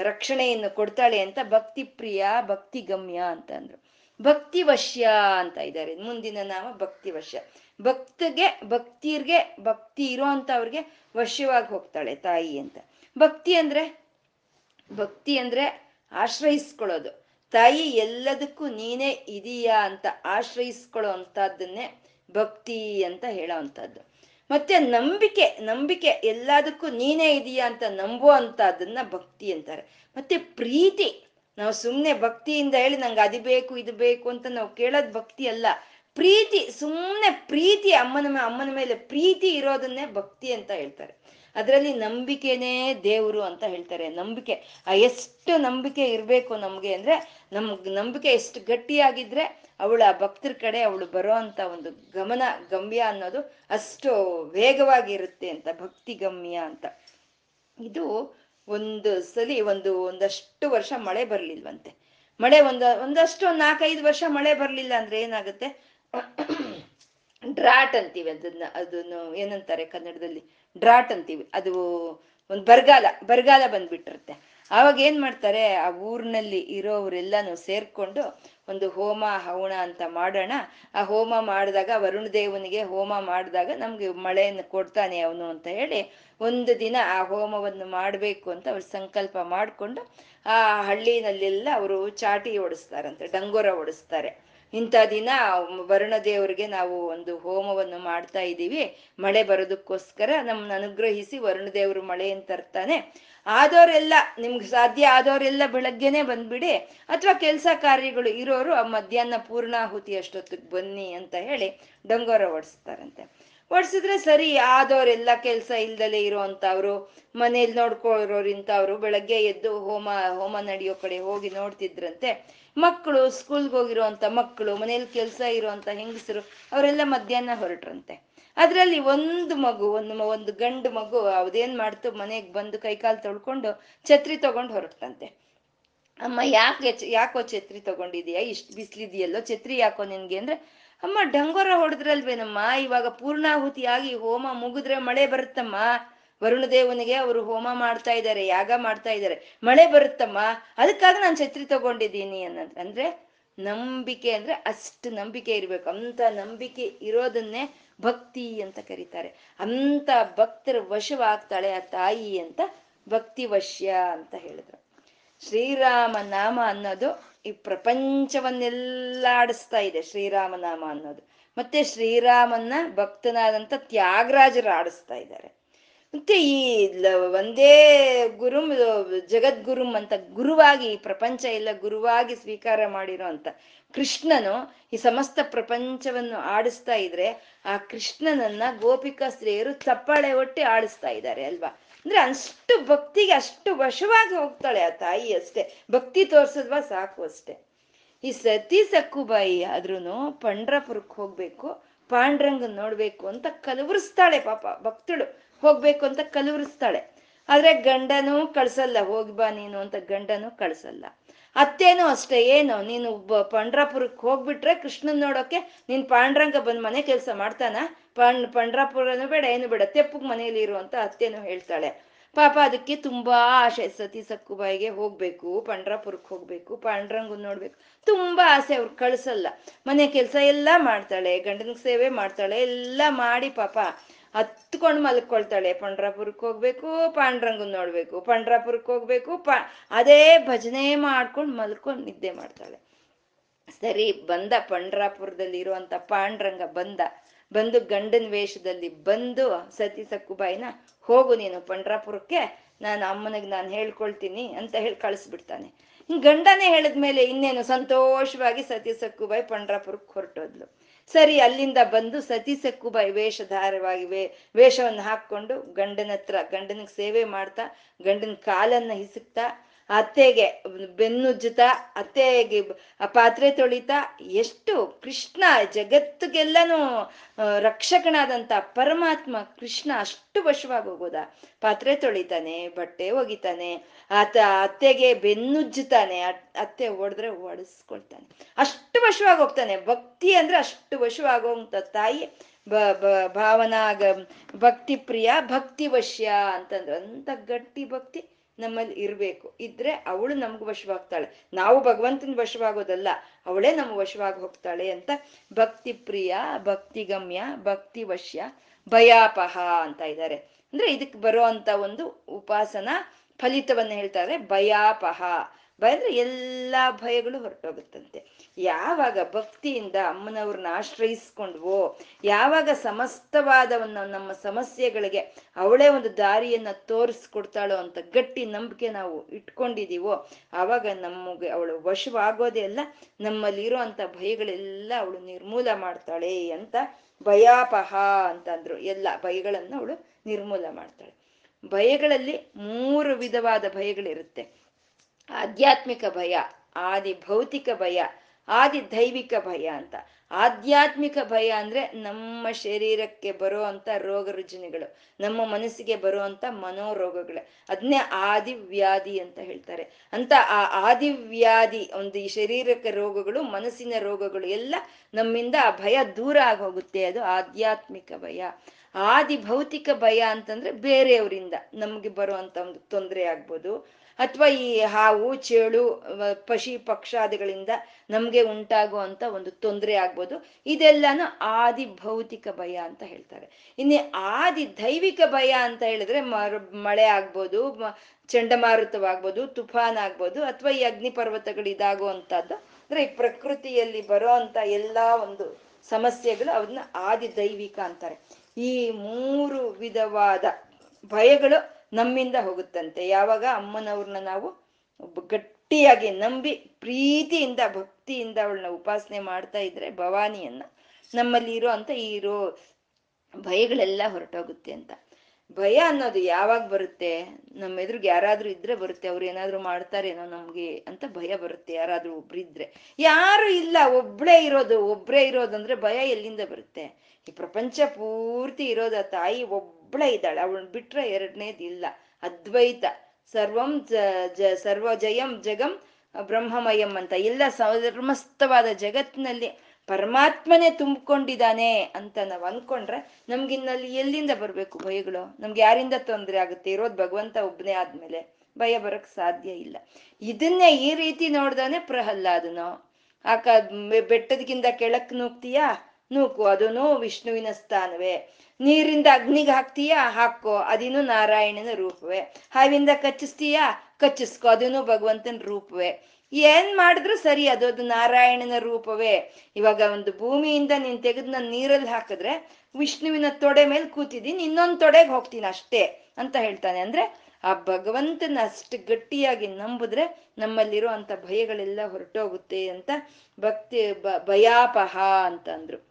ರಕ್ಷಣೆಯನ್ನು ಕೊಡ್ತಾಳೆ ಅಂತ ಭಕ್ತಿ ಪ್ರಿಯ ಭಕ್ತಿ ಗಮ್ಯ ಅಂದ್ರು ಭಕ್ತಿ ವಶ್ಯ ಅಂತ ಇದ್ದಾರೆ. ಮುಂದಿನ ನಾಮ ಭಕ್ತಿವಶ್ಯ. ಭಕ್ತಿಗೆ, ಭಕ್ತಿರ್ಗೆ, ಭಕ್ತಿ ಇರೋ ಅವ್ರಿಗೆ ವಶ್ಯವಾಗಿ ಹೋಗ್ತಾಳೆ ತಾಯಿ ಅಂತ. ಭಕ್ತಿ ಅಂದ್ರೆ? ಭಕ್ತಿ ಅಂದ್ರೆ ಆಶ್ರಯಿಸ್ಕೊಳ್ಳೋದು. ತಾಯಿ ಎಲ್ಲದಕ್ಕೂ ನೀನೇ ಇದೀಯಾ ಅಂತ ಆಶ್ರಯಿಸ್ಕೊಳ್ಳೋ ಅಂತದ್ದನ್ನೇ ಭಕ್ತಿ ಅಂತ ಹೇಳೋ ಅಂತದ್ದು ಮತ್ತೆ ನಂಬಿಕೆ ನಂಬಿಕೆ ಎಲ್ಲದಕ್ಕೂ ನೀನೇ ಇದೀಯಾ ಅಂತ ನಂಬೋ ಅಂತದನ್ನ ಭಕ್ತಿ ಅಂತಾರೆ. ಮತ್ತೆ ಪ್ರೀತಿ ನಾವು ಸುಮ್ಮನೆ ಭಕ್ತಿಯಿಂದ ಹೇಳಿ ನಂಗೆ ಅದು ಬೇಕು, ಇದು ಬೇಕು ಅಂತ ನಾವು ಕೇಳೋದು ಭಕ್ತಿ ಅಲ್ಲ. ಪ್ರೀತಿ ಸುಮ್ಮನೆ ಪ್ರೀತಿ ಅಮ್ಮನ ಅಮ್ಮನ ಮೇಲೆ ಪ್ರೀತಿ ಇರೋದನ್ನೇ ಭಕ್ತಿ ಅಂತ ಹೇಳ್ತಾರೆ. ಅದರಲ್ಲಿ ನಂಬಿಕೆನೇ ದೇವರು ಅಂತ ಹೇಳ್ತಾರೆ. ನಂಬಿಕೆ, ಆ ಎಷ್ಟು ನಂಬಿಕೆ ಇರಬೇಕು ನಮಗೆ ಅಂದರೆ ನಮ್ಗೆ ನಂಬಿಕೆ ಎಷ್ಟು ಗಟ್ಟಿಯಾಗಿದ್ರೆ ಅವಳ ಭಕ್ತರ ಕಡೆ ಅವಳು ಬರೋ ಅಂತ ಒಂದು ಗಮನ, ಗಮ್ಯ ಅನ್ನೋದು ಅಷ್ಟು ವೇಗವಾಗಿರುತ್ತೆ ಅಂತ ಭಕ್ತಿ ಗಮ್ಯ ಅಂತ. ಇದು ಒಂದು ಸಲಿ ಒಂದು ಒಂದಷ್ಟು ವರ್ಷ ಮಳೆ ಬರ್ಲಿಲ್ವಂತೆ. ಮಳೆ ಒಂದ, ಒಂದಷ್ಟು ಒಂದು ನಾಲ್ಕೈದು ವರ್ಷ ಮಳೆ ಬರ್ಲಿಲ್ಲ ಅಂದ್ರೆ ಏನಾಗುತ್ತೆ? ಡ್ರಾಟ್ ಅಂತೀವಿ ಅದನ್ನ, ಅದನ್ನು ಏನಂತಾರೆ ಕನ್ನಡದಲ್ಲಿ? ಡ್ರಾಟ್ ಅಂತೀವಿ. ಅದು ಒಂದು ಬರಗಾಲ ಬರಗಾಲ ಬಂದ್ಬಿಟ್ಟಿರುತ್ತೆ. ಆವಾಗ ಏನ್ ಮಾಡ್ತಾರೆ? ಆ ಊರಿನಲ್ಲಿ ಇರೋರೆಲ್ಲಾನು ಸೇರ್ಕೊಂಡು ಒಂದು ಹೋಮ, ಹವಣ ಅಂತ ಮಾಡೋಣ. ಆ ಹೋಮ ಮಾಡಿದಾಗ ವರುಣ ದೇವನಿಗೆ ಹೋಮ ಮಾಡಿದಾಗ ನಮ್ಗೆ ಮಳೆಯನ್ನು ಕೊಡ್ತಾನೆ ಅವನು ಅಂತ ಹೇಳಿ ಒಂದು ದಿನ ಆ ಹೋಮವನ್ನು ಮಾಡಬೇಕು ಅಂತ ಅವ್ರು ಸಂಕಲ್ಪ ಮಾಡಿಕೊಂಡು ಆ ಹಳ್ಳಿನಲ್ಲೆಲ್ಲ ಅವರು ಚಾಟಿ ಓಡಿಸ್ತಾರಂತೆ, ಡಂಗೋರ ಓಡಿಸ್ತಾರೆ. ಇಂಥ ದಿನ ವರುಣ ದೇವರಿಗೆ ನಾವು ಒಂದು ಹೋಮವನ್ನು ಮಾಡ್ತಾ ಇದ್ದೀವಿ. ಮಳೆ ಬರೋದಕ್ಕೋಸ್ಕರ ನಮ್ಮನ್ನ ಅನುಗ್ರಹಿಸಿ ವರುಣ ದೇವರು ಮಳೆಯನ್ನು ತರ್ತಾನೆ. ಆದವರೆಲ್ಲ, ನಿಮ್ಗೆ ಸಾಧ್ಯ ಆದವರೆಲ್ಲ ಬೆಳಗ್ಗೆನೆ ಬಂದ್ಬಿಡಿ. ಅಥವಾ ಕೆಲಸ ಕಾರ್ಯಗಳು ಇರೋರು, ಆ ಮಧ್ಯಾಹ್ನ ಪೂರ್ಣಾಹುತಿ ಅಷ್ಟೊತ್ತಿಗೆ ಬನ್ನಿ ಅಂತ ಹೇಳಿ ಡಂಗೋರ ಓಡಿಸ್ತಾರಂತೆ. ಓಡಿಸಿದ್ರೆ ಸರಿ, ಆದವರೆಲ್ಲ ಕೆಲಸ ಇಲ್ದಲೆ ಇರೋವಂಥವ್ರು ಮನೇಲಿ ನೋಡ್ಕೊಳ್ಳೋರು ಇಂಥವ್ರು ಬೆಳಗ್ಗೆ ಎದ್ದು ಹೋಮ ಹೋಮ ನಡೆಯೋ ಕಡೆ ಹೋಗಿ ನೋಡ್ತಿದ್ರಂತೆ. ಮಕ್ಕಳು, ಸ್ಕೂಲ್ಗೆ ಹೋಗಿರುವಂತ ಮಕ್ಕಳು, ಮನೇಲಿ ಕೆಲಸ ಇರುವಂಥ ಹೆಂಗಸರು, ಅವರೆಲ್ಲ ಮಧ್ಯಾಹ್ನ ಹೊರಟ್ರಂತೆ. ಅದರಲ್ಲಿ ಒಂದು ಮಗು, ಒಂದು ಒಂದು ಗಂಡು ಮಗು ಅದೇನ್ ಮಾಡ್ತು, ಮನೆಗೆ ಬಂದು ಕೈಕಾಲು ತೊಳ್ಕೊಂಡು ಛತ್ರಿ ತಗೊಂಡು ಹೊರಟಂತೆ ಅಮ್ಮ, ಯಾಕೆ ಯಾಕೋ ಛತ್ರಿ ತಗೊಂಡಿದೀಯಾ? ಇಷ್ಟು ಬಿಸಿಲಿದೆಯಲ್ಲೋ ಛತ್ರಿ ಯಾಕೋ ನಿನ್ಗೆ ಅಂದ್ರೆ, ಅಮ್ಮ, ಡಂಗೋರ ಹೊಡೆದ್ರಲ್ವೇನಮ್ಮ? ಇವಾಗ ಪೂರ್ಣಾಹುತಿಯಾಗಿ ಹೋಮ ಮುಗಿದ್ರೆ ಮಳೆ ಬರುತ್ತಮ್ಮ? ವರುಣದೇವನಿಗೆ ಅವರು ಹೋಮ ಮಾಡ್ತಾ ಇದ್ದಾರೆ ಯಾಗ ಮಾಡ್ತಾ ಇದ್ದಾರೆ ಮಳೆ ಬರುತ್ತಮ್ಮ? ಅದಕ್ಕಾಗಿ ನಾನು ಛತ್ರಿ ತಗೊಂಡಿದ್ದೀನಿ ಅನ್ನೋದು, ಅಂದ್ರೆ ನಂಬಿಕೆ ಅಂದ್ರೆ ಅಷ್ಟು ನಂಬಿಕೆ ಇರ್ಬೇಕು. ಅಂತ ನಂಬಿಕೆ ಇರೋದನ್ನೇ ಭಕ್ತಿ ಅಂತ ಕರೀತಾರೆ. ಅಂತ ಭಕ್ತರ ವಶವಾಗ್ತಾಳೆ ಆ ತಾಯಿ ಅಂತ ಭಕ್ತಿ ವಶ್ಯ ಅಂತ ಹೇಳಿದ್ರು. ಶ್ರೀರಾಮ ನಾಮ ಅನ್ನೋದು ಈ ಪ್ರಪಂಚವನ್ನೆಲ್ಲ ಆಡಿಸ್ತಾ ಇದೆ ಶ್ರೀರಾಮನಾಮ ಅನ್ನೋದು. ಮತ್ತೆ ಶ್ರೀರಾಮನ್ನ ಭಕ್ತನಾದಂತ ತ್ಯಾಗರಾಜರು ಆಡಿಸ್ತಾ ಇದ್ದಾರೆ. ಮತ್ತೆ ಈ ಒಂದೇ ಗುರುಂ ಜಗದ್ಗುರುಂ ಅಂತ ಗುರುವಾಗಿ, ಈ ಪ್ರಪಂಚ ಎಲ್ಲ ಗುರುವಾಗಿ ಸ್ವೀಕಾರ ಮಾಡಿರೋ ಅಂತ ಕೃಷ್ಣನು ಈ ಸಮಸ್ತ ಪ್ರಪಂಚವನ್ನು ಆಡಿಸ್ತಾ ಇದ್ರೆ ಆ ಕೃಷ್ಣನನ್ನ ಗೋಪಿಕಾ ಸ್ತ್ರೀಯರು ಚಪ್ಪಾಳೆ ಒಟ್ಟಿ ಆಡಿಸ್ತಾ ಇದ್ದಾರೆ ಅಲ್ವಾ? ಅಂದ್ರೆ ಅಷ್ಟು ಭಕ್ತಿಗೆ ಅಷ್ಟು ವಶವಾಗಿ ಹೋಗ್ತಾಳೆ ಆ ತಾಯಿ ಅಷ್ಟೇ. ಭಕ್ತಿ ತೋರ್ಸದ್ವಾ ಸಾಕು ಅಷ್ಟೇ. ಈ ಸತಿ ಸಕ್ಕುಬಾಯಿ ಆದ್ರೂ ಪಂಡ್ರಪುರಕ್ಕೆ ಹೋಗ್ಬೇಕು ಪಾಂಡ್ರಂಗ್ ನೋಡ್ಬೇಕು ಅಂತ ಕಲವರಿಸ್ತಾಳೆ ಪಾಪ ಭಕ್ತಳು. ಹೋಗ್ಬೇಕು ಅಂತ ಕಲವರಿಸ್ತಾಳೆ. ಆದ್ರೆ ಗಂಡನೂ ಕಳ್ಸಲ್ಲ, ಹೋಗಿ ಬಾ ನೀನು ಅಂತ ಗಂಡನೂ ಕಳ್ಸಲ್ಲ. ಅತ್ತೇನು ಅಷ್ಟೇ, ಏನು? ನೀನು ಪಂಡ್ರಾಪುರಕ್ಕೆ ಹೋಗ್ಬಿಟ್ರೆ ಕೃಷ್ಣನ್ ನೋಡೋಕೆ ನೀನ್ ಪಾಂಡ್ರಂಗ ಬಂದ್ ಮನೆ ಕೆಲಸ ಮಾಡ್ತಾನ? ಪಂಡ್, ಪಂಡ್ರಾಪುರನು ಬೇಡ, ಏನು ಬೇಡ, ತೆಪ್ಪಗ್ ಮನೇಲಿ ಇರು ಅಂತ ಅತ್ತೇನು ಹೇಳ್ತಾಳೆ. ಪಾಪ ಅದಕ್ಕೆ ತುಂಬಾ ಆಸೆ, ಸತಿ ಸಕ್ಕುಬಾಯಿಗೆ ಹೋಗ್ಬೇಕು, ಪಂಡ್ರಾಪುರಕ್ಕೆ ಹೋಗ್ಬೇಕು, ಪಾಂಡ್ರಂಗನ್ ನೋಡ್ಬೇಕು. ತುಂಬಾ ಆಸೆ, ಅವ್ರು ಕಳ್ಸಲ್ಲ. ಮನೆ ಕೆಲಸ ಎಲ್ಲ ಮಾಡ್ತಾಳೆ ಗಂಡನ ಸೇವೆ ಮಾಡ್ತಾಳೆ, ಎಲ್ಲ ಮಾಡಿ ಪಾಪ. ಹತ್ಕೊಂಡು ಮಲ್ಕೊಳ್ತಾಳೆ. ಪಂಡ್ರಾಪುರಕ್ಕೆ ಹೋಗ್ಬೇಕು, ಪಾಂಡ್ರಂಗನ್ ನೋಡ್ಬೇಕು. ಪಂಡ್ರಾಪುರಕ್ಕೆ ಹೋಗ್ಬೇಕು, ಪಾ, ಅದೇ ಭಜನೆ ಮಾಡ್ಕೊಂಡು ಮಲ್ಕೊಂಡು ನಿದ್ದೆ ಮಾಡ್ತಾಳೆ. ಸರಿ, ಬಂದ ಪಂಡ್ರಾಪುರದಲ್ಲಿ ಇರುವಂತ ಪಾಂಡ್ರಂಗ ಬಂದ. ಬಂದು ಗಂಡನ ವೇಷದಲ್ಲಿ ಬಂದು, ಸತಿ ಸಕ್ಕುಬಾಯಿನ ಹೋಗು ನೀನು ಪಂಡ್ರಾಪುರಕ್ಕೆ, ನಾನು ಅಮ್ಮನಿಗೆ ನಾನು ಹೇಳ್ಕೊಳ್ತೀನಿ ಅಂತ ಹೇಳಿ ಕಳಿಸ್ಬಿಡ್ತಾನೆ. ಗಂಡನೇ ಹೇಳಿದ್ಮೇಲೆ ಇನ್ನೇನು ಸಂತೋಷವಾಗಿ ಸತಿ ಸಕ್ಕುಬಾಯಿ ಪಂಡ್ರಾಪುರಕ್ಕೆ ಹೊರಟೋದ್ಲು. ಸರಿ, ಅಲ್ಲಿಂದ ಬಂದು ಸತಿ ಸಕ್ಕುಬಾಯಿ ವೇಷಧಾರವಾಗಿ ವೇ ವೇಷವನ್ನು ಹಾಕ್ಕೊಂಡು ಗಂಡನ ಹತ್ರ, ಗಂಡನಿಗೆ ಸೇವೆ ಮಾಡ್ತಾ, ಗಂಡನ ಕಾಲನ್ನ ಹಿಸುಕ್ತಾ, ಅತ್ತೆಗೆ ಬೆನ್ನುಜ್ಜುತ್ತಾ ಅತ್ತೆಗೆ ಪಾತ್ರೆ ತೊಳಿತಾ, ಎಷ್ಟು ಕೃಷ್ಣ ಜಗತ್ತಿಗೆಲ್ಲನೂ ರಕ್ಷಕನಾದಂತ ಪರಮಾತ್ಮ ಕೃಷ್ಣ ಅಷ್ಟು ವಶವಾಗಿ ಹೋಗೋದ. ಪಾತ್ರೆ ತೊಳಿತಾನೆ, ಬಟ್ಟೆ ಒಗಿತಾನೆ ಆತ ಅತ್ತೆಗೆ ಬೆನ್ನುಜ್ಜುತ್ತಾನೆ. ಅತ್ತೆ ಹೊಡೆದ್ರೆ ಒಡಿಸ್ಕೊಳ್ತಾನೆ ಅಷ್ಟು ವಶವಾಗಿ ಹೋಗ್ತಾನೆ. ಭಕ್ತಿ ಅಂದ್ರೆ ಅಷ್ಟು ವಶವಾಗುವಂತ ತಾಯಿ ಬ ಭಾವನಾ ಭಕ್ತಿ ಪ್ರಿಯ, ಭಕ್ತಿ ವಶ್ಯ ಅಂತಂದ್ರೆ ಅಂತ ಗಟ್ಟಿ ಭಕ್ತಿ ನಮ್ಮಲ್ಲಿ ಇರ್ಬೇಕು. ಇದ್ರೆ ಅವಳು ನಮ್ಗೆ ವಶವಾಗ್ತಾಳೆ. ನಾವು ಭಗವಂತನ ವಶವಾಗೋದಲ್ಲ, ಅವಳೇ ನಮ್ಮ ವಶವಾಗಿ ಹೋಗ್ತಾಳೆ ಅಂತ ಭಕ್ತಿ ಪ್ರಿಯ, ಭಕ್ತಿ ಗಮ್ಯ, ಭಕ್ತಿ ವಶ್ಯ, ಭಯಾಪಹ ಅಂತ ಇದ್ದಾರೆ. ಅಂದ್ರೆ ಇದಕ್ಕೆ ಬರೋ ಒಂದು ಉಪಾಸನ ಫಲಿತವನ್ನ ಹೇಳ್ತಾರೆ ಭಯಾಪಹ. ಭಯ ಅಂದ್ರೆ ಎಲ್ಲಾ ಭಯಗಳು ಹೊರಟೋಗುತ್ತಂತೆ. ಯಾವಾಗ ಭಕ್ತಿಯಿಂದ ಅಮ್ಮನವ್ರನ್ನ ಆಶ್ರಯಿಸ್ಕೊಂಡ್ವೋ, ಯಾವಾಗ ಸಮಸ್ತವಾದವನ್ನ ನಮ್ಮ ಸಮಸ್ಯೆಗಳಿಗೆ ಅವಳೇ ಒಂದು ದಾರಿಯನ್ನ ತೋರಿಸ್ಕೊಡ್ತಾಳೋ ಅಂತ ಗಟ್ಟಿ ನಂಬಿಕೆ ನಾವು ಇಟ್ಕೊಂಡಿದೀವೋ ಆವಾಗ ನಮಗೆ ಅವಳು ವಶವಾಗೋದೇ ಅಲ್ಲ, ನಮ್ಮಲ್ಲಿರೋ ಅಂತ ಭಯಗಳೆಲ್ಲ ಅವಳು ನಿರ್ಮೂಲ ಮಾಡ್ತಾಳೆ ಅಂತ ಭಯಾಪಹ ಅಂತಂದ್ರು. ಎಲ್ಲ ಭಯಗಳನ್ನ ಅವಳು ನಿರ್ಮೂಲ ಮಾಡ್ತಾಳೆ. ಭಯಗಳಲ್ಲಿ ಮೂರು ವಿಧವಾದ ಭಯಗಳಿರುತ್ತೆ. ಆಧ್ಯಾತ್ಮಿಕ ಭಯ, ಆದಿ ಭೌತಿಕ ಭಯ, ಆದಿ ದೈವಿಕ ಭಯ ಅಂತ. ಆಧ್ಯಾತ್ಮಿಕ ಭಯ ಅಂದ್ರೆ ನಮ್ಮ ಶರೀರಕ್ಕೆ ಬರೋ ರೋಗ ರುಜಿನಗಳು, ನಮ್ಮ ಮನಸ್ಸಿಗೆ ಬರುವಂತ ಮನೋರೋಗಗಳು. ಅದನ್ನೇ ಆದಿವ್ಯಾಧಿ ಅಂತ ಹೇಳ್ತಾರೆ. ಅಂತ ಆ ಆದಿವ್ಯಾಧಿ ಒಂದು ಈ ಶರೀರಕ್ಕೆ ರೋಗಗಳು, ಮನಸ್ಸಿನ ರೋಗಗಳು ಎಲ್ಲ ನಮ್ಮಿಂದ ಆ ಭಯ ದೂರ ಆಗೋಗುತ್ತೆ. ಅದು ಆಧ್ಯಾತ್ಮಿಕ ಭಯ. ಆದಿ ಭೌತಿಕ ಭಯ ಅಂತಂದ್ರೆ ಬೇರೆಯವರಿಂದ ನಮ್ಗೆ ಬರುವಂತ ಒಂದು ತೊಂದರೆ ಆಗ್ಬೋದು. ಅಥವಾ ಈ ಹಾವು, ಚೇಳು ಪಶಿ, ಪಕ್ಷಾದಿಗಳಿಂದ ನಮ್ಗೆ ಉಂಟಾಗುವಂತ ಒಂದು ತೊಂದರೆ ಆಗ್ಬೋದು. ಇದೆಲ್ಲಾನು ಆದಿ ಭೌತಿಕ ಭಯ ಅಂತ ಹೇಳ್ತಾರೆ. ಇನ್ನು ಆದಿ ದೈವಿಕ ಭಯ ಅಂತ ಹೇಳಿದ್ರೆ ಮಳೆ ಆಗ್ಬೋದು ಚಂಡಮಾರುತವಾಗ್ಬೋದು, ತುಫಾನ್ ಆಗ್ಬೋದು, ಅಥವಾ ಈ ಅಗ್ನಿ ಪರ್ವತಗಳು ಇದಾಗುವಂತದ್ದು ಅಂದ್ರೆ ಈ ಪ್ರಕೃತಿಯಲ್ಲಿ ಬರೋ ಅಂತ ಎಲ್ಲಾ ಒಂದು ಸಮಸ್ಯೆಗಳು ಅದನ್ನ ಆದಿ ದೈವಿಕ ಅಂತಾರೆ. ಈ ಮೂರು ವಿಧವಾದ ಭಯಗಳು ನಮ್ಮಿಂದ ಹೋಗುತ್ತಂತೆ. ಯಾವಾಗ ಅಮ್ಮನವ್ರನ್ನ ನಾವು ಗಟ್ಟಿಯಾಗಿ ನಂಬಿ ಪ್ರೀತಿಯಿಂದ, ಭಕ್ತಿಯಿಂದ ಅವಳನ್ನ ಉಪಾಸನೆ ಮಾಡ್ತಾ ಇದ್ರೆ ಭವಾನಿಯನ್ನ ನಮ್ಮಲ್ಲಿ ಇರೋ ಅಂತ ಇರೋ ಭಯಗಳೆಲ್ಲ ಹೊರಟೋಗುತ್ತೆ ಅಂತ. ಭಯ ಅನ್ನೋದು ಯಾವಾಗ ಬರುತ್ತೆ? ನಮ್ಮ ಎದುರಿಗೆ ಯಾರಾದ್ರೂ ಇದ್ರೆ ಬರುತ್ತೆ. ಅವ್ರು ಏನಾದ್ರು ಮಾಡ್ತಾರೇನೋ ನಮ್ಗೆ ಅಂತ ಭಯ ಬರುತ್ತೆ. ಯಾರಾದ್ರೂ ಒಬ್ರು ಇದ್ರೆ. ಯಾರು ಇಲ್ಲ, ಒಬ್ಳೇ ಇರೋದು, ಒಬ್ರೇ ಇರೋದಂದ್ರೆ ಭಯ ಎಲ್ಲಿಂದ ಬರುತ್ತೆ? ಈ ಪ್ರಪಂಚ ಪೂರ್ತಿ ಇರೋದ ತಾಯಿ ಒಬ್ಳೆ ಇದ್ದಾಳೆ. ಅವಳನ್ನ ಬಿಟ್ರೆ ಎರಡನೇದಿಲ್ಲ ಅದ್ವೈತ. ಸರ್ವಂ ಜ ಸರ್ವ ಜಯಂ ಜಗಂ ಬ್ರಹ್ಮಮಯಂ ಅಂತ. ಎಲ್ಲ ಸರ್ಮಸ್ತವಾದ ಜಗತ್ತಿನಲ್ಲಿ ಪರಮಾತ್ಮನೇ ತುಂಬಿಕೊಂಡಿದ್ದಾನೆ ಅಂತ ನಾವ್ ಅನ್ಕೊಂಡ್ರೆ ನಮ್ಗಿನ್ನಲ್ಲಿ ಎಲ್ಲಿಂದ ಬರ್ಬೇಕು ಭಯಗಳು? ನಮ್ಗೆ ಯಾರಿಂದ ತೊಂದರೆ ಆಗುತ್ತೆ? ಇರೋದು ಭಗವಂತ ಒಬ್ಬನೇ ಆದ್ಮೇಲೆ. ಭಯ ಬರಕ್ ಸಾಧ್ಯ ಇಲ್ಲ. ಇದನ್ನೇ ಈ ರೀತಿ ನೋಡ್ದಾನೆ ಪ್ರಹ್ಲಾದನು. ಆಕ ಬೆಟ್ಟದಕ್ಕಿಂತ ಕೆಳಕ್ ನೂಗ್ತೀಯಾ? ನೂಕು ಅದೂ ವಿಷ್ಣುವಿನ ಸ್ಥಾನವೇ. ನೀರಿಂದ ಅಗ್ನಿಗೆ ಹಾಕ್ತೀಯಾ? ಹಾಕೋ, ಅದಿನ್ನು ನಾರಾಯಣನ ರೂಪವೇ. ಹಾವಿಂದ ಕಚ್ಚಿಸ್ತೀಯಾ? ಕಚ್ಚಿಸ್ಕೋ ಅದನ್ನು ಭಗವಂತನ ರೂಪವೇ. ಏನ್ ಮಾಡಿದ್ರು ಸರಿ ಅದು ಅದು ನಾರಾಯಣನ ರೂಪವೇ. ಇವಾಗ ಒಂದು ಭೂಮಿಯಿಂದ ನೀನ್ ತೆಗೆದು ನಾನು ನೀರಲ್ಲಿ ಹಾಕಿದ್ರೆ ವಿಷ್ಣುವಿನ ತೊಡೆ ಮೇಲೆ ಕೂತಿದ್ದೀನಿ ಇನ್ನೊಂದು ತೊಡೆಗೆ ಹೋಗ್ತೀನಿ ಅಷ್ಟೇ ಅಂತ ಹೇಳ್ತಾನೆ. ಅಂದ್ರೆ ಆ ಭಗವಂತನ ಅಷ್ಟು ಗಟ್ಟಿಯಾಗಿ ನಂಬಿದ್ರೆ ನಮ್ಮಲ್ಲಿರೋ ಅಂತ ಭಯಗಳೆಲ್ಲ ಹೊರಟೋಗುತ್ತೆ ಅಂತ ಭಕ್ತಿ ಭಯಾಪಹ ಅಂತ ಅಂದ್ರು.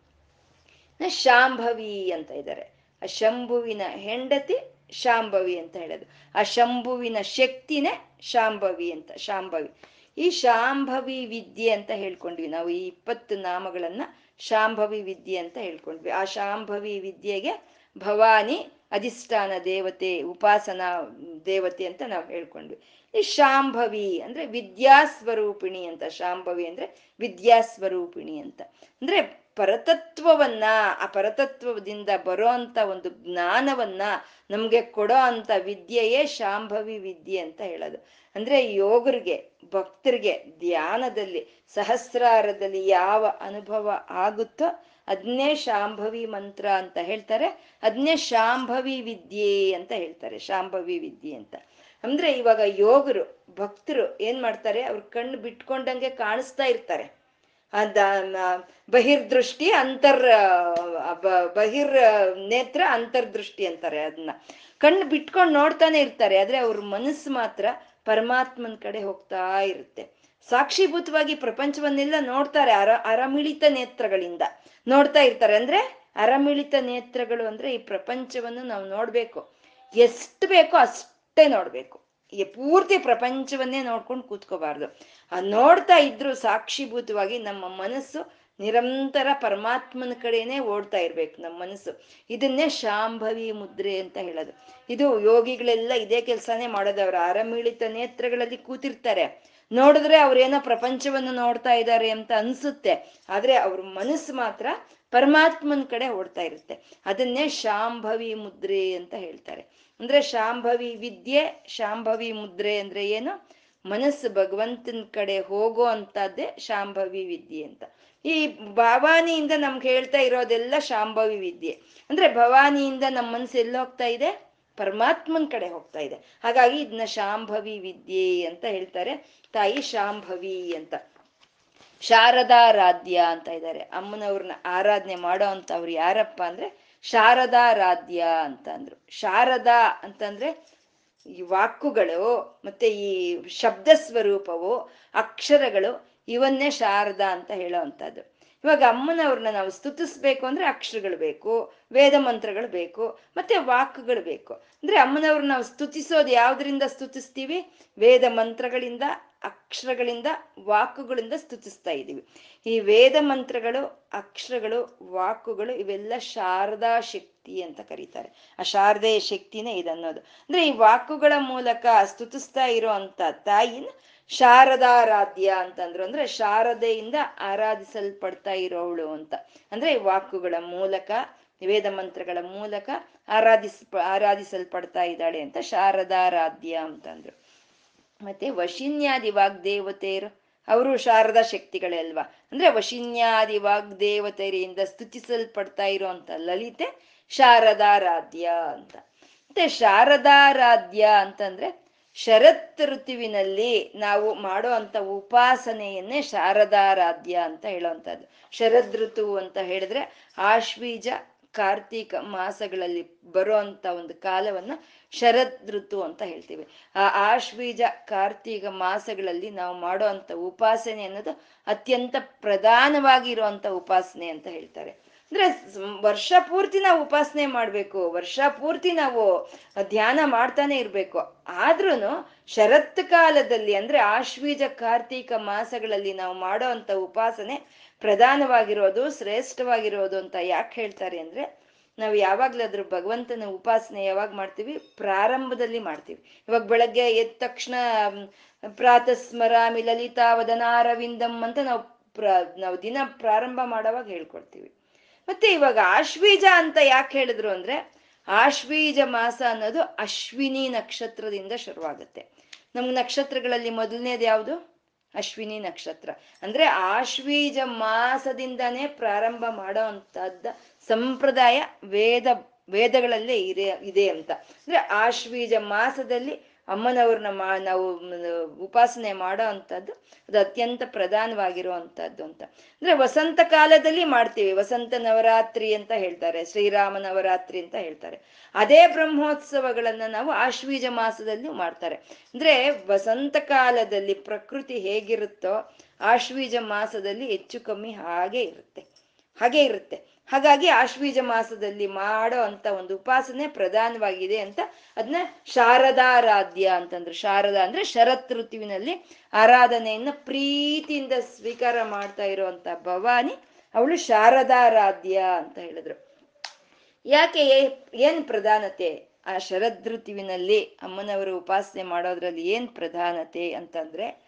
ಶಾಂಭವಿ ಅಂತ ಇದ್ದಾರೆ. ಆ ಶಂಭುವಿನ ಹೆಂಡತಿ ಶಾಂಭವಿ ಅಂತ ಹೇಳೋದು. ಆ ಶಂಭುವಿನ ಶಕ್ತಿನೇ ಶಾಂಭವಿ ಅಂತ, ಶಾಂಭವಿ. ಈ ಶಾಂಭವಿ ವಿದ್ಯೆ ಅಂತ ಹೇಳ್ಕೊಂಡ್ವಿ ನಾವು, ಈ ಇಪ್ಪತ್ತು ನಾಮಗಳನ್ನ ಶಾಂಭವಿ ವಿದ್ಯೆ ಅಂತ ಹೇಳ್ಕೊಂಡ್ವಿ. ಆ ಶಾಂಭವಿ ವಿದ್ಯೆಗೆ ಭವಾನಿ ಅಧಿಷ್ಠಾನ ದೇವತೆ, ಉಪಾಸನಾ ದೇವತೆ ಅಂತ ನಾವು ಹೇಳ್ಕೊಂಡ್ವಿ. ಈ ಶಾಂಭವಿ ಅಂದ್ರೆ ವಿದ್ಯಾಸ್ವರೂಪಿಣಿ ಅಂತ, ಶಾಂಭವಿ ಅಂದ್ರೆ ವಿದ್ಯಾಸ್ವರೂಪಿಣಿ ಅಂತ. ಅಂದ್ರೆ ಪರತತ್ವವನ್ನ, ಆ ಪರತತ್ವದಿಂದ ಬರೋ ಅಂತ ಒಂದು ಜ್ಞಾನವನ್ನ ನಮ್ಗೆ ಕೊಡೋ ಅಂತ ವಿದ್ಯೆಯೇ ಶಾಂಭವಿ ವಿದ್ಯೆ ಅಂತ ಹೇಳೋದು. ಅಂದ್ರೆ ಯೋಗರಿಗೆ, ಭಕ್ತರಿಗೆ ಧ್ಯಾನದಲ್ಲಿ, ಸಹಸ್ರಾರದಲ್ಲಿ ಯಾವ ಅನುಭವ ಆಗುತ್ತೋ ಅದ್ನೇ ಶಾಂಭವಿ ಮಂತ್ರ ಅಂತ ಹೇಳ್ತಾರೆ. ಅದ್ನೇ ಶಾಂಭವಿ ವಿದ್ಯೆ ಅಂತ ಹೇಳ್ತಾರೆ, ಶಾಂಭವಿ ವಿದ್ಯೆ ಅಂತ. ಅಂದ್ರೆ ಇವಾಗ ಯೋಗರು, ಭಕ್ತರು ಏನ್ ಮಾಡ್ತಾರೆ? ಅವ್ರ ಕಣ್ಣು ಬಿಟ್ಕೊಂಡಂಗೆ ಕಾಣಿಸ್ತಾ ಇರ್ತಾರೆ. ಅದ ಬಹಿರ್ದೃಷ್ಟಿ, ಅಂತರ್ ಬಹಿರ್ ನೇತ್ರ, ಅಂತರ್ದೃಷ್ಟಿ ಅಂತಾರೆ ಅದನ್ನ ಕಣ್ಣು ಬಿಟ್ಕೊಂಡು ನೋಡ್ತಾನೆ ಇರ್ತಾರೆ, ಆದ್ರೆ ಅವ್ರ ಮನಸ್ಸು ಮಾತ್ರ ಪರಮಾತ್ಮನ ಕಡೆ ಹೋಗ್ತಾ ಇರುತ್ತೆ. ಸಾಕ್ಷಿಭೂತವಾಗಿ ಪ್ರಪಂಚವನ್ನೆಲ್ಲ ನೋಡ್ತಾರೆ, ಅರ, ಅರಮಿಳಿತ ನೇತ್ರಗಳಿಂದ. ನೋಡ್ತಾ ಇರ್ತಾರೆ, ಅಂದ್ರೆ ಅರಮಿಳಿತ ನೇತ್ರಗಳು ಅಂದ್ರೆ ಈ ಪ್ರಪಂಚವನ್ನು ನಾವು ನೋಡ್ಬೇಕು. ಎಷ್ಟು ಬೇಕೋ ಅಷ್ಟೇ ನೋಡ್ಬೇಕು. ಈ ಪೂರ್ತಿ ಪ್ರಪಂಚವನ್ನೇ ನೋಡ್ಕೊಂಡು ಕೂತ್ಕೋಬಾರ್ದು. ಆ ನೋಡ್ತಾ ಇದ್ರು ಸಾಕ್ಷಿಭೂತವಾಗಿ ನಮ್ಮ ಮನಸ್ಸು ನಿರಂತರ ಪರಮಾತ್ಮನ ಕಡೆನೇ ಓಡ್ತಾ ಇರ್ಬೇಕು ನಮ್ಮ ಮನಸ್ಸು. ಇದನ್ನೇ ಶಾಂಭವಿ ಮುದ್ರೆ ಅಂತ ಹೇಳೋದು. ಇದು ಯೋಗಿಗಳೆಲ್ಲ ಇದೇ ಕೆಲಸನೇ ಮಾಡೋದು. ಅವ್ರ ಆರಮೀಳಿತ ನೇತ್ರಗಳಲ್ಲಿ ಕೂತಿರ್ತಾರೆ. ನೋಡಿದ್ರೆ ಅವ್ರೇನೋ ಪ್ರಪಂಚವನ್ನು ನೋಡ್ತಾ ಇದ್ದಾರೆ ಅಂತ ಅನ್ಸುತ್ತೆ. ಆದ್ರೆ ಅವ್ರ ಮನಸ್ಸು ಮಾತ್ರ ಪರಮಾತ್ಮನ ಕಡೆ ಓಡ್ತಾ ಇರುತ್ತೆ. ಅದನ್ನೇ ಶಾಂಭವಿ ಮುದ್ರೆ ಅಂತ ಹೇಳ್ತಾರೆ. ಅಂದ್ರೆ ಶಾಂಭವಿ ವಿದ್ಯೆ, ಶಾಂಭವಿ ಮುದ್ರೆ ಅಂದ್ರೆ ಏನು? ಮನಸ್ಸು ಭಗವಂತನ ಕಡೆ ಹೋಗೋ ಅಂತದ್ದೇ ಶಾಂಭವಿ ವಿದ್ಯೆ ಅಂತ. ಈ ಭವಾನಿಯಿಂದ ನಮ್ಗೆ ಹೇಳ್ತಾ ಇರೋದೆಲ್ಲ ಶಾಂಭವಿ ವಿದ್ಯೆ. ಅಂದ್ರೆ ಭವಾನಿಯಿಂದ ನಮ್ಮ ಮನಸ್ಸು ಹೋಗ್ತಾ ಇದೆ? ಪರಮಾತ್ಮನ ಕಡೆ ಹೋಗ್ತಾ ಇದೆ. ಹಾಗಾಗಿ ಇದನ್ನ ಶಾಂಭವಿ ವಿದ್ಯೆ ಅಂತ ಹೇಳ್ತಾರೆ. ತಾಯಿ ಶಾಂಭವಿ ಅಂತ. ಶಾರದಾರಾಧ್ಯ ಅಂತ ಇದ್ದಾರೆ. ಅಮ್ಮನವ್ರನ್ನ ಆರಾಧನೆ ಮಾಡೋ ಅವ್ರು ಯಾರಪ್ಪ ಅಂದ್ರೆ ಶಾರದಾರಾಧ್ಯ ಅಂತ ಅಂದ್ರು ಶಾರದಾ ಅಂತಂದ್ರೆ ಈ ವಾಕುಗಳು ಮತ್ತೆ ಈ ಶಬ್ದ ಸ್ವರೂಪವು ಅಕ್ಷರಗಳು ಇವನ್ನೇ ಶಾರದಾ ಅಂತ ಹೇಳೋ ಇವಾಗ ಅಮ್ಮನವ್ರನ್ನ ನಾವು ಸ್ತುತಿಸ್ಬೇಕು ಅಂದ್ರೆ ಅಕ್ಷರಗಳು ಬೇಕು, ವೇದ ಮಂತ್ರಗಳು ಬೇಕು, ಮತ್ತೆ ವಾಕ್ಗಳು ಬೇಕು. ಅಂದ್ರೆ ಅಮ್ಮನವ್ರನ್ನ ನಾವು ಸ್ತುತಿಸೋದು ಯಾವ್ದ್ರಿಂದ ಸ್ತುತಿಸ್ತೀವಿ? ವೇದ ಮಂತ್ರಗಳಿಂದ ಅಕ್ಷರಗಳಿಂದ, ವಾಕುಗಳಿಂದ ಸ್ತುತಿಸ್ತಾ ಇದ್ದೀವಿ. ಈ ವೇದ ಮಂತ್ರಗಳು, ಅಕ್ಷರಗಳು, ವಾಕುಗಳು ಇವೆಲ್ಲ ಶಾರದಾ ಶಕ್ತಿ ಅಂತ ಕರೀತಾರೆ. ಆ ಶಾರದೆಯ ಶಕ್ತಿನೇ ಇದನ್ನೋದು. ಅಂದ್ರೆ ಈ ವಾಕುಗಳ ಮೂಲಕ ಸ್ತುತಿಸ್ತಾ ಇರುವಂತ ಅಂತ ತಾಯಿನ ಶಾರದಾರಾಧ್ಯ ಅಂತಂದ್ರು. ಅಂದ್ರೆ ಶಾರದೆಯಿಂದ ಆರಾಧಿಸಲ್ಪಡ್ತಾ ಇರೋವಳು ಅಂತ. ಅಂದ್ರೆ ವಾಕುಗಳ ಮೂಲಕ, ವೇದ ಮಂತ್ರಗಳ ಮೂಲಕ ಆರಾಧಿಸ್, ಆರಾಧಿಸಲ್ಪಡ್ತಾ ಇದ್ದಾಳೆ ಅಂತ, ಶಾರದಾರಾಧ್ಯ ಅಂತಂದ್ರು. ಮತ್ತೆ ವಶಿನ್ಯಾದಿ ವಾಗ್ದೇವತೆಯರು ಅವರು ಶಾರದಾ ಶಕ್ತಿಗಳೇ ಅಲ್ವಾ? ಅಂದ್ರೆ ವಶಿನ್ಯಾದಿ ವಾಗ್ದೇವತೆಯರಿಂದ ಸ್ತುತಿಸಲ್ಪಡ್ತಾ ಇರುವಂತ ಲಲಿತೆ ಶಾರದಾರಾಧ್ಯ ಅಂತ. ಮತ್ತೆ ಶಾರದಾರಾಧ್ಯ ಅಂತಂದ್ರೆ ಶರತ್ ಋತುವಿನಲ್ಲಿ ನಾವು ಮಾಡೋ ಅಂತ ಉಪಾಸನೆಯನ್ನೇ ಶಾರದಾರಾಧ್ಯ ಅಂತ ಹೇಳುವಂಥದ್ದು ಶರದ್ ಋತು ಅಂತ ಹೇಳಿದ್ರೆ ಆಶ್ವೀಜ ಕಾರ್ತೀಕ ಮಾಸಗಳಲ್ಲಿ ಬರುವಂತ ಒಂದು ಕಾಲವನ್ನ ಶರದ್ ಋತು ಅಂತ ಹೇಳ್ತೀವಿ. ಆ ಆಶ್ವೀಜ ಕಾರ್ತೀಕ ಮಾಸಗಳಲ್ಲಿ ನಾವು ಮಾಡುವಂತ ಉಪಾಸನೆ ಅನ್ನೋದು ಅತ್ಯಂತ ಪ್ರಧಾನವಾಗಿರುವಂತ ಉಪಾಸನೆ ಅಂತ ಹೇಳ್ತಾರೆ. ಅಂದ್ರೆ ವರ್ಷ ಪೂರ್ತಿ ನಾವು ಉಪಾಸನೆ ಮಾಡ್ಬೇಕು, ವರ್ಷ ಪೂರ್ತಿ ನಾವು ಧ್ಯಾನ ಮಾಡ್ತಾನೆ ಇರ್ಬೇಕು. ಆದ್ರೂ ಶರತ್ ಕಾಲದಲ್ಲಿ ಅಂದ್ರೆ ಆಶ್ವೀಜ ಕಾರ್ತೀಕ ಮಾಸಗಳಲ್ಲಿ ನಾವು ಮಾಡೋ ಅಂತ ಉಪಾಸನೆ ಪ್ರಧಾನವಾಗಿರೋದು, ಶ್ರೇಷ್ಠವಾಗಿರೋದು ಅಂತ ಯಾಕೆ ಹೇಳ್ತಾರೆ ಅಂದ್ರೆ ನಾವು ಯಾವಾಗ್ಲಾದ್ರೂ ಭಗವಂತನ ಉಪಾಸನೆ ಯಾವಾಗ ಮಾಡ್ತೀವಿ? ಪ್ರಾರಂಭದಲ್ಲಿ ಮಾಡ್ತೀವಿ. ಇವಾಗ ಬೆಳಗ್ಗೆ ಎದ್ದ ತಕ್ಷಣ ಪ್ರಾತಸ್ಮರಾಮಿ ಲಲಿತಾ ವದನಾರವಿಂದಂ ಅಂತ ನಾವು ಪ್ರ, ನಾವು ದಿನ ಪ್ರಾರಂಭ ಮಾಡೋವಾಗ ಹೇಳ್ಕೊಡ್ತೀವಿ. ಮತ್ತೆ ಇವಾಗ ಆಶ್ವೀಜ ಅಂತ ಯಾಕೆ ಹೇಳಿದ್ರು ಅಂದ್ರೆ ಆಶ್ವೀಜ ಮಾಸ ಅನ್ನೋದು ಅಶ್ವಿನಿ ನಕ್ಷತ್ರದಿಂದ ಶುರುವಾಗುತ್ತೆ. ನಮ್ಗೆ ನಕ್ಷತ್ರಗಳಲ್ಲಿ ಮೊದಲನೇದು ಯಾವುದು? ಅಶ್ವಿನಿ ನಕ್ಷತ್ರ. ಅಂದ್ರೆ ಆಶ್ವೀಜ ಮಾಸದಿಂದನೇ ಪ್ರಾರಂಭ ಮಾಡೋ ಅಂತದ್ದ ಸಂಪ್ರದಾಯ ವೇದ, ವೇದಗಳಲ್ಲೇ ಇದೆ ಇದೆ ಅಂತ. ಅಂದ್ರೆ ಆಶ್ವೀಜ ಮಾಸದಲ್ಲಿ ಅಮ್ಮನವ್ರನ್ನ ಮಾ ನಾವು ಉಪಾಸನೆ ಮಾಡೋ ಅಂಥದ್ದು, ಅದು ಅತ್ಯಂತ ಪ್ರಧಾನವಾಗಿರುವಂಥದ್ದು ಅಂತ. ಅಂದ್ರೆ ವಸಂತ ಕಾಲದಲ್ಲಿ ಮಾಡ್ತೀವಿ. ವಸಂತ ನವರಾತ್ರಿ ಅಂತ ಹೇಳ್ತಾರೆ. ಶ್ರೀರಾಮ ನವರಾತ್ರಿ ಅಂತ ಹೇಳ್ತಾರೆ. ಅದೇ ಬ್ರಹ್ಮೋತ್ಸವಗಳನ್ನ ನಾವು ಆಶ್ವೀಜ ಮಾಸದಲ್ಲಿ ಮಾಡ್ತಾರೆ. ಅಂದ್ರೆ ವಸಂತ ಕಾಲದಲ್ಲಿ ಪ್ರಕೃತಿ ಹೇಗಿರುತ್ತೋ ಆಶ್ವೀಜ ಮಾಸದಲ್ಲಿ ಹೆಚ್ಚು ಕಮ್ಮಿ ಹಾಗೆ ಇರುತ್ತೆ. ಹಾಗೆ ಇರುತ್ತೆ. ಹಾಗಾಗಿ ಆಶ್ವೀಜ ಮಾಸದಲ್ಲಿ ಮಾಡೋ ಅಂತ ಒಂದು ಉಪಾಸನೆ ಪ್ರಧಾನವಾಗಿದೆ ಅಂತ ಅದನ್ನ ಶಾರದಾರಾಧ್ಯ ಅಂತಂದ್ರು, ಶಾರದಾ ಅಂದ್ರೆ ಶರತ್ ಋತುವಿನಲ್ಲಿ ಆರಾಧನೆಯನ್ನ ಪ್ರೀತಿಯಿಂದ ಸ್ವೀಕಾರ ಮಾಡ್ತಾ ಇರುವಂತ ಭವಾನಿ ಅವಳು ಶಾರದಾರಾಧ್ಯ ಅಂತ ಹೇಳಿದ್ರು. ಯಾಕೆ ಏನ್ ಪ್ರಧಾನತೆ? ಆ ಶರದ್ ಋತುವಿನಲ್ಲಿ ಅಮ್ಮನವರು ಉಪಾಸನೆ ಮಾಡೋದ್ರಲ್ಲಿ ಏನ್ ಪ್ರಧಾನತೆ ಅಂತಂದ್ರೆ,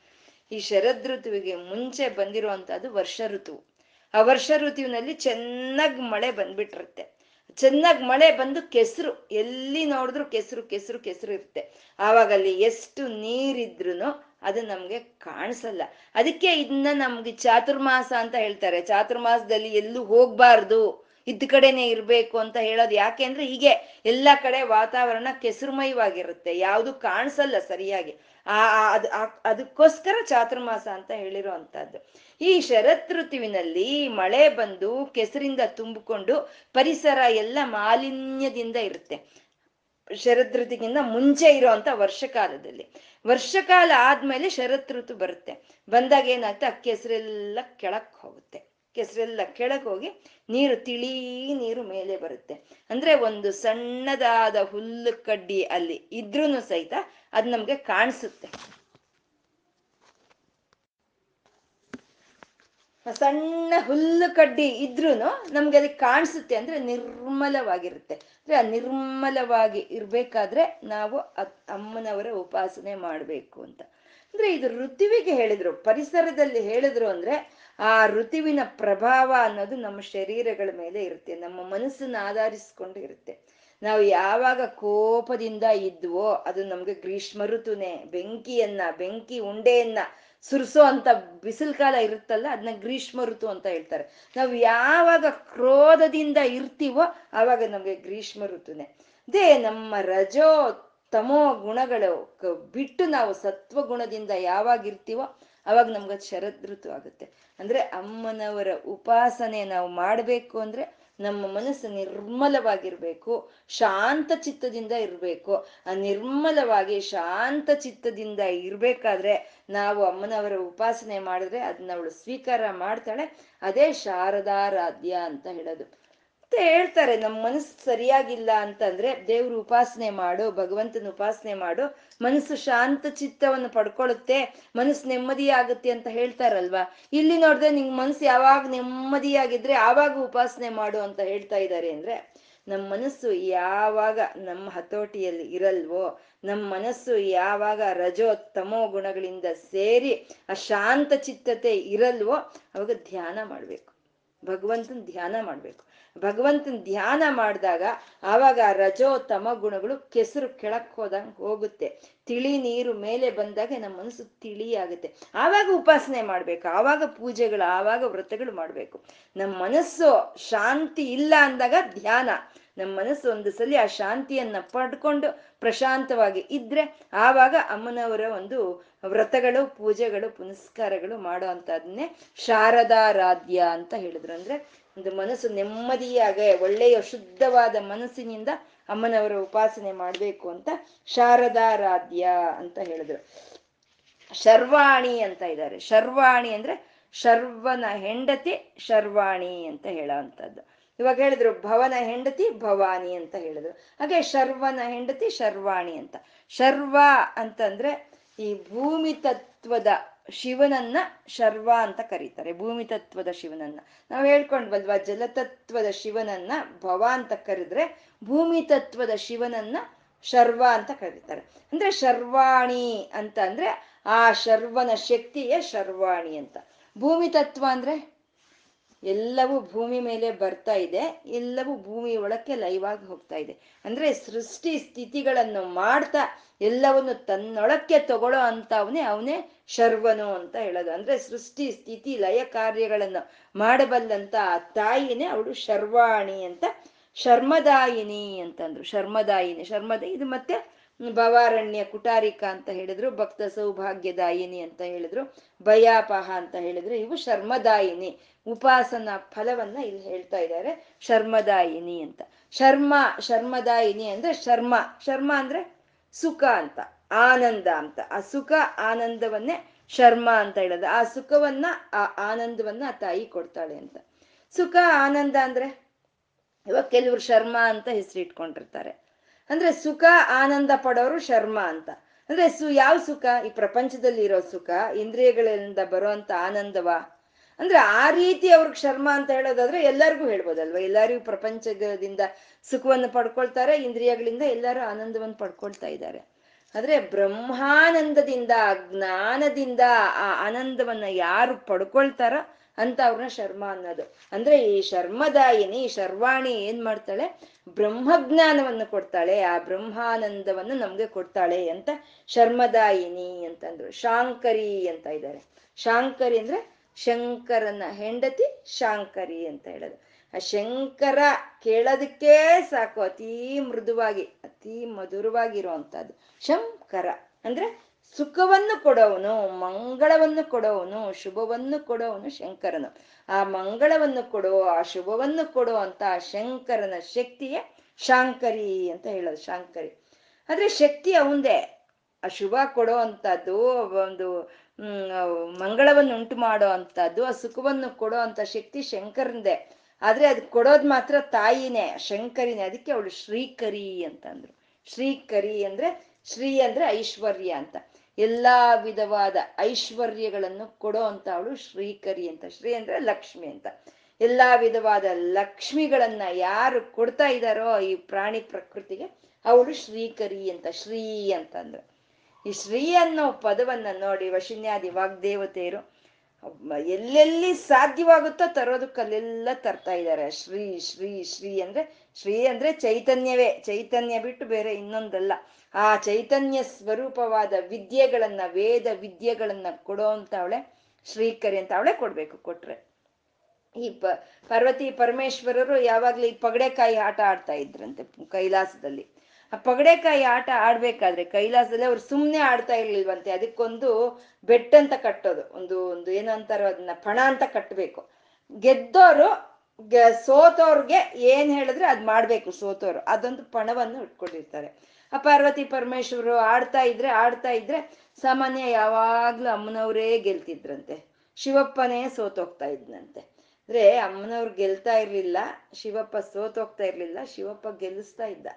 ಈ ಶರದ್ ಋತುವಿಗೆ ಮುಂಚೆ ಬಂದಿರುವಂತಹದ್ದು ವರ್ಷ ಋತು. ಆ ವರ್ಷ ಋತುವಿನಲ್ಲಿ ಚೆನ್ನಾಗಿ ಮಳೆ ಬಂದ್ಬಿಟ್ಟಿರುತ್ತೆ. ಚೆನ್ನಾಗಿ ಮಳೆ ಬಂದು ಕೆಸರು, ಎಲ್ಲಿ ನೋಡಿದ್ರು ಕೆಸರು ಕೆಸರು ಕೆಸರು ಇರುತ್ತೆ. ಆವಾಗ ಅಲ್ಲಿ ಎಷ್ಟು ನೀರಿದ್ರು ಅದು ನಮ್ಗೆ ಕಾಣಿಸಲ್ಲ. ಅದಕ್ಕೆ ಇದನ್ನ ನಮ್ಗೆ ಚಾತುರ್ಮಾಸ ಅಂತ ಹೇಳ್ತಾರೆ. ಚಾತುರ್ಮಾಸದಲ್ಲಿ ಎಲ್ಲೂ ಹೋಗ್ಬಾರ್ದು ಇದ್ದ ಕಡೆನೆ ಇರ್ಬೇಕು ಅಂತ ಹೇಳೋದು ಯಾಕೆ ಅಂದ್ರೆ ಹೀಗೆ ಎಲ್ಲ ಕಡೆ ವಾತಾವರಣ ಕೆಸರುಮಯವಾಗಿರುತ್ತೆ. ಯಾವುದು ಕಾಣಿಸಲ್ಲ ಸರಿಯಾಗಿ. ಆ ಅದು ಅದಕ್ಕೋಸ್ಕರ ಚಾತುರ್ಮಾಸ ಅಂತ ಹೇಳಿರೋ ಈ ಶರತ್ ಋತುವಿನಲ್ಲಿ ಮಳೆ ಬಂದು ಕೆಸರಿಂದ ತುಂಬಿಕೊಂಡು ಪರಿಸರ ಎಲ್ಲ ಮಾಲಿನ್ಯದಿಂದ ಇರುತ್ತೆ. ಶರತ್ ಋತುಗಿಂತ ಮುಂಚೆ ಇರುವಂತ ವರ್ಷಕಾಲದಲ್ಲಿ. ವರ್ಷಕಾಲ ಆದ್ಮೇಲೆ ಶರತ್ ಋತು ಬರುತ್ತೆ. ಬಂದಾಗ ಏನಾಗುತ್ತೆ ಆ ಕೆಸರೆಲ್ಲ ಕೆಳಕ್ ಹೋಗುತ್ತೆ. ಕೆಸರೆಲ್ಲ ಕೆಳಗೆ ಹೋಗಿ ನೀರು ತಿಳಿ ನೀರು ಮೇಲೆ ಬರುತ್ತೆ. ಅಂದ್ರೆ ಒಂದು ಸಣ್ಣದಾದ ಹುಲ್ಲು ಕಡ್ಡಿ ಅಲ್ಲಿ ಇದ್ರೂ ಸಹಿತ ಅದು ನಮ್ಗೆ ಕಾಣಿಸುತ್ತೆ. ಸಣ್ಣ ಹುಲ್ಲು ಕಡ್ಡಿ ಇದ್ರೂ ನಮ್ಗೆ ಅದಕ್ಕೆ ಕಾಣಿಸುತ್ತೆ ಅಂದ್ರೆ ನಿರ್ಮಲವಾಗಿರುತ್ತೆ. ಅಂದ್ರೆ ಆ ನಿರ್ಮಲವಾಗಿ ಇರ್ಬೇಕಾದ್ರೆ ನಾವು ಅಮ್ಮನವರ ಉಪಾಸನೆ ಮಾಡಬೇಕು ಅಂತ. ಅಂದ್ರೆ ಇದು ಋತುವಿಗೆ ಹೇಳಿದ್ರು, ಪರಿಸರದಲ್ಲಿ ಹೇಳಿದ್ರು ಅಂದ್ರೆ ಆ ಋತುವಿನ ಪ್ರಭಾವ ಅನ್ನೋದು ನಮ್ಮ ಶರೀರಗಳ ಮೇಲೆ ಇರುತ್ತೆ, ನಮ್ಮ ಮನಸ್ಸನ್ನ ಆಧರಿಸ್ಕೊಂಡು ಇರುತ್ತೆ. ನಾವು ಯಾವಾಗ ಕೋಪದಿಂದ ಇದ್ವೋ ಅದು ನಮ್ಗೆ ಗ್ರೀಷ್ಮ ಋತುನೇ. ಬೆಂಕಿಯನ್ನ, ಬೆಂಕಿ ಉಂಡೆಯನ್ನ ಸುರಿಸೋ ಅಂತ ಬಿಸಿಲು ಕಾಲ ಇರುತ್ತಲ್ಲ ಅದನ್ನ ಗ್ರೀಷ್ಮ ಋತು ಅಂತ ಹೇಳ್ತಾರೆ. ನಾವು ಯಾವಾಗ ಕ್ರೋಧದಿಂದ ಇರ್ತೀವೋ ಆವಾಗ ನಮ್ಗೆ ಗ್ರೀಷ್ಮ ಋತುನೆ. ದೇ ನಮ್ಮ ರಜೋ ತಮೋ ಗುಣಗಳು ಬಿಟ್ಟು ನಾವು ಸತ್ವ ಗುಣದಿಂದ ಯಾವಾಗ ಇರ್ತೀವೋ ಅವಾಗ ನಮ್ಗೆ ಶರದ್ ಋತು ಆಗುತ್ತೆ. ಅಂದ್ರೆ ಅಮ್ಮನವರ ಉಪಾಸನೆ ನಾವು ಮಾಡಬೇಕು ಅಂದ್ರೆ ನಮ್ಮ ಮನಸ್ಸು ನಿರ್ಮಲವಾಗಿರ್ಬೇಕು, ಶಾಂತ ಚಿತ್ತದಿಂದ ಇರಬೇಕು. ಆ ನಿರ್ಮಲವಾಗಿ ಶಾಂತ ಚಿತ್ತದಿಂದ ಇರ್ಬೇಕಾದ್ರೆ ನಾವು ಅಮ್ಮನವರ ಉಪಾಸನೆ ಮಾಡಿದ್ರೆ ಅದನ್ನ ಅವಳು ಸ್ವೀಕಾರ ಮಾಡ್ತಾಳೆ. ಅದೇ ಶಾರದಾರಾಧ್ಯ ಅಂತ ಹೇಳೋದು. ಮತ್ತೆ ಹೇಳ್ತಾರೆ ನಮ್ಮ ಮನಸ್ಸು ಸರಿಯಾಗಿಲ್ಲ ಅಂತಂದ್ರೆ ದೇವ್ರ ಉಪಾಸನೆ ಮಾಡು, ಭಗವಂತನ ಉಪಾಸನೆ ಮಾಡು, ಮನಸ್ಸು ಶಾಂತ ಚಿತ್ತವನ್ನು ಪಡ್ಕೊಳ್ಳುತ್ತೆ, ಮನಸ್ಸು ನೆಮ್ಮದಿ ಆಗುತ್ತೆ ಅಂತ ಹೇಳ್ತಾರಲ್ವಾ? ಇಲ್ಲಿ ನೋಡಿದ್ರೆ ನಿಂಗೆ ಮನಸ್ಸು ಯಾವಾಗ ನೆಮ್ಮದಿಯಾಗಿದ್ರೆ ಆವಾಗ ಉಪಾಸನೆ ಮಾಡು ಅಂತ ಹೇಳ್ತಾ ಇದ್ದಾರೆ ಅಂದ್ರೆ ನಮ್ಮ ಮನಸ್ಸು ಯಾವಾಗ ನಮ್ಮ ಹತೋಟಿಯಲ್ಲಿ ಇರಲ್ವೋ ನಮ್ಮ ಮನಸ್ಸು ಯಾವಾಗ ರಜೋ ತಮೋ ಗುಣಗಳಿಂದ ಸೇರಿ ಆ ಶಾಂತ ಚಿತ್ತತೆ ಇರಲ್ವೋ, ಅವಾಗ ಧ್ಯಾನ ಮಾಡ್ಬೇಕು. ಭಗವಂತನ ಧ್ಯಾನ ಮಾಡ್ಬೇಕು. ಭಗವಂತನ ಧ್ಯಾನ ಮಾಡಿದಾಗ ಆವಾಗ ರಜೋ ತಮ ಗುಣಗಳು ಕೆಸರು ಕೆಳಕ್ ಹೋದಂಗೆ ಹೋಗುತ್ತೆ. ತಿಳಿ ನೀರು ಮೇಲೆ ಬಂದಾಗ ನಮ್ಮ ಮನಸ್ಸು ತಿಳಿ ಆಗುತ್ತೆ. ಆವಾಗ ಉಪಾಸನೆ ಮಾಡ್ಬೇಕು, ಆವಾಗ ಪೂಜೆಗಳು, ಆವಾಗ ವ್ರತಗಳು ಮಾಡ್ಬೇಕು. ನಮ್ಮ ಮನಸ್ಸು ಶಾಂತಿ ಇಲ್ಲ ಅಂದಾಗ ಧ್ಯಾನ. ನಮ್ಮ ಮನಸ್ಸು ಒಂದು ಸಲ ಆ ಶಾಂತಿಯನ್ನ ಪಡ್ಕೊಂಡು ಪ್ರಶಾಂತವಾಗಿ ಇದ್ರೆ ಆವಾಗ ಅಮ್ಮನವರ ಒಂದು ವ್ರತಗಳು, ಪೂಜೆಗಳು, ಪುನಸ್ಕಾರಗಳು ಮಾಡೋ ಅಂತದನ್ನೇ ಶಾರದಾರಾಧ್ಯ ಅಂತ ಹೇಳಿದ್ರು. ಅಂದ್ರೆ ಒಂದು ಮನಸ್ಸು ನೆಮ್ಮದಿಯಾಗ, ಒಳ್ಳೆಯ ಶುದ್ಧವಾದ ಮನಸ್ಸಿನಿಂದ ಅಮ್ಮನವರ ಉಪಾಸನೆ ಮಾಡಬೇಕು ಅಂತ ಶಾರದಾರಾಧ್ಯ ಅಂತ ಹೇಳಿದ್ರು. ಶರ್ವಾಣಿ ಅಂತ ಇದ್ದಾರೆ. ಶರ್ವಾಣಿ ಅಂದ್ರೆ ಶರ್ವನ ಹೆಂಡತಿ ಶರ್ವಾಣಿ ಅಂತ ಹೇಳೋ ಅಂಥದ್ದು ಇವಾಗ ಹೇಳಿದ್ರು, ಭವನ ಹೆಂಡತಿ ಭವಾನಿ ಅಂತ ಹೇಳಿದ್ರು. ಹಾಗೆ ಶರ್ವನ ಹೆಂಡತಿ ಶರ್ವಾಣಿ ಅಂತ. ಶರ್ವ ಅಂತಂದ್ರೆ ಈ ಭೂಮಿ ತತ್ವದ ಶಿವನನ್ನ ಶರ್ವ ಅಂತ ಕರೀತಾರೆ. ಭೂಮಿ ತತ್ವದ ಶಿವನನ್ನ. ನಾವು ಹೇಳ್ಕೊಂಡ್ವಲ್ವಾ ಜಲತತ್ವದ ಶಿವನನ್ನ ಭವ ಅಂತ ಕರೆದ್ರೆ ಭೂಮಿ ತತ್ವದ ಶಿವನನ್ನ ಶರ್ವ ಅಂತ ಕರೀತಾರೆ. ಅಂದ್ರೆ ಶರ್ವಾಣಿ ಅಂತ ಅಂದ್ರೆ ಆ ಶರ್ವನ ಶಕ್ತಿಯೇ ಶರ್ವಾಣಿ ಅಂತ. ಭೂಮಿ ತತ್ವ ಅಂದ್ರೆ? ಎಲ್ಲವೂ ಭೂಮಿ ಮೇಲೆ ಬರ್ತಾ ಇದೆ, ಎಲ್ಲವೂ ಭೂಮಿ ಒಳಕ್ಕೆ ಲೈವಾಗಿ ಹೋಗ್ತಾ ಇದೆ. ಅಂದ್ರೆ ಸೃಷ್ಟಿ ಸ್ಥಿತಿಗಳನ್ನು ಮಾಡ್ತಾ ಎಲ್ಲವನ್ನು ತನ್ನೊಳಕ್ಕೆ ತಗೊಳ್ಳೋ ಅಂತ ಅವನೇ ಅವನೇ ಶರ್ವನು ಅಂತ ಹೇಳೋದು. ಅಂದ್ರೆ ಸೃಷ್ಟಿ ಸ್ಥಿತಿ ಲಯ ಕಾರ್ಯಗಳನ್ನು ಮಾಡಬಲ್ಲಂತ ಆ ತಾಯಿನೇ ಅವಳು ಶರ್ವಾಣಿ ಅಂತ, ಶರ್ಮದಾಯಿನಿ ಅಂತಂದ್ರು. ಶರ್ಮದಾಯಿನಿ, ಶರ್ಮದ ಇದು ಮತ್ತೆ ಭವಾರಣ್ಯ ಕುಟಾರಿಕ ಅಂತ ಹೇಳಿದ್ರು, ಭಕ್ತ ಸೌಭಾಗ್ಯದಾಯಿನಿ ಅಂತ ಹೇಳಿದ್ರು, ಭಯಾಪಹ ಅಂತ ಹೇಳಿದ್ರು, ಇವು ಶರ್ಮದಾಯಿನಿ. ಉಪಾಸನ ಫಲವನ್ನ ಇಲ್ಲಿ ಹೇಳ್ತಾ ಇದ್ದಾರೆ, ಶರ್ಮದಾಯಿನಿ ಅಂತ. ಶರ್ಮ, ಶರ್ಮದಾಯಿನಿ ಅಂದ್ರೆ ಶರ್ಮ. ಶರ್ಮ ಅಂದ್ರೆ ಸುಖ ಅಂತ, ಆನಂದ ಅಂತ. ಆ ಸುಖ ಆನಂದವನ್ನೇ ಶರ್ಮ ಅಂತ ಹೇಳೋದು. ಆ ಸುಖವನ್ನ, ಆ ಆನಂದವನ್ನ ತಾಯಿ ಕೊಡ್ತಾಳೆ ಅಂತ. ಸುಖ, ಆನಂದ ಅಂದ್ರೆ ಇವಾಗ ಕೆಲವ್ರು ಶರ್ಮ ಅಂತ ಹೆಸರಿಟ್ಕೊಂಡಿರ್ತಾರೆ ಅಂದ್ರೆ ಸುಖ, ಆನಂದ ಪಡೋರು ಶರ್ಮ ಅಂತ. ಅಂದ್ರೆ ಸು, ಯಾವ ಸುಖ? ಈ ಪ್ರಪಂಚದಲ್ಲಿ ಇರೋ ಸುಖ, ಇಂದ್ರಿಯಗಳಿಂದ ಬರುವಂತ ಆನಂದವ? ಅಂದ್ರೆ ಆ ರೀತಿ ಅವ್ರಿಗೆ ಶರ್ಮ ಅಂತ ಹೇಳೋದಾದ್ರೆ ಎಲ್ಲರಿಗೂ ಹೇಳ್ಬೋದಲ್ವಾ? ಎಲ್ಲರಿಗೂ ಪ್ರಪಂಚದಿಂದ ಸುಖವನ್ನು ಪಡ್ಕೊಳ್ತಾರೆ, ಇಂದ್ರಿಯಗಳಿಂದ ಎಲ್ಲರೂ ಆನಂದವನ್ನು ಪಡ್ಕೊಳ್ತಾ ಇದ್ದಾರೆ. ಆದ್ರೆ ಬ್ರಹ್ಮಾನಂದದಿಂದ, ಜ್ಞಾನದಿಂದ ಆ ಆನಂದವನ್ನ ಯಾರು ಪಡ್ಕೊಳ್ತಾರೋ ಅಂತ ಅವ್ರನ್ನ ಶರ್ಮ ಅನ್ನೋದು. ಅಂದ್ರೆ ಈ ಶರ್ಮದಾಯಿನಿ ಶರ್ವಾಣಿ ಏನ್ ಮಾಡ್ತಾಳೆ? ಬ್ರಹ್ಮಜ್ಞಾನವನ್ನು ಕೊಡ್ತಾಳೆ. ಆ ಬ್ರಹ್ಮಾನಂದವನ್ನು ನಮ್ಗೆ ಕೊಡ್ತಾಳೆ ಅಂತ ಶರ್ಮದಾಯಿನಿ ಅಂತಂದ್ರು. ಶಾಂಕರಿ ಅಂತ ಇದ್ದಾರೆ. ಶಾಂಕರಿ ಅಂದ್ರೆ ಶಂಕರನ ಹೆಂಡತಿ ಶಾಂಕರಿ ಅಂತ ಹೇಳೋದು. ಆ ಶಂಕರ ಕೇಳೋದಕ್ಕೆ ಸಾಕು. ಅತೀ ಮೃದುವಾಗಿ, ಅತೀ ಮಧುರವಾಗಿರುವಂತಹದ್ದು ಶಂಕರ ಅಂದ್ರೆ ಸುಖವನ್ನು ಕೊಡೋವನು, ಮಂಗಳವನ್ನು ಕೊಡೋವನು, ಶುಭವನ್ನು ಕೊಡೋವನು ಶಂಕರನು. ಆ ಮಂಗಳವನ್ನು ಕೊಡೋ, ಆ ಶುಭವನ್ನು ಕೊಡೋ ಅಂತ ಶಂಕರನ ಶಕ್ತಿಯೇ ಶಾಂಕರಿ ಅಂತ ಹೇಳೋದು, ಶಾಂಕರಿ. ಆದ್ರೆ ಶಕ್ತಿ ಅವಂದೇ. ಆ ಶುಭ ಕೊಡೋ ಅಂತದ್ದು ಒಂದು, ಹ್ಮ್ ಮಂಗಳವನ್ನು ಉಂಟು ಮಾಡೋ ಅಂತದ್ದು ಆ ಸುಖವನ್ನು ಕೊಡೋ ಅಂತ ಶಕ್ತಿ ಶಂಕರಂದೆ ಆದ್ರೆ ಅದು ಕೊಡೋದ್ ಮಾತ್ರ ತಾಯಿನೇ, ಶಂಕರಿನೇ. ಅದಕ್ಕೆ ಅವಳು ಶ್ರೀಕರಿ ಅಂತಂದ್ರು. ಶ್ರೀಕರಿ ಅಂದ್ರೆ ಶ್ರೀ ಅಂದ್ರೆ ಐಶ್ವರ್ಯ ಅಂತ. ಎಲ್ಲಾ ವಿಧವಾದ ಐಶ್ವರ್ಯಗಳನ್ನು ಕೊಡೋ ಅಂತ ಅವಳು ಶ್ರೀಕರಿ ಅಂತ, ಶ್ರೀ ಅಂದ್ರೆ ಲಕ್ಷ್ಮಿ ಅಂತ. ಎಲ್ಲಾ ವಿಧವಾದ ಲಕ್ಷ್ಮಿಗಳನ್ನ ಯಾರು ಕೊಡ್ತಾ ಇದ್ದಾರೋ ಈ ಪ್ರಾಣಿ ಪ್ರಕೃತಿಗೆ ಅವಳು ಶ್ರೀಕರಿ ಅಂತ, ಶ್ರೀ ಅಂತಂದ್ರು. ಈ ಶ್ರೀ ಅನ್ನೋ ಪದವನ್ನ ನೋಡಿ ವಶಿನ್ಯಾದಿ ವಾಗ್ದೇವತೆಯರು ಎಲ್ಲೆಲ್ಲಿ ಸಾಧ್ಯವಾಗುತ್ತೋ ತರೋದಕ್ಕಲ್ಲೆಲ್ಲ ತರ್ತಾ ಇದ್ದಾರೆ. ಶ್ರೀ ಶ್ರೀ ಶ್ರೀ ಅಂದ್ರೆ ಶ್ರೀ ಅಂದ್ರೆ ಚೈತನ್ಯವೇ. ಚೈತನ್ಯ ಬಿಟ್ಟು ಬೇರೆ ಇನ್ನೊಂದಲ್ಲ. ಆ ಚೈತನ್ಯ ಸ್ವರೂಪವಾದ ವಿದ್ಯೆಗಳನ್ನ, ವೇದ ವಿದ್ಯೆಗಳನ್ನ ಕೊಡೋ ಅಂತ ಅವಳೆ ಶ್ರೀಕರಿ ಅಂತ ಅವಳೆ ಕೊಡ್ಬೇಕು ಕೊಟ್ರೆ. ಈ ಪ, ಪಾರ್ವತಿ ಪರಮೇಶ್ವರರು ಯಾವಾಗ್ಲೂ ಈ ಪಗಡೆಕಾಯಿ ಆಟ ಆಡ್ತಾ ಇದ್ರಂತೆ ಕೈಲಾಸದಲ್ಲಿ. ಪಗಡೆಕಾಯಿ ಆಟ ಆಡ್ಬೇಕಾದ್ರೆ ಕೈಲಾಸದಲ್ಲಿ ಅವ್ರು ಸುಮ್ಮನೆ ಆಡ್ತಾ ಇರ್ಲಿಲ್ವಂತೆ. ಅದಕ್ಕೊಂದು ಬೆಟ್ ಅಂತ ಕಟ್ಟೋದು. ಒಂದು ಒಂದು ಏನಂತಾರೋ ಅದನ್ನ ಪಣ ಅಂತ ಕಟ್ಟಬೇಕು ಗೆದ್ದೋರು ಸೋತೋರ್ಗೆ ಏನ್ ಹೇಳಿದ್ರೆ ಅದ್ ಮಾಡ್ಬೇಕು ಸೋತೋರು. ಅದೊಂದು ಪಣವನ್ನು ಇಟ್ಕೊಂಡಿರ್ತಾರೆ. ಆ ಪಾರ್ವತಿ ಪರಮೇಶ್ವರು ಆಡ್ತಾ ಇದ್ರೆ ಆಡ್ತಾ ಇದ್ರೆ ಸಾಮಾನ್ಯ ಯಾವಾಗ್ಲೂ ಅಮ್ಮನವರೇ ಗೆಲ್ತಿದ್ರಂತೆ. ಶಿವಪ್ಪನೇ ಸೋತೋಗ್ತಾ ಇದ್ನಂತೆ. ಅಂದ್ರೆ ಅಮ್ಮನವ್ರು ಗೆಲ್ತಾ ಇರ್ಲಿಲ್ಲ, ಶಿವಪ್ಪ ಸೋತೋಗ್ತಾ ಇರ್ಲಿಲ್ಲ, ಶಿವಪ್ಪ ಗೆಲ್ಲಿಸ್ತಾ ಇದ್ದ.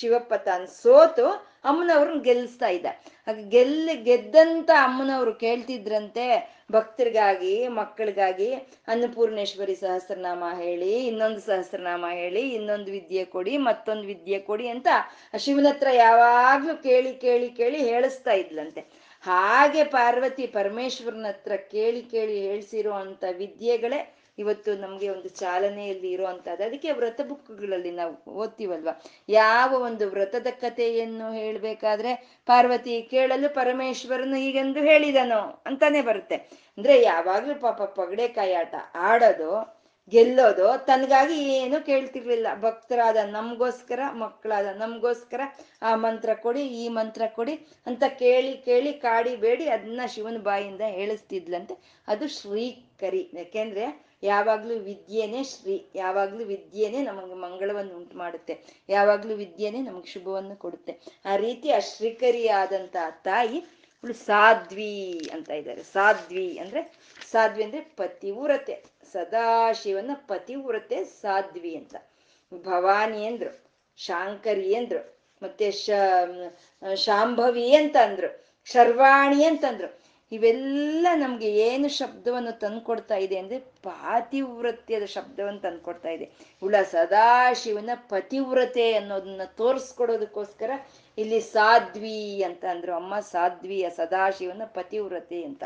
ಶಿವಪ್ಪ ತಾನು ಸೋತು ಅಮ್ಮನವ್ರನ್ನ ಗೆಲ್ಲಿಸ್ತಾ ಇದ್ದ. ಹಾಗೆ ಗೆಲ್ಲ ಗೆದ್ದಂತ ಅಮ್ಮನವ್ರು ಕೇಳ್ತಿದ್ರಂತೆ, ಭಕ್ತರಿಗಾಗಿ, ಮಕ್ಕಳಿಗಾಗಿ ಅನ್ನಪೂರ್ಣೇಶ್ವರಿ ಸಹಸ್ರನಾಮ ಹೇಳಿ, ಇನ್ನೊಂದು ಸಹಸ್ರನಾಮ ಹೇಳಿ, ಇನ್ನೊಂದು ವಿದ್ಯೆ ಕೊಡಿ, ಮತ್ತೊಂದು ವಿದ್ಯೆ ಕೊಡಿ ಅಂತ ಶಿವನ ಹತ್ರ ಯಾವಾಗ್ಲೂ ಕೇಳಿ ಕೇಳಿ ಕೇಳಿ ಹೇಳಿಸ್ತಾ ಇದ್ಲಂತೆ. ಹಾಗೆ ಪಾರ್ವತಿ ಪರಮೇಶ್ವರನ ಹತ್ರ ಕೇಳಿ ಕೇಳಿ ಹೇಳ್ಸಿರೋ ಅಂತ ವಿದ್ಯೆಗಳೇ ಇವತ್ತು ನಮಗೆ ಒಂದು ಚಾಲನೆಯಲ್ಲಿ ಇರುವಂತಹದ್ದು. ಅದಕ್ಕೆ ವ್ರತ ಬುಕ್ಗಳಲ್ಲಿ ನಾವು ಓದ್ತೀವಲ್ವ? ಯಾವ ಒಂದು ವ್ರತದ ಕಥೆಯನ್ನು ಹೇಳ್ಬೇಕಾದ್ರೆ, ಪಾರ್ವತಿ ಕೇಳಲು ಪರಮೇಶ್ವರನು ಹೀಗೆಂದು ಹೇಳಿದನು ಅಂತಾನೆ ಬರುತ್ತೆ. ಅಂದ್ರೆ ಯಾವಾಗ್ಲೂ ಪಾಪ ಪಗಡೆ ಕಾಯಾಟ ಆಡೋದು, ಗೆಲ್ಲೋದು, ತನಗಾಗಿ ಏನು ಕೇಳ್ತಿರ್ಲಿಲ್ಲ. ಭಕ್ತರಾದ ನಮ್ಗೋಸ್ಕರ, ಮಕ್ಕಳಾದ ನಮ್ಗೋಸ್ಕರ ಆ ಮಂತ್ರ ಕೊಡಿ, ಈ ಮಂತ್ರ ಕೊಡಿ ಅಂತ ಕೇಳಿ ಕೇಳಿ ಕಾಡಿ ಬೇಡಿ ಅದನ್ನ ಶಿವನ ಬಾಯಿಂದ ಹೇಳಿಸ್ತಿದ್ಲಂತೆ. ಅದು ಶ್ರೀಕರಿ. ಯಾಕೆಂದ್ರೆ ಯಾವಾಗ್ಲೂ ವಿದ್ಯೆನೇ ಶ್ರೀ, ಯಾವಾಗ್ಲೂ ವಿದ್ಯೆನೇ ನಮಗೆ ಮಂಗಳವನ್ನು ಉಂಟು ಮಾಡುತ್ತೆ. ಯಾವಾಗ್ಲೂ ವಿದ್ಯೆನೇ ನಮಗೆ ಶುಭವನ್ನು ಕೊಡುತ್ತೆ. ಆ ರೀತಿ ಅಶ್ರೀಕರಿಯಾದಂತ ಶ್ರೀಕರಿ ತಾಯಿ ಇವಳು ಸಾಧ್ವಿ ಅಂತ ಇದ್ದಾರೆ. ಸಾಧ್ವಿ ಅಂದ್ರೆ ಸಾಧ್ವಿ ಅಂದ್ರೆ ಪತಿವ್ರತೆ. ಸದಾಶಿವನ ಪತಿವ್ರತೆ ಸಾಧ್ವಿ ಅಂತ. ಭವಾನಿ ಅಂದ್ರು, ಶಾಂಕರಿ ಅಂದ್ರು, ಮತ್ತೆ ಶಾಂಭವಿ ಅಂತ ಅಂದ್ರು, ಶರ್ವಾಣಿ ಅಂತಂದ್ರು ಇವೆಲ್ಲ ನಮ್ಗೆ ಏನು ಶಬ್ದವನ್ನು ತಂದ್ಕೊಡ್ತಾ ಇದೆ ಅಂದ್ರೆ ಪಾತಿವ್ರತ್ಯದ ಶಬ್ದವನ್ನು ತಂದ್ಕೊಡ್ತಾ ಇದೆ. ಉಳ ಸದಾಶಿವನ ಪತಿವ್ರತೆ ಅನ್ನೋದನ್ನ ತೋರಿಸ್ಕೊಡೋದಕ್ಕೋಸ್ಕರ ಇಲ್ಲಿ ಸಾಧ್ವಿ ಅಂತ ಅಂದ್ರು. ಅಮ್ಮ ಸಾಧ್ವಿಯ ಸದಾಶಿವನ ಪತಿವ್ರತೆ ಅಂತ.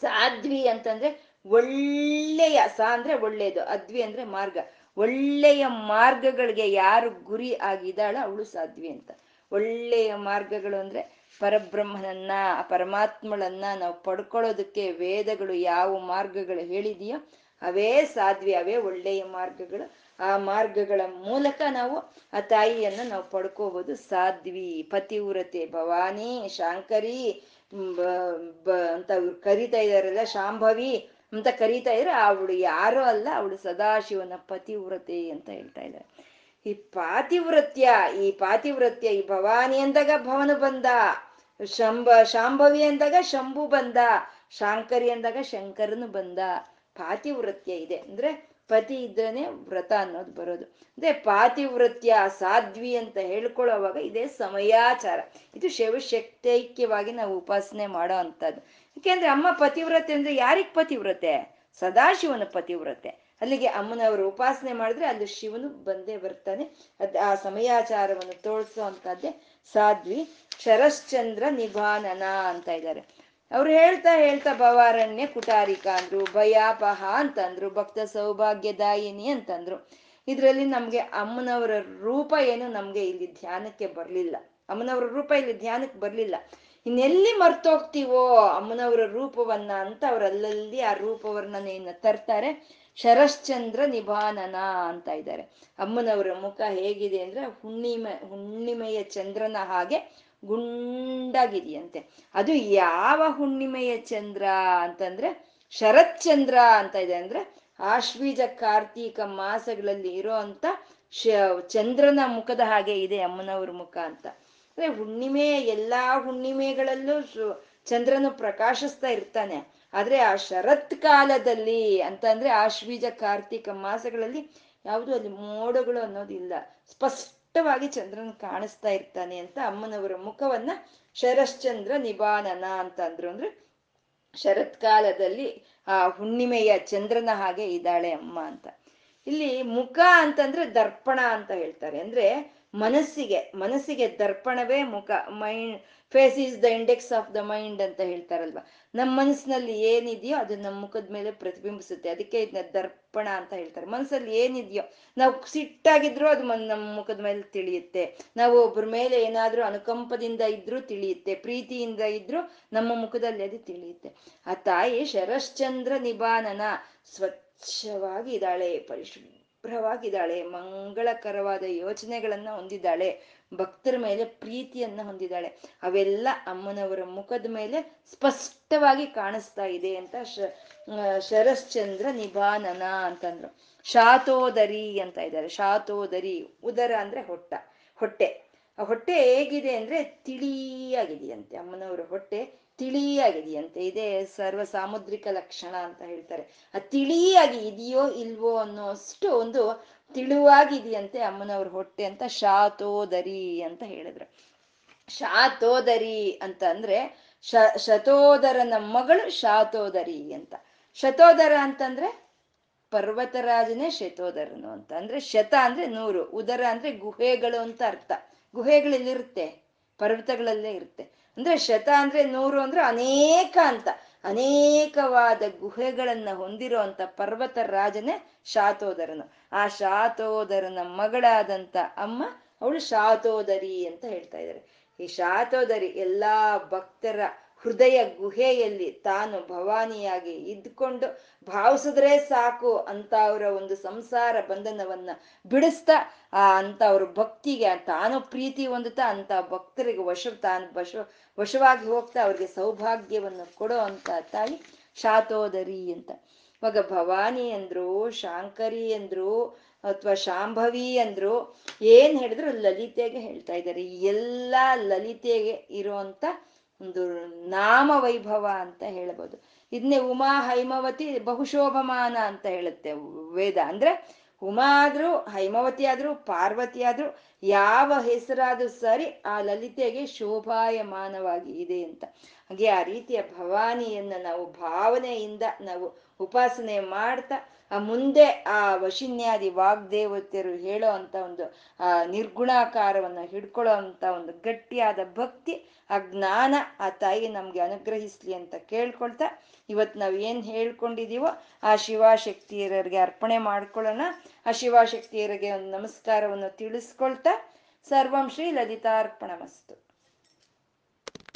ಸಾಧ್ವಿ ಅಂತಂದ್ರೆ ಒಳ್ಳೆಯ ಸಾ ಅಂದ್ರೆ ಒಳ್ಳೆಯದು ಅದ್ವಿ ಅಂದ್ರೆ ಮಾರ್ಗ. ಒಳ್ಳೆಯ ಮಾರ್ಗಗಳಿಗೆ ಯಾರು ಗುರಿ ಆಗಿದ್ದಾಳ ಅವಳು ಸಾಧ್ವಿ ಅಂತ. ಒಳ್ಳೆಯ ಮಾರ್ಗಗಳು ಅಂದ್ರೆ ಪರಬ್ರಹ್ಮನನ್ನ, ಪರಮಾತ್ಮಳನ್ನ ನಾವು ಪಡ್ಕೊಳ್ಳೋದಕ್ಕೆ ವೇದಗಳು ಯಾವ ಮಾರ್ಗಗಳು ಹೇಳಿದೆಯೋ ಅವೇ ಸಾಧ್ವಿ, ಅವೇ ಒಳ್ಳೆಯ ಮಾರ್ಗಗಳು. ಆ ಮಾರ್ಗಗಳ ಮೂಲಕ ನಾವು ಆ ತಾಯಿಯನ್ನ ನಾವು ಪಡ್ಕೋಬಹುದು ಸಾಧ್ವಿ, ಪತಿವ್ರತೆ, ಭವಾನಿ, ಶಾಂಕರಿ ಅಂತ ಇವ್ರು ಕರಿತಾ ಇದಾರಲ್ಲ, ಶಾಂಭವಿ ಅಂತ ಕರಿತಾ ಇದ್ರೆ ಅವಳು ಯಾರೋ ಅಲ್ಲ, ಅವಳು ಸದಾಶಿವನ ಪತಿವ್ರತೆ ಅಂತ ಹೇಳ್ತಾ ಇದ್ದಾರೆ ಈ ಪಾತಿವ್ರತ್ಯ, ಈ ಪಾತಿವೃತ್ಯ ಈ ಭವಾನಿ ಅಂದಾಗ ಭವನು ಬಂದ. ಶಂಭ, ಶಾಂಭವಿ ಅಂದಾಗ ಶಂಭು ಬಂದ, ಶಾಂಕರಿ ಅಂದಾಗ ಶಂಕರನು ಬಂದ. ಪಾತಿವೃತ್ಯ ಇದೆ. ಅಂದ್ರೆ ಪತಿ ಇದ್ದಾನೆ ವ್ರತ ಅನ್ನೋದು ಬರೋದು. ಅಂದ್ರೆ ಪಾತಿವೃತ್ಯ ಸಾಧ್ವಿ ಅಂತ ಹೇಳ್ಕೊಳ್ಳೋವಾಗ ಇದೇ ಸಮಯಾಚಾರ. ಇದು ಶಿವಶಕ್ತೈಕ್ಯವಾಗಿ ನಾವು ಉಪಾಸನೆ ಮಾಡೋ ಅಂತದ್ದು ಯಾಕೆಂದ್ರೆ ಅಮ್ಮ ಪತಿವ್ರತೆ ಅಂದ್ರೆ ಯಾರಿಗ್ ಪತಿವ್ರತೆ? ಸದಾಶಿವನ ಪತಿವ್ರತೆ. ಅಲ್ಲಿಗೆ ಅಮ್ಮನವರು ಉಪಾಸನೆ ಮಾಡಿದ್ರೆ ಅಲ್ಲಿ ಶಿವನು ಬಂದೇ ಬರ್ತಾನೆ. ಅದ್ ಆ ಸಮಯಾಚಾರವನ್ನು ತೋರಿಸೋ ಅಂತದ್ದೇ ಸಾಧ್ವಿ. ಶರಶ್ಚಂದ್ರ ನಿಭಾನನ ಅಂತ ಇದ್ದಾರೆ. ಅವ್ರು ಹೇಳ್ತಾ ಹೇಳ್ತಾ ಭವಾರಣ್ಯ ಕುಟಾರಿಕ ಅಂದ್ರು, ಭಯಾಪಹ ಅಂತಂದ್ರು, ಭಕ್ತ ಸೌಭಾಗ್ಯದಾಯಿನಿ ಅಂತಂದ್ರು. ಇದ್ರಲ್ಲಿ ನಮ್ಗೆ ಅಮ್ಮನವರ ರೂಪ ಏನು ನಮ್ಗೆ ಇಲ್ಲಿ ಧ್ಯಾನಕ್ಕೆ ಬರ್ಲಿಲ್ಲ. ಅಮ್ಮನವರ ರೂಪ ಇಲ್ಲಿ ಧ್ಯಾನಕ್ಕೆ ಬರ್ಲಿಲ್ಲ. ಇನ್ನೆಲ್ಲಿ ಮರ್ತೋಗ್ತೀವೋ ಅಮ್ಮನವರ ರೂಪವನ್ನ ಅಂತ ಅವ್ರಲ್ಲಲ್ಲಿ ಆ ರೂಪವರ್ಣನೆಯನ್ನ ತರ್ತಾರೆ. ಶರಶ್ಚಂದ್ರ ನಿಭಾನನ ಅಂತ ಇದ್ದಾರೆ. ಅಮ್ಮನವರ ಮುಖ ಹೇಗಿದೆ ಅಂದ್ರೆ ಹುಣ್ಣಿಮೆ, ಹುಣ್ಣಿಮೆಯ ಚಂದ್ರನ ಹಾಗೆ ಗುಂಡಾಗಿದೆಯಂತೆ. ಅದು ಯಾವ ಹುಣ್ಣಿಮೆಯ ಚಂದ್ರ ಅಂತಂದ್ರೆ ಶರತ್ಚಂದ್ರ ಅಂತ ಇದೆ ಅಂದ್ರೆ ಆಶ್ವೀಜ ಕಾರ್ತೀಕ ಮಾಸಗಳಲ್ಲಿ ಇರೋ ಶ ಚಂದ್ರನ ಮುಖದ ಹಾಗೆ ಇದೆ ಅಮ್ಮನವ್ರ ಮುಖ ಅಂತ. ಅಂದ್ರೆ ಹುಣ್ಣಿಮೆ ಎಲ್ಲಾ ಹುಣ್ಣಿಮೆಗಳಲ್ಲೂ ಚಂದ್ರನು ಪ್ರಕಾಶಿಸ್ತಾ ಇರ್ತಾನೆ. ಆದ್ರೆ ಆ ಶರತ್ ಕಾಲದಲ್ಲಿ ಅಂತ ಅಂದ್ರೆ ಆಶ್ವೀಜ ಕಾರ್ತೀಕ ಮಾಸಗಳಲ್ಲಿ ಯಾವುದು ಅಲ್ಲಿ ಮೋಡಗಳು ಅನ್ನೋದಿಲ್ಲ. ಸ್ಪಷ್ಟವಾಗಿ ಚಂದ್ರನ ಕಾಣಿಸ್ತಾ ಇರ್ತಾನೆ ಅಂತ ಅಮ್ಮನವರ ಮುಖವನ್ನ ಶರಶ್ಚಂದ್ರ ನಿಬಾನನ ಅಂತ ಅಂದ್ರು. ಅಂದ್ರೆ ಶರತ್ಕಾಲದಲ್ಲಿ ಆ ಹುಣ್ಣಿಮೆಯ ಚಂದ್ರನ ಹಾಗೆ ಇದ್ದಾಳೆ ಅಮ್ಮ ಅಂತ. ಇಲ್ಲಿ ಮುಖ ಅಂತಂದ್ರೆ ದರ್ಪಣ ಅಂತ ಹೇಳ್ತಾರೆ. ಅಂದ್ರೆ ಮನಸ್ಸಿಗೆ ಮನಸ್ಸಿಗೆ ದರ್ಪಣವೇ ಮುಖ. Mind face is the index of the mind ಅಂತ ಹೇಳ್ತಾರಲ್ವ? ನಮ್ಮ ಮನಸ್ಸಿನಲ್ಲಿ ಏನಿದೆಯೋ ಅದು ನಮ್ಮ ಮುಖದ ಮೇಲೆ ಪ್ರತಿಬಿಂಬಿಸುತ್ತೆ. ಅದಕ್ಕೆ ಇದನ್ನ ದರ್ಪಣ ಅಂತ ಹೇಳ್ತಾರೆ. ಮನಸ್ಸಲ್ಲಿ ಏನಿದೆಯೋ, ನಾವು ಸಿಟ್ಟಾಗಿದ್ರು ಅದು ನಮ್ಮ ಮುಖದ ಮೇಲೆ ತಿಳಿಯುತ್ತೆ. ನಾವು ಒಬ್ಬರ ಮೇಲೆ ಏನಾದ್ರೂ ಅನುಕಂಪದಿಂದ ಇದ್ರೂ ತಿಳಿಯುತ್ತೆ. ಪ್ರೀತಿಯಿಂದ ಇದ್ರೂ ನಮ್ಮ ಮುಖದಲ್ಲಿ ಅದು ತಿಳಿಯುತ್ತೆ. ಆ ತಾಯಿ ಶರಶ್ಚಂದ್ರ ನಿಬಾನನ ಸ್ವಚ್ಛವಾಗಿ ಇದ್ದಾಳೆ ಪರಿಶುಭ್ರವಾಗಿದ್ದಾಳೆ, ಮಂಗಳಕರವಾದ ಯೋಚನೆಗಳನ್ನ ಹೊಂದಿದ್ದಾಳೆ. ಭಕ್ತರ ಮೇಲೆ ಪ್ರೀತಿಯನ್ನ ಹೊಂದಿದ್ದಾಳೆ. ಅವೆಲ್ಲ ಅಮ್ಮನವರ ಮುಖದ ಮೇಲೆ ಸ್ಪಷ್ಟವಾಗಿ ಕಾಣಿಸ್ತಾ ಇದೆ ಅಂತ ಶರಶ್ಚಂದ್ರ ನಿಭಾನನ ಅಂತಂದ್ರು. ಶಾತೋದರಿ ಅಂತ ಇದ್ದಾರೆ. ಶಾತೋದರಿ, ಉದರ ಅಂದ್ರೆ ಹೊಟ್ಟ. ಹೊಟ್ಟೆ. ಆ ಹೊಟ್ಟೆ ಹೇಗಿದೆ ಅಂದ್ರೆ ತಿಳಿಯಾಗಿದೆಯಂತೆ. ಅಮ್ಮನವರ ಹೊಟ್ಟೆ ತಿಳಿಯಾಗಿದೆಯಂತೆ ಇದೇ ಸರ್ವ ಸಾಮುದ್ರಿಕ ಲಕ್ಷಣ ಅಂತ ಹೇಳ್ತಾರೆ. ಆ ತಿಳಿಯಾಗಿ ಇದೆಯೋ ಇಲ್ವೋ ಅನ್ನೋ ಅಷ್ಟು ಒಂದು ತಿಳುವಾಗಿದೆಯಂತೆ ಅಮ್ಮನವ್ರ ಹೊಟ್ಟೆ ಅಂತ ಶಾತೋದರಿ ಅಂತ ಹೇಳಿದ್ರು. ಶಾತೋದರಿ ಅಂತ ಅಂದ್ರೆ ಶ, ಶತೋದರನ ಮಗಳು ಶಾತೋದರಿ ಅಂತ. ಶತೋದರ ಅಂತಂದ್ರೆ ಪರ್ವತರಾಜನೇ ಶತೋದರನು ಅಂತ. ಅಂದ್ರೆ ಶತ ಅಂದ್ರೆ ನೂರು, ಉದರ ಅಂದ್ರೆ ಗುಹೆಗಳು ಅಂತ ಅರ್ಥ. ಗುಹೆಗಳಲ್ಲಿರುತ್ತೆ, ಪರ್ವತಗಳಲ್ಲೇ ಇರುತ್ತೆ. ಅಂದ್ರೆ ಶತ ಅಂದ್ರೆ ನೂರು ಅಂದ್ರೆ ಅನೇಕ ಅಂತ, ಅನೇಕವಾದ ಗುಹೆಗಳನ್ನ ಹೊಂದಿರೋ ಅಂತ ಪರ್ವತ ರಾಜನೇ ಶಾತೋದರನು. ಆ ಶಾತೋದರನ ಮಗಳಾದಂತ ಅಮ್ಮ ಅವಳು ಶಾತೋದರಿ ಅಂತ ಹೇಳ್ತಾ ಇದ್ದಾರೆ. ಈ ಶಾತೋದರಿ ಎಲ್ಲಾ ಭಕ್ತರ ಹೃದಯ ಗುಹೆಯಲ್ಲಿ ತಾನು ಭವಾನಿಯಾಗಿ ಇದ್ಕೊಂಡು ಭಾವಿಸಿದ್ರೆ ಸಾಕು ಅಂತ ಅವರ ಒಂದು ಸಂಸಾರ ಬಂಧನವನ್ನ ಬಿಡಿಸ್ತಾ, ಆ, ಅಂತ ಅವ್ರ ಭಕ್ತಿಗೆ ತಾನು ಪ್ರೀತಿ ಹೊಂದುತ್ತಾ ಅಂತ ಭಕ್ತರಿಗೆ ವಶ ತಾನು ವಶ ವಶವಾಗಿ ಹೋಗ್ತಾ ಅವ್ರಿಗೆ ಸೌಭಾಗ್ಯವನ್ನು ಕೊಡೋ ಅಂತ ತಾಯಿ ಶಾತೋದರಿ ಅಂತ. ಇವಾಗ ಭವಾನಿ ಅಂದ್ರು, ಶಾಂಕರಿ ಅಂದ್ರು, ಅಥವಾ ಶಾಂಭವಿ ಅಂದ್ರು, ಏನ್ ಹೇಳಿದ್ರು ಲಲಿತೆಗೆ ಹೇಳ್ತಾ ಇದ್ದಾರೆ. ಎಲ್ಲಾ ಲಲಿತೆಗೆ ಇರುವಂತ ಒಂದು ನಾಮ ವೈಭವ ಅಂತ ಹೇಳ್ಬೋದು. ಇದನ್ನೇ ಉಮಾ ಹೈಮವತಿ ಬಹುಶೋಭಮಾನ ಅಂತ ಹೇಳುತ್ತೆ ವೇದ. ಅಂದ್ರೆ ಉಮಾ ಆದ್ರೂ, ಹೈಮವತಿ ಆದ್ರೂ, ಪಾರ್ವತಿ ಆದ್ರೂ, ಯಾವ ಹೆಸರಾದ್ರೂ ಸರಿ ಆ ಲಲಿತೆಗೆ ಶೋಭಾಯಮಾನವಾಗಿ ಇದೆ ಅಂತ. ಹಾಗೆ ಆ ರೀತಿಯ ಭವಾನಿಯನ್ನ ನಾವು ಭಾವನೆಯಿಂದ ನಾವು ಉಪಾಸನೆ ಮಾಡ್ತಾ ಮುಂದೆ ಆ ವಶಿನ್ಯಾದಿ ವಾಗ್ದೇವತೆಯರು ಹೇಳೋ ಅಂತ ಒಂದು, ಆ, ನಿರ್ಗುಣಾಕಾರವನ್ನ ಹಿಡ್ಕೊಳ್ಳೋ ಅಂತ ಒಂದು ಗಟ್ಟಿಯಾದ ಭಕ್ತಿ, ಆ ಜ್ಞಾನ ಆ ತಾಯಿ ನಮ್ಗೆ ಅನುಗ್ರಹಿಸ್ಲಿ ಅಂತ ಕೇಳ್ಕೊಳ್ತಾ ಇವತ್ತು ನಾವು ಏನ್ ಹೇಳ್ಕೊಂಡಿದೀವೋ ಆ ಶಿವಶಕ್ತಿಯರಿಗೆ ಅರ್ಪಣೆ ಮಾಡ್ಕೊಳ್ಳೋಣ. ಆ ಶಿವಶಕ್ತಿಯರಿಗೆ ಒಂದು ನಮಸ್ಕಾರವನ್ನು ತಿಳಿಸ್ಕೊಳ್ತಾ, ಸರ್ವಂ ಶ್ರೀ ಲಲಿತಾರ್ಪಣ ಮಸ್ತು